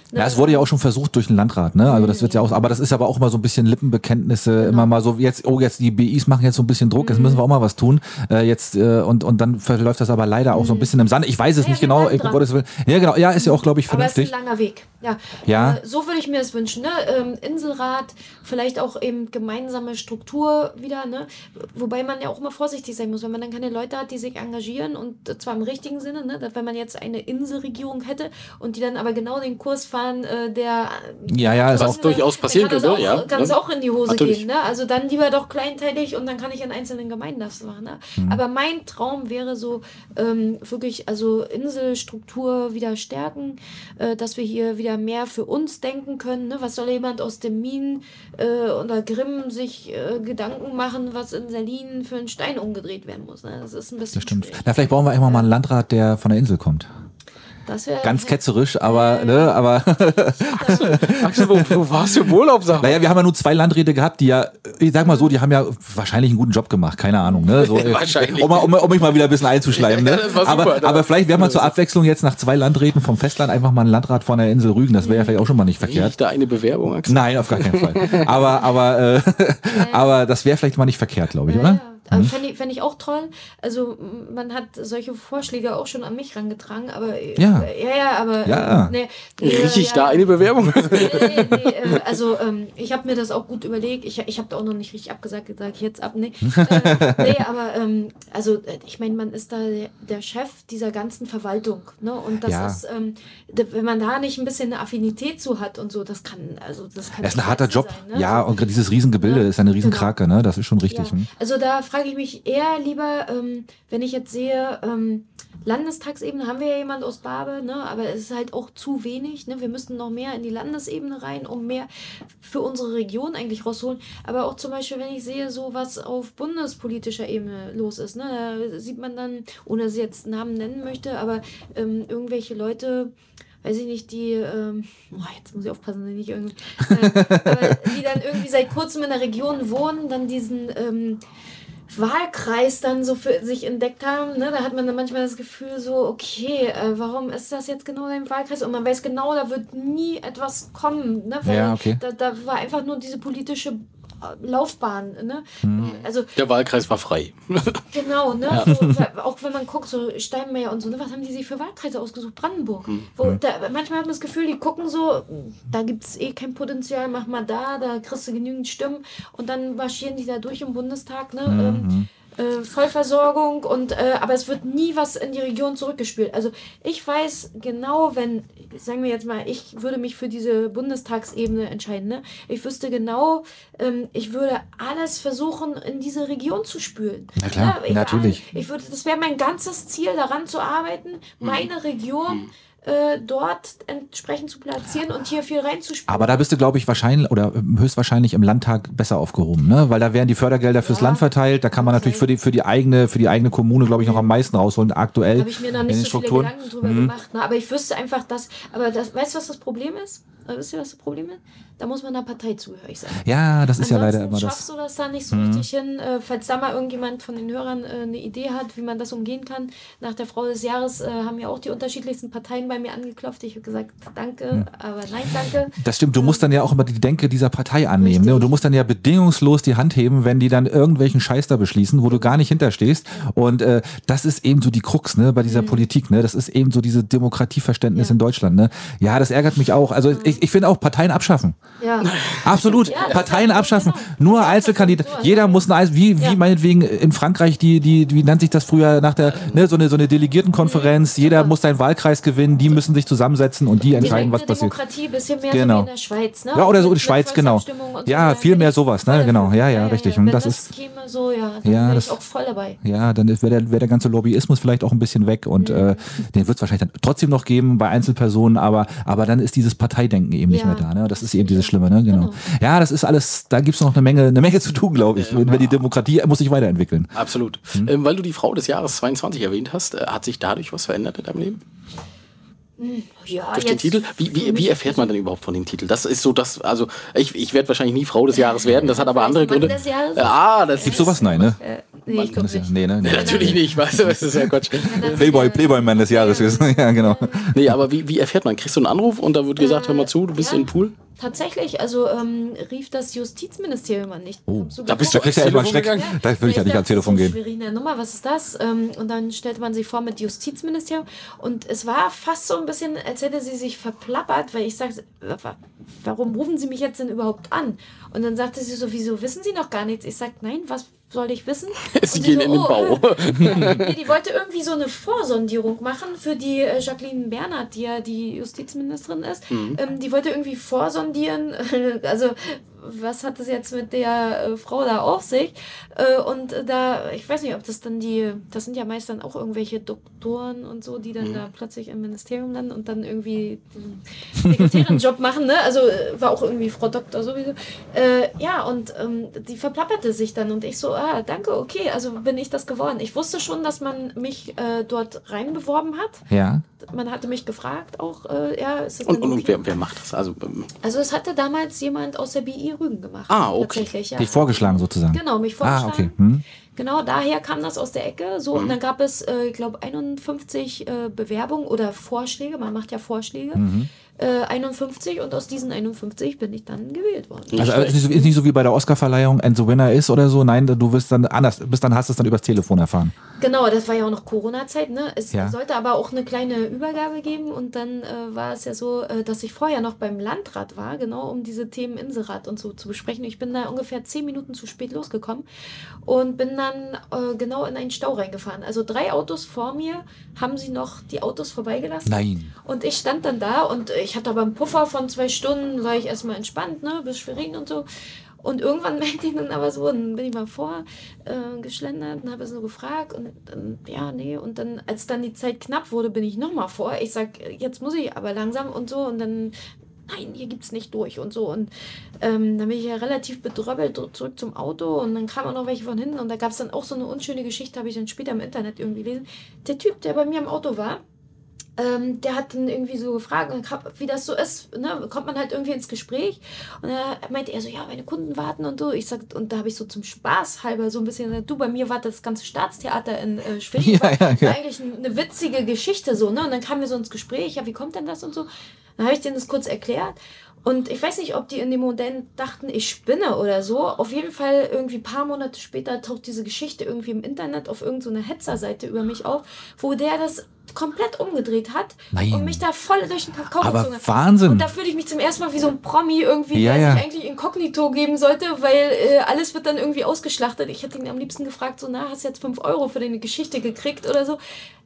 ja, es wurde ja auch schon versucht durch den Landrat, ne? Also das wird ja auch, aber das ist aber auch immer so ein bisschen Lippenbekenntnisse, genau. immer mal so, jetzt, oh, jetzt die BIs machen jetzt so ein bisschen Druck, jetzt müssen wir auch mal was tun. Äh, jetzt, äh, und, und dann verläuft das aber leider auch so ein bisschen im Sand. Ich weiß es ja, nicht genau, ich, Gottes Willen. Ja, genau, ja, ist ja auch, glaube ich, vernünftig. Aber es ist ein langer Weg. Ja. ja. Äh, so würde ich mir es wünschen, ne? Ähm, Inselrat, vielleicht auch eben gemeinsame Struktur wieder, ne? Wobei man ja auch immer vorsichtig sein muss, wenn man dann keine Leute hat, die sich engagieren und zwar im richtigen Sinne, ne? Wenn man jetzt eine Inselregierung hätte und die dann aber genau den Kurs fahren, äh, der ja, ja, ist auch durchaus passieren kann. Auch, ja, kann es ne? auch in die Hose Natürlich. gehen. Ne? Also dann lieber doch kleinteilig und dann kann ich in einzelnen Gemeinden das machen. Ne? Mhm. Aber mein Traum wäre so ähm, wirklich, also Inselstruktur wieder stärken, äh, dass wir hier wieder mehr für uns denken können. Ne? Was soll jemand aus dem Minen äh, oder Grimm sich äh, Gedanken machen, was in Berlin für einen Stein umgedreht werden muss? Ne? Das ist ein bisschen. Das stimmt. Na, vielleicht brauchen wir irgendwann mal einen Landrat, der von der Insel kommt. Ganz ketzerisch, aber, ne, aber. Axel, Axel wo, wo warst du im Urlaub, sag Naja, wir haben ja nur zwei Landräte gehabt, die ja, ich sag mal so, die haben ja wahrscheinlich einen guten Job gemacht, keine Ahnung, ne? So, *laughs* wahrscheinlich. Um, um, um mich mal wieder ein bisschen einzuschleimen, ne? Ja, aber, super, aber vielleicht wäre man zur Abwechslung jetzt nach zwei Landräten vom Festland einfach mal ein Landrat von der Insel Rügen, das wäre ja vielleicht auch schon mal nicht verkehrt. Ist da eine Bewerbung, Axel? Nein, auf gar keinen Fall. *laughs* aber, aber, äh, aber das wäre vielleicht mal nicht verkehrt, glaube ich, oder? Äh, fände ich, fänd ich auch toll. Also man hat solche Vorschläge auch schon an mich rangetragen, aber äh, Ja. ja, ja, aber Ja. nee, Riech ich ja, da eine Bewerbung? Nee, nee, nee, äh, also ähm, ich habe mir das auch gut überlegt. Ich, ich habe da auch noch nicht richtig abgesagt, ich jetzt ab. Nee, *laughs* äh, nee aber ähm, also äh, ich meine, man ist da der, Chef dieser ganzen Verwaltung. Ne? Und das Ja. ist, ähm, wenn man da nicht ein bisschen eine Affinität zu hat und so, das kann, also das kann Das ist ein harter Job. sein, ne? Ja, und gerade dieses Riesengebilde Ja, ist eine genau. Riesenkrake, ne? Das ist schon richtig. Ja, hm? also da frage ich mich eher lieber, ähm, wenn ich jetzt sehe, ähm, Landestagsebene haben wir ja jemand aus Barbe, ne? aber es ist halt auch zu wenig. Ne? Wir müssten noch mehr in die Landesebene rein, um mehr für unsere Region eigentlich rausholen. Aber auch zum Beispiel, wenn ich sehe, so was auf bundespolitischer Ebene los ist, ne? da sieht man dann, ohne dass ich jetzt Namen nennen möchte, aber ähm, irgendwelche Leute, weiß ich nicht, die, ähm, boah, jetzt muss ich aufpassen, dass ich nicht irgendwie, äh, die dann irgendwie seit kurzem in der Region wohnen, dann diesen ähm, Wahlkreis dann so für sich entdeckt haben, ne, da hat man dann manchmal das Gefühl so, okay, äh, warum ist das jetzt genau dein Wahlkreis? Und man weiß genau, da wird nie etwas kommen, ne, weil Ja, okay. da, da war einfach nur diese politische Laufbahn, ne? Hm. Also Der Wahlkreis war frei. *laughs* Genau, ne? So, wa- auch wenn man guckt, so Steinmeier und so, ne? was haben die sich für Wahlkreise ausgesucht? Brandenburg. Wo, da, manchmal hat man das Gefühl, die gucken so, da gibt es eh kein Potenzial, mach mal da, da kriegst du genügend Stimmen und dann marschieren die da durch im Bundestag, ne? Ähm, äh, Vollversorgung und äh, aber es wird nie was in die Region zurückgespielt. Also ich weiß genau, wenn, sagen wir jetzt mal, ich würde mich für diese Bundestagsebene entscheiden, ne? Ich wüsste genau, ähm, ich würde alles versuchen, in diese Region zu spülen. Na klar, egal. natürlich. Ich würde, das wäre mein ganzes Ziel, daran zu arbeiten, meine Region äh, dort entsprechend zu platzieren und hier viel reinzuspielen. Aber da bist du, glaube ich, wahrscheinlich oder höchstwahrscheinlich im Landtag besser aufgehoben, ne? Weil da werden die Fördergelder fürs Ja. Land verteilt. Da kann man natürlich für die, für die eigene, für die eigene Kommune, glaube ich, noch am meisten rausholen, aktuell. habe ich mir noch nicht so viele Strukturen. Gedanken drüber Mhm. gemacht. Ne? Aber ich wüsste einfach, dass. Aber das, weißt du, was das Problem ist? Äh, Wisst ihr, was das Problem ist? Da muss man einer Partei zugehörig sein. Ja, das ist ja leider Ansonsten immer schaffst das. du das da nicht so Mhm. richtig hin. Äh, falls da mal irgendjemand von den Hörern äh, eine Idee hat, wie man das umgehen kann. Nach der Frau des Jahres äh, haben ja auch die unterschiedlichsten Parteien bei mir angeklopft. Ich habe gesagt, danke, aber nein, danke. Das stimmt, du musst dann ja auch immer die Denke dieser Partei annehmen. Ne? Und du musst dann ja bedingungslos die Hand heben, wenn die dann irgendwelchen Scheiß da beschließen, wo du gar nicht hinterstehst. Und äh, das ist eben so die Krux ne, bei dieser Politik. Ne? Das ist eben so diese Demokratieverständnis Ja. in Deutschland. Ne? Ja, das ärgert mich auch. Also ich, ich finde auch Parteien abschaffen. Ja. Absolut. *laughs* Ja, Parteien abschaffen. genau. Nur Einzelkandidaten. Jeder muss eine Einzel wie, wie meinetwegen in Frankreich die, die, wie nennt sich das früher nach der, ne, so eine, so eine Delegiertenkonferenz. Jeder muss seinen Wahlkreis gewinnen. Die müssen sich zusammensetzen und die entscheiden, was passiert. Demokratie, bisschen mehr Genau. so wie in der Schweiz, ne? Ja, oder so in der Schweiz, genau. Ja, viel mehr sowas, ne? Genau. Ja, ja, richtig. Und das ist- so, ja, dann Ja, wäre das- ich auch voll dabei. Ja, dann wäre der, wär der ganze Lobbyismus vielleicht auch ein bisschen weg und Mhm. äh, den wird es wahrscheinlich dann trotzdem noch geben bei Einzelpersonen, aber, aber dann ist dieses Parteidenken eben nicht Ja. mehr da. Ne? Das ist eben dieses Schlimme, ne? Genau. Genau. Ja, das ist alles, da gibt es noch eine Menge, eine Menge zu tun, glaube ich. Wenn die Demokratie muss sich weiterentwickeln. Absolut. Hm? Ähm, weil du die Frau des Jahres 22 erwähnt hast, äh, hat sich dadurch was verändert in deinem Leben? Ja, Durch den Titel? Wie, wie, mich wie erfährt man denn überhaupt von dem Titel? Das ist so das, also ich, ich werde wahrscheinlich nie Frau des Jahres werden, das hat aber andere Mann Gründe. des Jahres? Ah, das Gibt's sowas? Nein, ne? Nee, ich glaube nicht. Nee, ne? Nee, Nee, natürlich nicht, weißt du, das ist ja Quatsch. Playboy, Playboy-Mann des Jahres. Ja, genau. Nee, aber wie, wie erfährt man? Kriegst du einen Anruf und da wird gesagt, hör mal zu, du bist ja. im Pool? Tatsächlich, also ähm, rief das Justizministerium an nicht. Oh, da bist du Da kriegst du ja erstmal Schreck. gegangen? Da würde ich ja nicht ans Telefon gehen. Schweriner Nummer, was ist das? Ähm, und dann stellte man sich vor mit Justizministerium und es war fast so ein bisschen, als hätte sie sich verplappert, weil ich sagte, wa- warum rufen Sie mich jetzt denn überhaupt an? Und dann sagte sie so, wieso wissen Sie noch gar nichts? Ich sagte, nein, was soll ich wissen? *laughs* Sie Und gehen so, in den oh, Bau. *laughs* nee, die wollte irgendwie so eine Vorsondierung machen für die äh, Jacqueline Bernhard, die ja die Justizministerin ist. Ähm, die wollte irgendwie vorsondieren, *laughs* also was hat das jetzt mit der äh, Frau da auf sich? Äh, und da, ich weiß nicht, ob das dann die, das sind ja meist dann auch irgendwelche Doktoren und so, die dann da plötzlich im Ministerium landen und dann irgendwie den Sekretärin-Job *laughs* machen, ne? Also äh, war auch irgendwie Frau Doktor sowieso. Äh, ja, und ähm, die verplapperte sich dann und ich so, ah, danke, okay, also bin ich das geworden. Ich wusste schon, dass man mich äh, dort reinbeworben hat. Ja. Man hatte mich gefragt auch, äh, ja, ist das Und, und, und wer, wer macht das? Also, ähm, Also es hatte damals jemand aus der BI Rügen gemacht. Ah, okay. Tatsächlich, ja. Dich vorgeschlagen sozusagen. Genau, mich Ah, vorgeschlagen. okay. Hm. Genau, daher kam das aus der Ecke. So, und dann gab es, äh, ich glaube, 51 äh, Bewerbungen oder Vorschläge. Man macht ja Vorschläge. Mhm. Äh, 51 und aus diesen 51 bin ich dann gewählt worden. Also es ist ist nicht so wie bei der Oscarverleihung and the winner is oder so. Nein, du wirst dann anders, bis dann hast du es dann übers Telefon erfahren. Genau, das war ja auch noch Corona-Zeit, ne? Es Ja. sollte aber auch eine kleine Übergabe geben und dann äh, war es ja so, äh, dass ich vorher noch beim Landrat war, genau, um diese Themen Inserat und so zu besprechen. Ich bin da ungefähr zehn Minuten zu spät losgekommen und bin dann äh, genau in einen Stau reingefahren. Also drei Autos vor mir haben sie noch die Autos vorbeigelassen. Nein. Und ich stand dann da und ich hatte aber einen Puffer von zwei Stunden, war ich erstmal entspannt, ne, bis Schwerin und so. Und irgendwann *laughs* merkte ich dann aber so, dann bin ich mal vor äh, und habe so gefragt und dann, ja, nee. Und dann, als dann die Zeit knapp wurde, bin ich nochmal vor. Ich sag, jetzt muss ich aber langsam und so. Und dann, nein, hier gibt's nicht durch und so. Und ähm, dann bin ich ja relativ bedröppelt zurück zum Auto und dann kamen auch noch welche von hinten. Und da gab es dann auch so eine unschöne Geschichte, habe ich dann später im Internet irgendwie gelesen. Der Typ, der bei mir im Auto war, ähm, der hat dann irgendwie so gefragt, wie das so ist. Ne? Kommt man halt irgendwie ins Gespräch. Und da meinte er so, ja, meine Kunden warten und so. Ich sag, und da habe ich so zum Spaß halber so ein bisschen gesagt, du, bei mir war das ganze Staatstheater in äh, Schwerin. Ja, *laughs* ja, ja. war eigentlich ein- eine witzige Geschichte so, ne? Und dann kamen wir so ins Gespräch, ja, wie kommt denn das und so. Dann habe ich denen das kurz erklärt. Und ich weiß nicht, ob die in dem Moment dachten, ich spinne oder so. Auf jeden Fall irgendwie ein paar Monate später taucht diese Geschichte irgendwie im Internet auf irgendeiner Hetzerseite über mich auf, wo der das komplett umgedreht hat Nein. und mich da voll durch den Kakao Aber gezogen hat. Wahnsinn. Und da fühle ich mich zum ersten Mal wie so ein Promi irgendwie, Ja, der ja. sich eigentlich inkognito geben sollte, weil äh, alles wird dann irgendwie ausgeschlachtet. Ich hätte ihn am liebsten gefragt, so, na, hast du jetzt 5 Euro für deine Geschichte gekriegt oder so.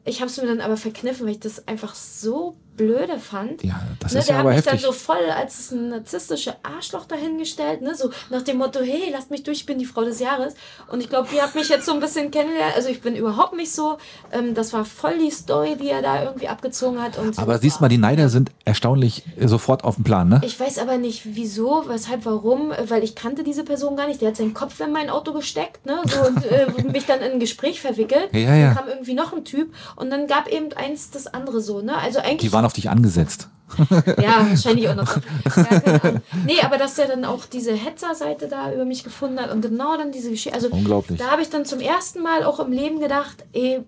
Ich habe es mir dann aber verkniffen, weil ich das einfach so blöde fand. Ja, das ne, ist der ja hat aber mich heftig. dann so voll als ein narzisstische Arschloch dahingestellt, ne? so nach dem Motto, hey, lasst mich durch, ich bin die Frau des Jahres. Und ich glaube, ihr habt mich jetzt so ein bisschen kennengelernt. Also ich bin überhaupt nicht so. Ähm, das war voll die Story, die er da irgendwie abgezogen hat. Und aber siehst mal, die Neider sind erstaunlich äh, sofort auf dem Plan, ne? Ich weiß aber nicht, wieso, weshalb, warum, äh, weil ich kannte diese Person gar nicht. Der hat seinen Kopf in mein Auto gesteckt, ne, so und äh, *laughs* mich dann in ein Gespräch verwickelt. Ja, ja. Dann kam irgendwie noch ein Typ und dann gab eben eins das andere so, ne. Also eigentlich. Die waren auf dich angesetzt. *laughs* ja, wahrscheinlich auch noch. *laughs* Ja, Ahnung. nee, aber dass der dann auch diese Hetzer-Seite da über mich gefunden hat und genau dann diese Geschichte. Also Unglaublich. da habe ich dann zum ersten Mal auch im Leben gedacht, ey,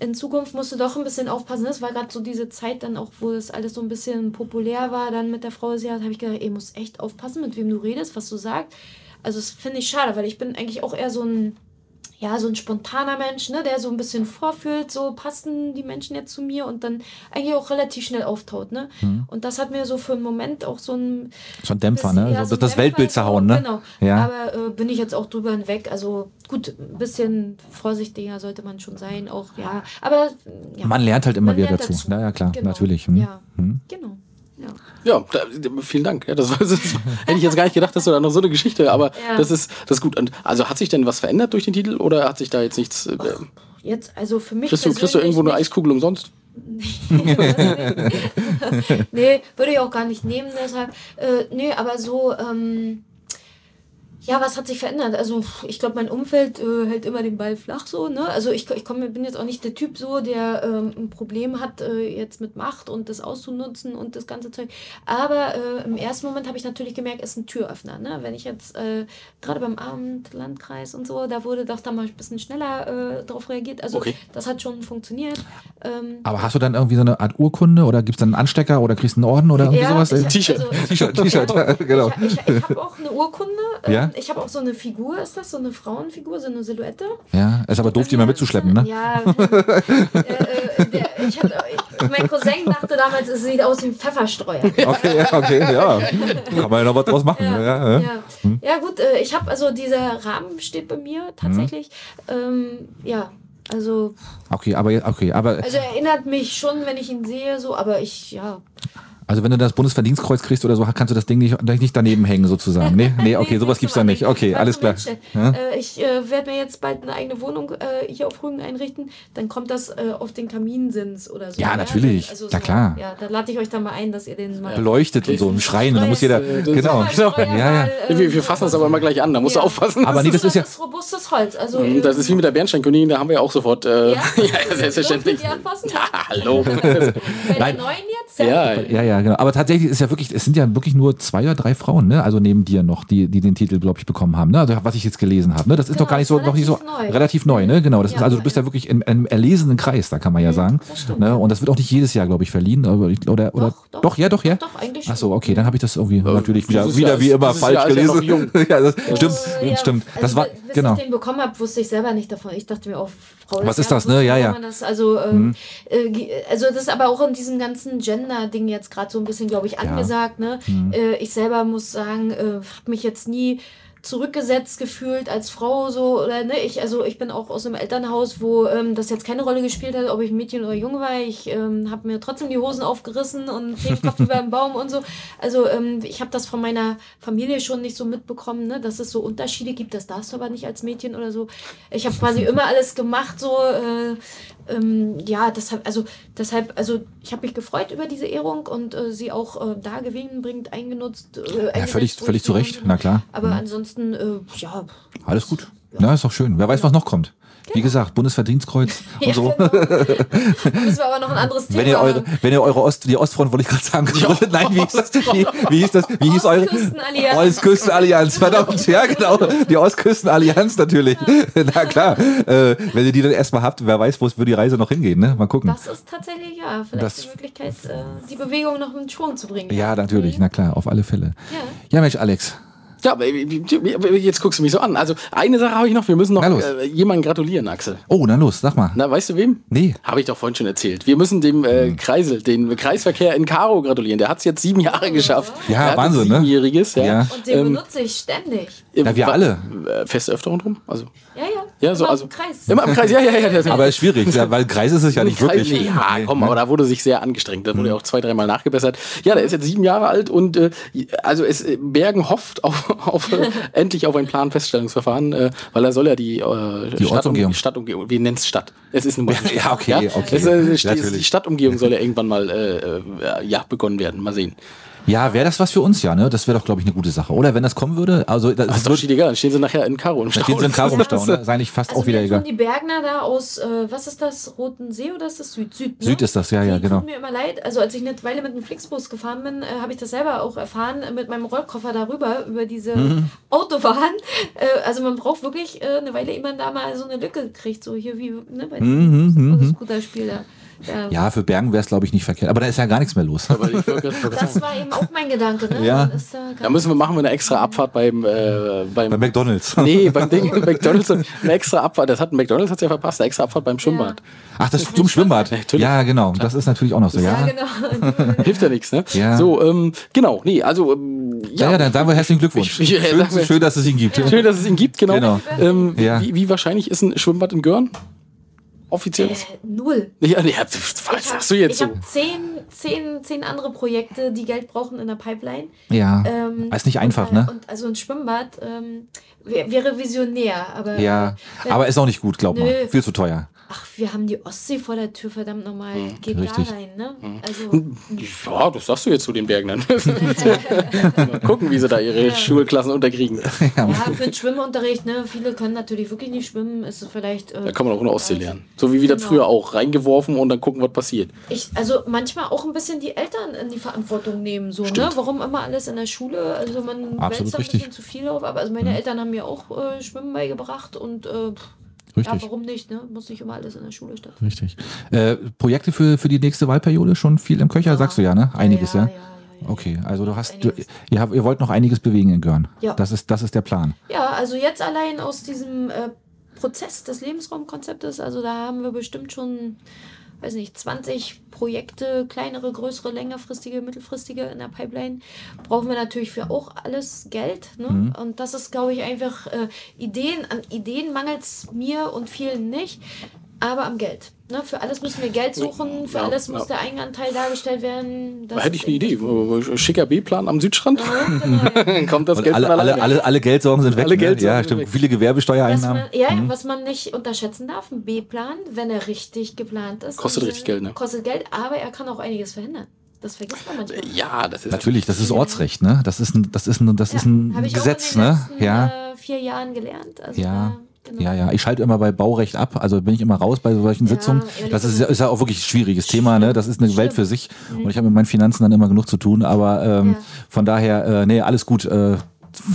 in Zukunft musst du doch ein bisschen aufpassen. Das war gerade so diese Zeit dann auch, wo das alles so ein bisschen populär war, dann mit der Frau des Jahres, habe ich gedacht, ey, musst echt aufpassen, mit wem du redest, was du sagst. Also das finde ich schade, weil ich bin eigentlich auch eher so ein, ja, so ein spontaner Mensch, ne, der so ein bisschen vorfühlt, so passen die Menschen jetzt zu mir und dann eigentlich auch relativ schnell auftaut, ne. Mhm. Und das hat mir so für einen Moment auch so ein So ein Dämpfer, bisschen- ne? ja, so, das Dämpfer, Weltbild zerhauen, ne? Genau. Ja. Aber äh, bin ich jetzt auch drüber hinweg. Also gut, ein bisschen vorsichtiger sollte man schon sein, auch ja. Aber ja. Man lernt halt immer Man wieder dazu. dazu. Ja, klar, Genau. natürlich. Hm. Ja. Hm. Genau. Ja. Ja, da, vielen Dank. Ja, das, *laughs* war- das hätte ich jetzt gar nicht gedacht, dass du da noch so eine Geschichte, aber Ja. das ist das ist gut. Und also hat sich denn was verändert durch den Titel oder hat sich da jetzt nichts? Äh, Jetzt, also für mich. kriegst, du, kriegst du irgendwo eine. Eiskugel umsonst? *laughs* nee, würde ich auch gar nicht nehmen, deshalb. Äh, nee, aber so, ähm, ja, was hat sich verändert? Also, ich glaube, mein Umfeld äh, hält immer den Ball flach so, ne? Also, ich, ich komm, bin jetzt auch nicht der Typ so, der ähm, ein Problem hat, äh, jetzt mit Macht und das auszunutzen und das ganze Zeug. Aber äh, im ersten Moment habe ich natürlich gemerkt, es ist ein Türöffner, ne? Wenn ich jetzt äh, gerade beim Amt, Landkreis und so, da wurde doch da mal ein bisschen schneller äh, drauf reagiert. Also, Okay. das hat schon funktioniert. Ähm, Aber hast du dann irgendwie so eine Art Urkunde oder gibt es dann einen Anstecker oder kriegst du einen Orden oder irgendwie sowas? ich- T-Shirt. also- T-Shirt, T-Shirt, *laughs* Ja, genau. Ich, ich, ich habe auch eine Urkunde. ähm, Ja? Ich habe auch so eine Figur, ist das? So eine Frauenfigur, so eine Silhouette. Ja, ist aber doof, die mal mitzuschleppen, ne? Ja. *laughs* äh, äh, der, ich hatte, ich, mein Cousin dachte damals, es sieht aus wie ein Pfefferstreuer. *laughs* Okay, ja, okay, ja. Kann man ja noch was draus machen. Ja, ja, ja. Ja, ja gut, äh, ich habe also dieser Rahmen steht bei mir tatsächlich. Ähm, ja, also, Okay, aber okay, aber also erinnert mich schon, wenn ich ihn sehe, so, aber ich, ja. Also wenn du das Bundesverdienstkreuz kriegst oder so, kannst du das Ding nicht, nicht daneben hängen sozusagen. Nee, nee, okay, sowas gibt's da nicht. Okay, Warte, alles klar. Ja? Äh, ich äh, werde mir jetzt bald eine eigene Wohnung äh, hier auf Rügen einrichten. Dann kommt das äh, auf den Kaminsims oder so. Ja, natürlich. Also Na klar. Ja, da lade ich euch dann mal ein, dass ihr den mal. Beleuchtet und so im Schreien, da muss jeder Äh, das- genau. Steuer Ja, ja. mal, äh, Wir, wir fassen das aber immer gleich an, da musst Ja. du aufpassen. Aber nee, das ist ja- das robustes Holz. Also, Mhm, äh, Das ist wie mit der Bernsteinkönigin, da haben wir auch sofort. Äh, Ja? *laughs* ja, selbstverständlich. Ja, *laughs* hallo. *laughs* Bei der Nein. neuen jetzt? Ja, Ja, ja, genau. Aber tatsächlich ist ja wirklich, es sind ja wirklich nur zwei oder drei Frauen, ne? Also neben dir noch, die, die den Titel, glaube ich, bekommen haben. Ne? Also was ich jetzt gelesen habe. Ne? Das ist Genau, doch gar nicht so, noch nicht so relativ neu. relativ neu, ne? Genau. Das Ja, ist also du ja, bist ja ja. wirklich in einem erlesenen Kreis, da kann man ja sagen. das stimmt. Ne? Und das wird auch nicht jedes Jahr, glaube ich, verliehen. Aber ich- Oder, oder Doch, doch. doch, ja, doch, ja. Doch, doch, eigentlich Ach so, okay, dann habe ich das irgendwie natürlich wieder, dieses wieder Jahr wie immer falsch gelesen. *laughs* ja, das stimmt, ja, stimmt. Also, Das war bis genau. ich den bekommen habe, wusste ich selber nicht davon. Ich dachte mir auch, Frau Was ist das, ne? Ja, ja. Das, also, ähm, äh, ge- also das ist aber auch in diesem ganzen Gender-Ding jetzt gerade so ein bisschen, glaube ich, angesagt. Ne? Äh, ich selber muss sagen, äh, habe mich jetzt nie zurückgesetzt gefühlt als Frau so oder ne ich also ich bin auch aus einem Elternhaus wo ähm, das jetzt keine Rolle gespielt hat ob ich Mädchen oder Junge war. Ich ähm, habe mir trotzdem die Hosen aufgerissen und *laughs* Kopf über den Baum und so. Also ähm, ich habe das von meiner Familie schon nicht so mitbekommen ne dass es so Unterschiede gibt. Das darfst du aber nicht als Mädchen oder so. Ich habe quasi *laughs* immer alles gemacht so äh, ähm, ja, deshalb, also, deshalb, also, ich habe mich gefreut über diese Ehrung und äh, sie auch äh, da gewinnbringend eingenutzt. Äh, Ja, völlig, völlig zu Recht, na klar. Aber ansonsten, äh, ja. Alles gut. Ja, ist doch schön. Wer weiß, was noch kommt. Wie gesagt, Bundesverdienstkreuz *laughs* und ja, so. genau. Da *laughs* müssen wir aber noch ein anderes Thema Wenn ihr eure, wenn ihr eure Ost, die Ostfront, wollte ich gerade sagen, gegründet, *laughs* nein, wie hieß das? Wie, wie hieß das? Wie hieß eure? Ostküstenallianz. Ostküstenallianz, verdammt, ja genau, die Ostküstenallianz natürlich. Na klar, äh, wenn ihr die dann erstmal habt, wer weiß, wo es- wo die Reise noch hingehen, ne? Mal gucken. Das ist tatsächlich, ja, vielleicht Das- die Möglichkeit, äh, die Bewegung noch in Schwung zu bringen. Ja, natürlich, na klar, auf alle Fälle. Ja. Ja, Mensch, Alex, Ja, aber jetzt guckst du mich so an. Also eine Sache habe ich noch. Wir müssen noch äh, jemanden gratulieren, Axel. oh, na los, sag mal. Na, weißt du wem? Nee. Habe ich doch vorhin schon erzählt. Wir müssen dem äh, Kreisel, den Kreisverkehr in Karo gratulieren. Der hat es jetzt sieben Jahre geschafft. Ja, Der Wahnsinn, ne? Siebenjähriges, ja. Ja. Und den Ähm, benutze ich ständig. Ja, wir wa- alle. Äh, feste Öfterung drum? Also, Ja, ja. Ja, so, Immer also. im Kreis. Immer im Kreis, ja, ja, ja. ja. Aber ist schwierig, ja, weil Kreis ist es ja nicht Kreis- wirklich. Nee, ja, komm, aber da wurde sich sehr angestrengt. Da wurde ja auch zwei, dreimal nachgebessert. Ja, der ist jetzt sieben Jahre alt und äh, also es äh, Bergen hofft auf, *laughs* auf äh, endlich auf ein Planfeststellungsverfahren, äh, weil er soll ja die, äh, Die Ortsumgehung. Stadtumgehung, wie nennt's Stadt? Es ist eine Ja, okay, okay. Es, äh, die. Stadtumgehung soll ja irgendwann mal äh, äh, ja, begonnen werden. Mal sehen. Ja, wäre das was für uns ja, ne? Das wäre doch, glaube ich, eine gute Sache. Oder wenn das kommen würde, also das, Das ist doch wird, egal, dann stehen sie nachher in Karo im da stehen sie Stau. Karo im Stau, ne? *laughs* Ist eigentlich fast Also auch wieder egal. die Bergner da aus, äh, was ist das, Roten See oder ist das Süd? Süd, ne? Süd ist das, ja, ja, die genau. Tut mir immer leid. Also als ich eine Weile mit dem Flixbus gefahren bin, äh, habe ich das selber auch erfahren, äh, mit meinem Rollkoffer darüber, über diese Mhm. Autobahn. Äh, also man braucht wirklich äh, eine Weile, ehe man da mal so eine Lücke kriegt, so hier wie ne, bei Mhm, diesem mhm, das Scooterspiel da. Ja. Ja, für Bergen wäre es, glaube ich, nicht verkehrt. Aber da ist ja gar nichts mehr los. Das war eben auch mein Gedanke, ne? Ja. Da Da müssen wir machen wir eine extra Abfahrt beim, äh, beim Bei McDonalds. Nee, beim Ding *laughs* McDonalds eine extra Abfahrt. Das hat McDonalds hat's ja verpasst, eine extra Abfahrt beim Schwimmbad. Ach, das zum Schwimmbad. Ja, genau. Das ist natürlich auch noch so, ja, ja. genau. *laughs* Hilft ja nichts, ne? Ja. So, ähm, genau, nee, also ähm, Ja, ja, dann sagen wir herzlichen Glückwunsch. Ich- ich- schön, schön, dass es ihn gibt. Schön, dass es ihn gibt, genau. Genau. Ähm, Ja. wie, wie wahrscheinlich ist ein Schwimmbad in Görn? Offizielles? Äh, null. Ja, nee, was sagst du jetzt ich so? habe zehn, zehn, zehn andere Projekte, die Geld brauchen in der Pipeline. Ja. Ähm, ist nicht einfach, und, äh, ne? Und also ein Schwimmbad ähm, wär, wäre visionär, aber Ja. äh, wenn- Aber ist auch nicht gut, glaub mal. Nö. Viel zu teuer. Ach, wir haben die Ostsee vor der Tür, verdammt nochmal. Geht richtig. da rein, ne? Also Ja, das sagst du jetzt zu den Bergnern. *laughs* Mal gucken, wie sie da ihre Schulklassen unterkriegen. *laughs* ja, für den Schwimmunterricht, ne? Viele können natürlich wirklich nicht schwimmen, ist es vielleicht. Äh, Da kann man auch in der Ostsee lernen. So wie wir das Genau. früher auch reingeworfen und dann gucken, was passiert. Ich, also manchmal auch ein bisschen die Eltern in die Verantwortung nehmen, so, ne? Warum immer alles in der Schule? Also man Absolut wälzt da ein. Mhm. bisschen zu viel auf, aber also meine Eltern haben mir auch äh, Schwimmen beigebracht und äh, pff, ja, Richtig. warum nicht, ne? Muss nicht immer alles in der Schule stattfinden. Richtig. Äh, Projekte für, für die nächste Wahlperiode schon viel im Köcher, sagst du ja, ne? Einiges, ja? ja, ja, ja. Okay, also du hast, du, ihr, habt, ihr wollt noch einiges bewegen in Görn. Ja. Das ist, das ist der Plan. Ja, also jetzt allein aus diesem äh, Prozess des Lebensraumkonzeptes, also da haben wir bestimmt schon, weiß nicht, 20 Projekte, kleinere, größere, längerfristige, mittelfristige in der Pipeline. Brauchen wir natürlich für auch alles Geld. Ne? Mhm. Und das ist, glaube ich, einfach äh, Ideen. An Ideen mangelt es mir und vielen nicht. Aber am Geld. Ne? Für alles müssen wir Geld suchen, für Ja, alles ja. muss der Eigenanteil dargestellt werden. Da hätte ich eine Idee. Schicker B-Plan am Südstrand. Ja, *laughs* genau, ja. Dann kommt das Und Geld alle, alle, alle, alle Geldsorgen sind weg. Alle ne? Geldsorgen ja, sind stimmt. weg. Viele Was Gewerbesteuereinnahmen. man, ja, was man nicht unterschätzen darf, ein B-Plan, wenn er richtig geplant ist. Kostet richtig Geld, ne? Kostet Geld, aber er kann auch einiges verhindern. Das vergisst man manchmal. Ja, das ist Natürlich, das ist Ortsrecht, ne? Das ist ein, das ist ein, das ist ein Gesetz, auch in den ne? letzten, Ja. Äh, vier Jahren gelernt. Also Ja. Genau. Ja, ja, ich schalte immer bei Baurecht ab, also bin ich immer raus bei solchen Ja, Sitzungen. Das ist, ist ja auch wirklich ein schwieriges Thema, ne? Das ist eine Welt für sich und ich habe mit meinen Finanzen dann immer genug zu tun, aber ähm, Ja. von daher, äh, nee, alles gut, äh,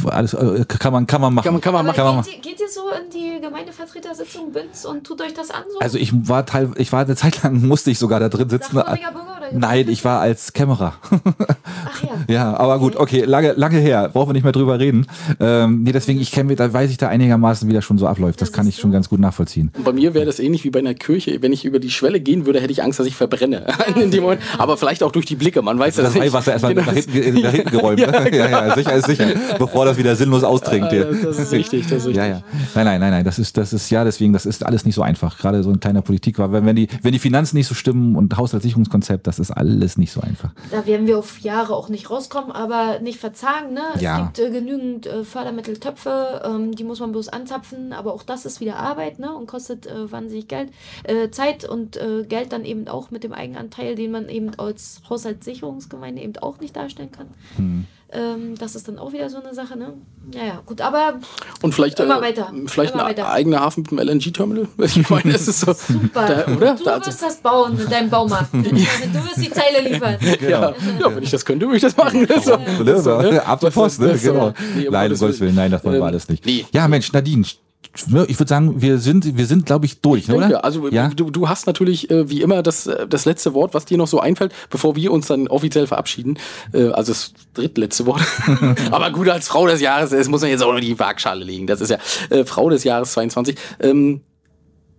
alles äh, kann man kann man machen. Kann man, kann man. Kann man geht, ihr, geht ihr so in die Gemeindevertretersitzung Binz und tut euch das an? So? Also ich war teil, ich war eine Zeit lang *laughs* musste ich sogar da drin sitzen. Bürger oder Nein, ich war als Kämmerer. Ach ja. *laughs* Ja, aber gut, okay, lange, lange her, brauchen wir nicht mehr drüber reden. Ähm, nee, deswegen, ich kenne, da weiß ich da einigermaßen, wie das schon so abläuft. Das Das kann ich schon so. ganz gut nachvollziehen. Und bei mir wäre das ähnlich wie bei einer Kirche. Wenn ich über die Schwelle gehen würde, hätte ich Angst, dass ich verbrenne. *laughs* In dem Moment. Aber vielleicht auch durch die Blicke. Man weiß Das nicht. Weihwasser erstmal Genau. nach, hinten, nach hinten geräumt. Ja, ne? ja, ja, sicher ist sicher. Bevor das wieder sinnlos austrinkt. Ja, das- das ist richtig, das ist richtig. Ja, ja. Nein, nein, nein, nein. Das ist, das ist, ja, deswegen, das ist alles nicht so einfach. Gerade so in kleiner Politik war, wenn, wenn die, wenn die Finanzen nicht so stimmen und Haushaltssicherungskonzept, das ist alles nicht so einfach. Da werden wir auf Jahre auch nicht rauskommen, aber nicht verzagen. Ne? Ja. Es gibt äh, genügend äh, Fördermitteltöpfe, ähm, die muss man bloß anzapfen, aber auch das ist wieder Arbeit ne? und kostet äh, wahnsinnig Geld, äh, Zeit und äh, Geld dann eben auch mit dem Eigenanteil, den man eben als Haushaltssicherungsgemeinde eben auch nicht darstellen kann. Hm. Ähm, das ist dann auch wieder so eine Sache. Ne? Ja, ja, gut, aber Und vielleicht, Immer äh, weiter. vielleicht Immer ein weiter. eigener Hafen mit einem LNG-Terminal. *laughs* Ich meine, es ist so. super. Da, oder? Du Da- wirst das bauen in deinem Baumarkt. *laughs* du wirst die Zeile liefern. *laughs* ja, ja, wenn ich das könnte, würde ich das machen. So. Ne, so, ne? Ab Das ist- ne? das- Genau. Nee, nein, um Gottes Gottes Willen, nein, das wollen wir Ähm, alles nicht. nee. Ja, Mensch, Nadine, ich würde sagen, wir sind, wir sind, glaube ich, durch, Ich denke, oder? also ja? du, du hast natürlich äh, wie immer das, äh, das letzte Wort, was dir noch so einfällt, bevor wir uns dann offiziell verabschieden. Äh, also das drittletzte Wort. *laughs* Aber gut, als Frau des Jahres, das muss man jetzt auch noch die Waagschale legen. Das ist ja äh, Frau des Jahres 22. Ähm,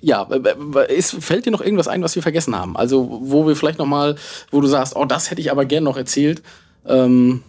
ja, äh, äh, ist, fällt dir noch irgendwas ein, was wir vergessen haben? Also, wo wir vielleicht noch mal, wo du sagst, oh, das hätte ich aber gern noch erzählt. Ähm,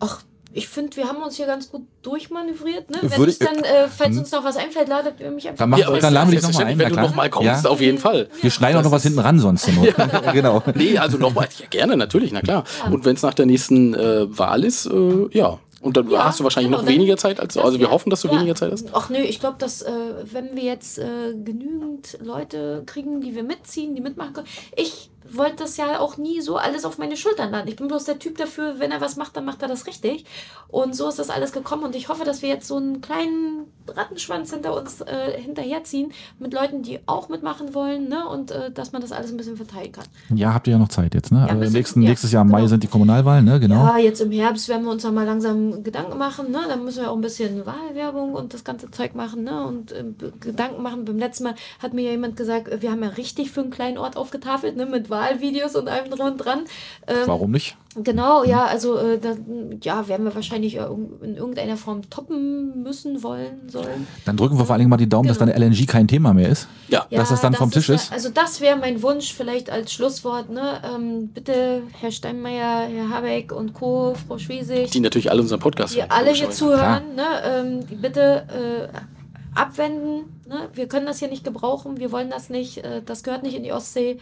Ach, ich finde, wir haben uns hier ganz gut durchmanövriert. Ne? Wenn Würde ich dann, äh, falls uns noch was einfällt, ladet ihr mich einfach. Dann, mach, aber dann laden wir dich nochmal ein. Wenn du klar. noch mal kommst, ja? auf jeden Fall. Wir schneiden auch noch was hinten ran sonst. Not. *laughs* *laughs* genau. Nee, also nochmal, ja, gerne, natürlich, na klar. Und wenn es nach der nächsten äh, Wahl ist, äh, ja. Und dann Ja, hast du wahrscheinlich genau, noch weniger Zeit als, also wir Ja, hoffen, dass du ja. weniger Zeit hast. Ach nö, ich glaube, dass äh, wenn wir jetzt äh, genügend Leute kriegen, die wir mitziehen, die mitmachen können. Ich wollte das ja auch nie so alles auf meine Schultern laden. Ich bin bloß der Typ dafür, wenn er was macht, dann macht er das richtig. Und so ist das alles gekommen. Und ich hoffe, dass wir jetzt so einen kleinen Rattenschwanz hinter uns äh, hinterherziehen mit Leuten, die auch mitmachen wollen, ne? Und äh, dass man das alles ein bisschen verteilen kann. Ja, habt ihr ja noch Zeit jetzt, ne? ein Also nächsten, ja, nächstes Jahr im Mai genau. sind die Kommunalwahlen, ne? Genau. Ja, jetzt im Herbst werden wir uns dann mal langsam Gedanken machen. Ne? Dann müssen wir auch ein bisschen Wahlwerbung und das ganze Zeug machen. Ne? Und äh, Gedanken machen. Beim letzten Mal hat mir ja jemand gesagt, wir haben ja richtig für einen kleinen Ort aufgetafelt, ne? mit Wahlvideos und allem drum und dran. Ähm, Warum nicht? Genau, ja, also äh, da, ja, werden wir wahrscheinlich äh, in irgendeiner Form toppen müssen, wollen, sollen. Dann drücken wir vor allen Dingen mal die Daumen, dass Genau. dann LNG kein Thema mehr ist. Ja. Dass das dann vom Tisch ist? Also das wäre mein Wunsch vielleicht als Schlusswort. Ne? Ähm, bitte Herr Steinmeier, Herr Habeck und Co., Frau Schwesig, Die natürlich alle unseren Podcast die hören, alle hier zuhören, ne, ähm, bitte äh, abwenden. Ne? Wir können das hier nicht gebrauchen, wir wollen das nicht, äh, das gehört nicht in die Ostsee.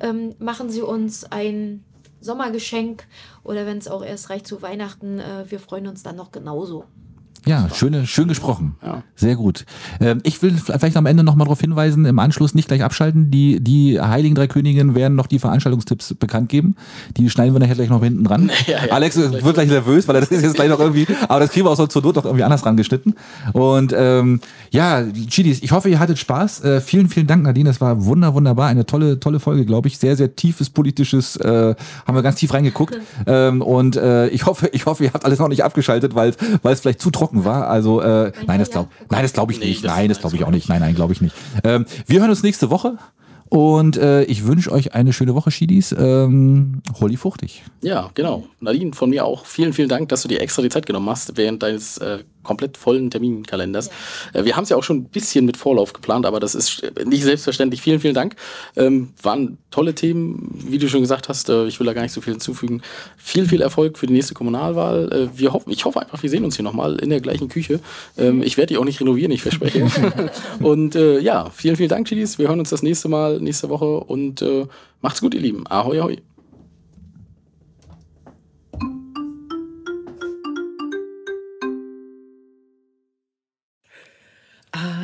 Ähm, machen Sie uns ein Sommergeschenk oder wenn es auch erst reicht zu Weihnachten, äh, wir freuen uns dann noch genauso. Ja, schöne, schön gesprochen. Ja. Sehr gut. Ähm, ich will vielleicht am Ende nochmal darauf hinweisen, im Anschluss nicht gleich abschalten. Die, die Heiligen Drei Königinnen werden noch die Veranstaltungstipps bekannt geben. Die schneiden wir nachher gleich noch hinten dran. *laughs* Ja, ja. Alex wird gleich nervös, weil er das ist jetzt gleich noch irgendwie, aber das kriegen wir auch so zur Not noch irgendwie anders rangeschnitten. Und ähm, ja, Chidis, ich hoffe, ihr hattet Spaß. Äh, vielen, vielen Dank, Nadine. Das war wunder, wunderbar. Eine tolle, tolle Folge, glaube ich. Sehr, sehr tiefes politisches, äh, haben wir ganz tief reingeguckt. ähm, und äh, ich hoffe, ich hoffe, ihr habt alles noch nicht abgeschaltet, weil weil es vielleicht zu trocken war. Also äh, nein, das glaube nein, das glaube ich nicht. Nein, das glaube ich auch nicht. Nein, nein, glaube ich nicht. Ähm, wir hören uns nächste Woche. Und äh, ich wünsche euch eine schöne Woche, Schiedis. Ähm, Holly fuchtig. Ja, genau. Nadine, von mir auch vielen, vielen Dank, dass du dir extra die Zeit genommen hast während deines äh, komplett vollen Terminkalenders. Äh, wir haben es ja auch schon ein bisschen mit Vorlauf geplant, aber das ist äh, nicht selbstverständlich. Vielen, vielen Dank. Ähm, waren tolle Themen, wie du schon gesagt hast. Äh, ich will da gar nicht so viel hinzufügen. Viel, viel Erfolg für die nächste Kommunalwahl. Äh, wir hoffen, ich hoffe einfach, wir sehen uns hier nochmal in der gleichen Küche. Ähm, ich werde die auch nicht renovieren, ich verspreche. *laughs* und äh, ja, vielen, vielen Dank, Chidis. Wir hören uns das nächste Mal, nächste Woche und macht's gut, ihr Lieben. Ahoi, ahoi.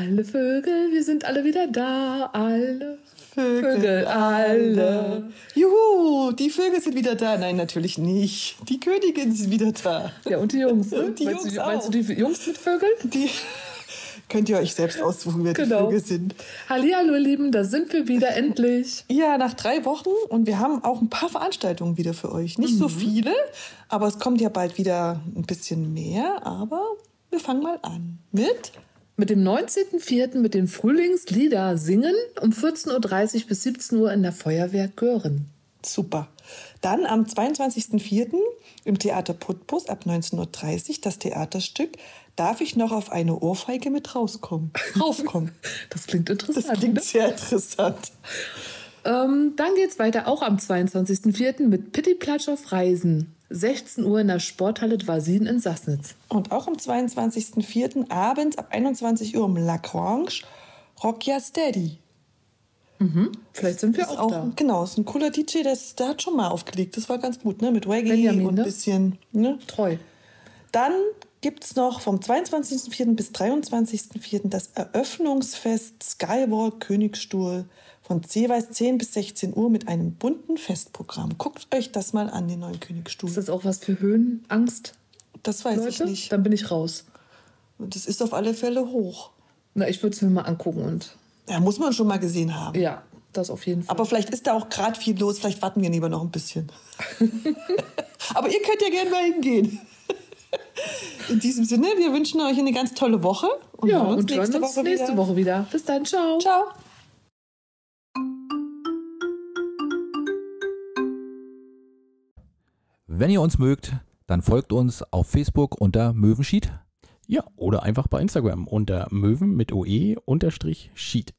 Alle Vögel, wir sind alle wieder da. Alle Vögel, alle. Juhu, die Vögel sind wieder da. Nein, natürlich nicht. Die Königin ist wieder da. Ja, und die Jungs. ne? Und die meinst, Jungs du, meinst du auch. die Jungs mit Vögeln? Die, *laughs* Könnt ihr euch selbst aussuchen, wer die Genau. Vögel sind. Hallihallo, ihr Lieben, da sind wir wieder endlich. Ja, nach drei Wochen und wir haben auch ein paar Veranstaltungen wieder für euch. Nicht so viele, aber es kommt ja bald wieder ein bisschen mehr. Aber wir fangen mal an mit Mit dem 19.04. mit den Frühlingslieder singen um 14.30 Uhr bis 17 Uhr in der Feuerwehr Gören. Super. Dann am 22.04. im Theater Putbus ab 19.30 Uhr das Theaterstück Darf ich noch auf eine Ohrfeige mit rauskommen? *laughs* Raufkommen. Das klingt Das interessant. klingt ne? sehr interessant. Ähm, dann geht's weiter auch am 22.04. mit Pitti Platsch auf Reisen. 16 Uhr in der Sporthalle Dwasin in Sassnitz. Und auch am 22.04. abends ab 21 Uhr im Lagrange Rockya Steady. Vielleicht sind wir ist auch, da. Genau, ist ein cooler DJ, das, der hat schon mal aufgelegt. Das war ganz gut, ne? Mit Reggae Benjamin, und ne? ein bisschen. Ne? Treu. Dann gibt es noch vom 22.04. bis 23.04. das Eröffnungsfest Skywalk Königsstuhl von jeweils 10 bis 16 Uhr mit einem bunten Festprogramm. Guckt euch das mal an, den neuen Königsstuhl. Ist das auch was für Höhenangst, Das weiß ich Leute? nicht. Dann bin ich raus. Und das ist auf alle Fälle hoch. Na, ich würde es mir mal angucken und Ja, muss man schon mal gesehen haben. ja, das auf jeden Fall. Aber vielleicht ist da auch gerade viel los. Vielleicht warten wir lieber noch ein bisschen. *laughs* Aber ihr könnt ja gerne mal hingehen. In diesem Sinne, wir wünschen euch eine ganz tolle Woche. Und ja, hören und hören uns nächste wieder. Woche wieder. Bis dann, ciao. Ciao. Wenn ihr uns mögt, dann folgt uns auf Facebook unter Möwenschied. Ja, oder einfach bei Instagram unter Möwen mit OE unterstrich Sheet.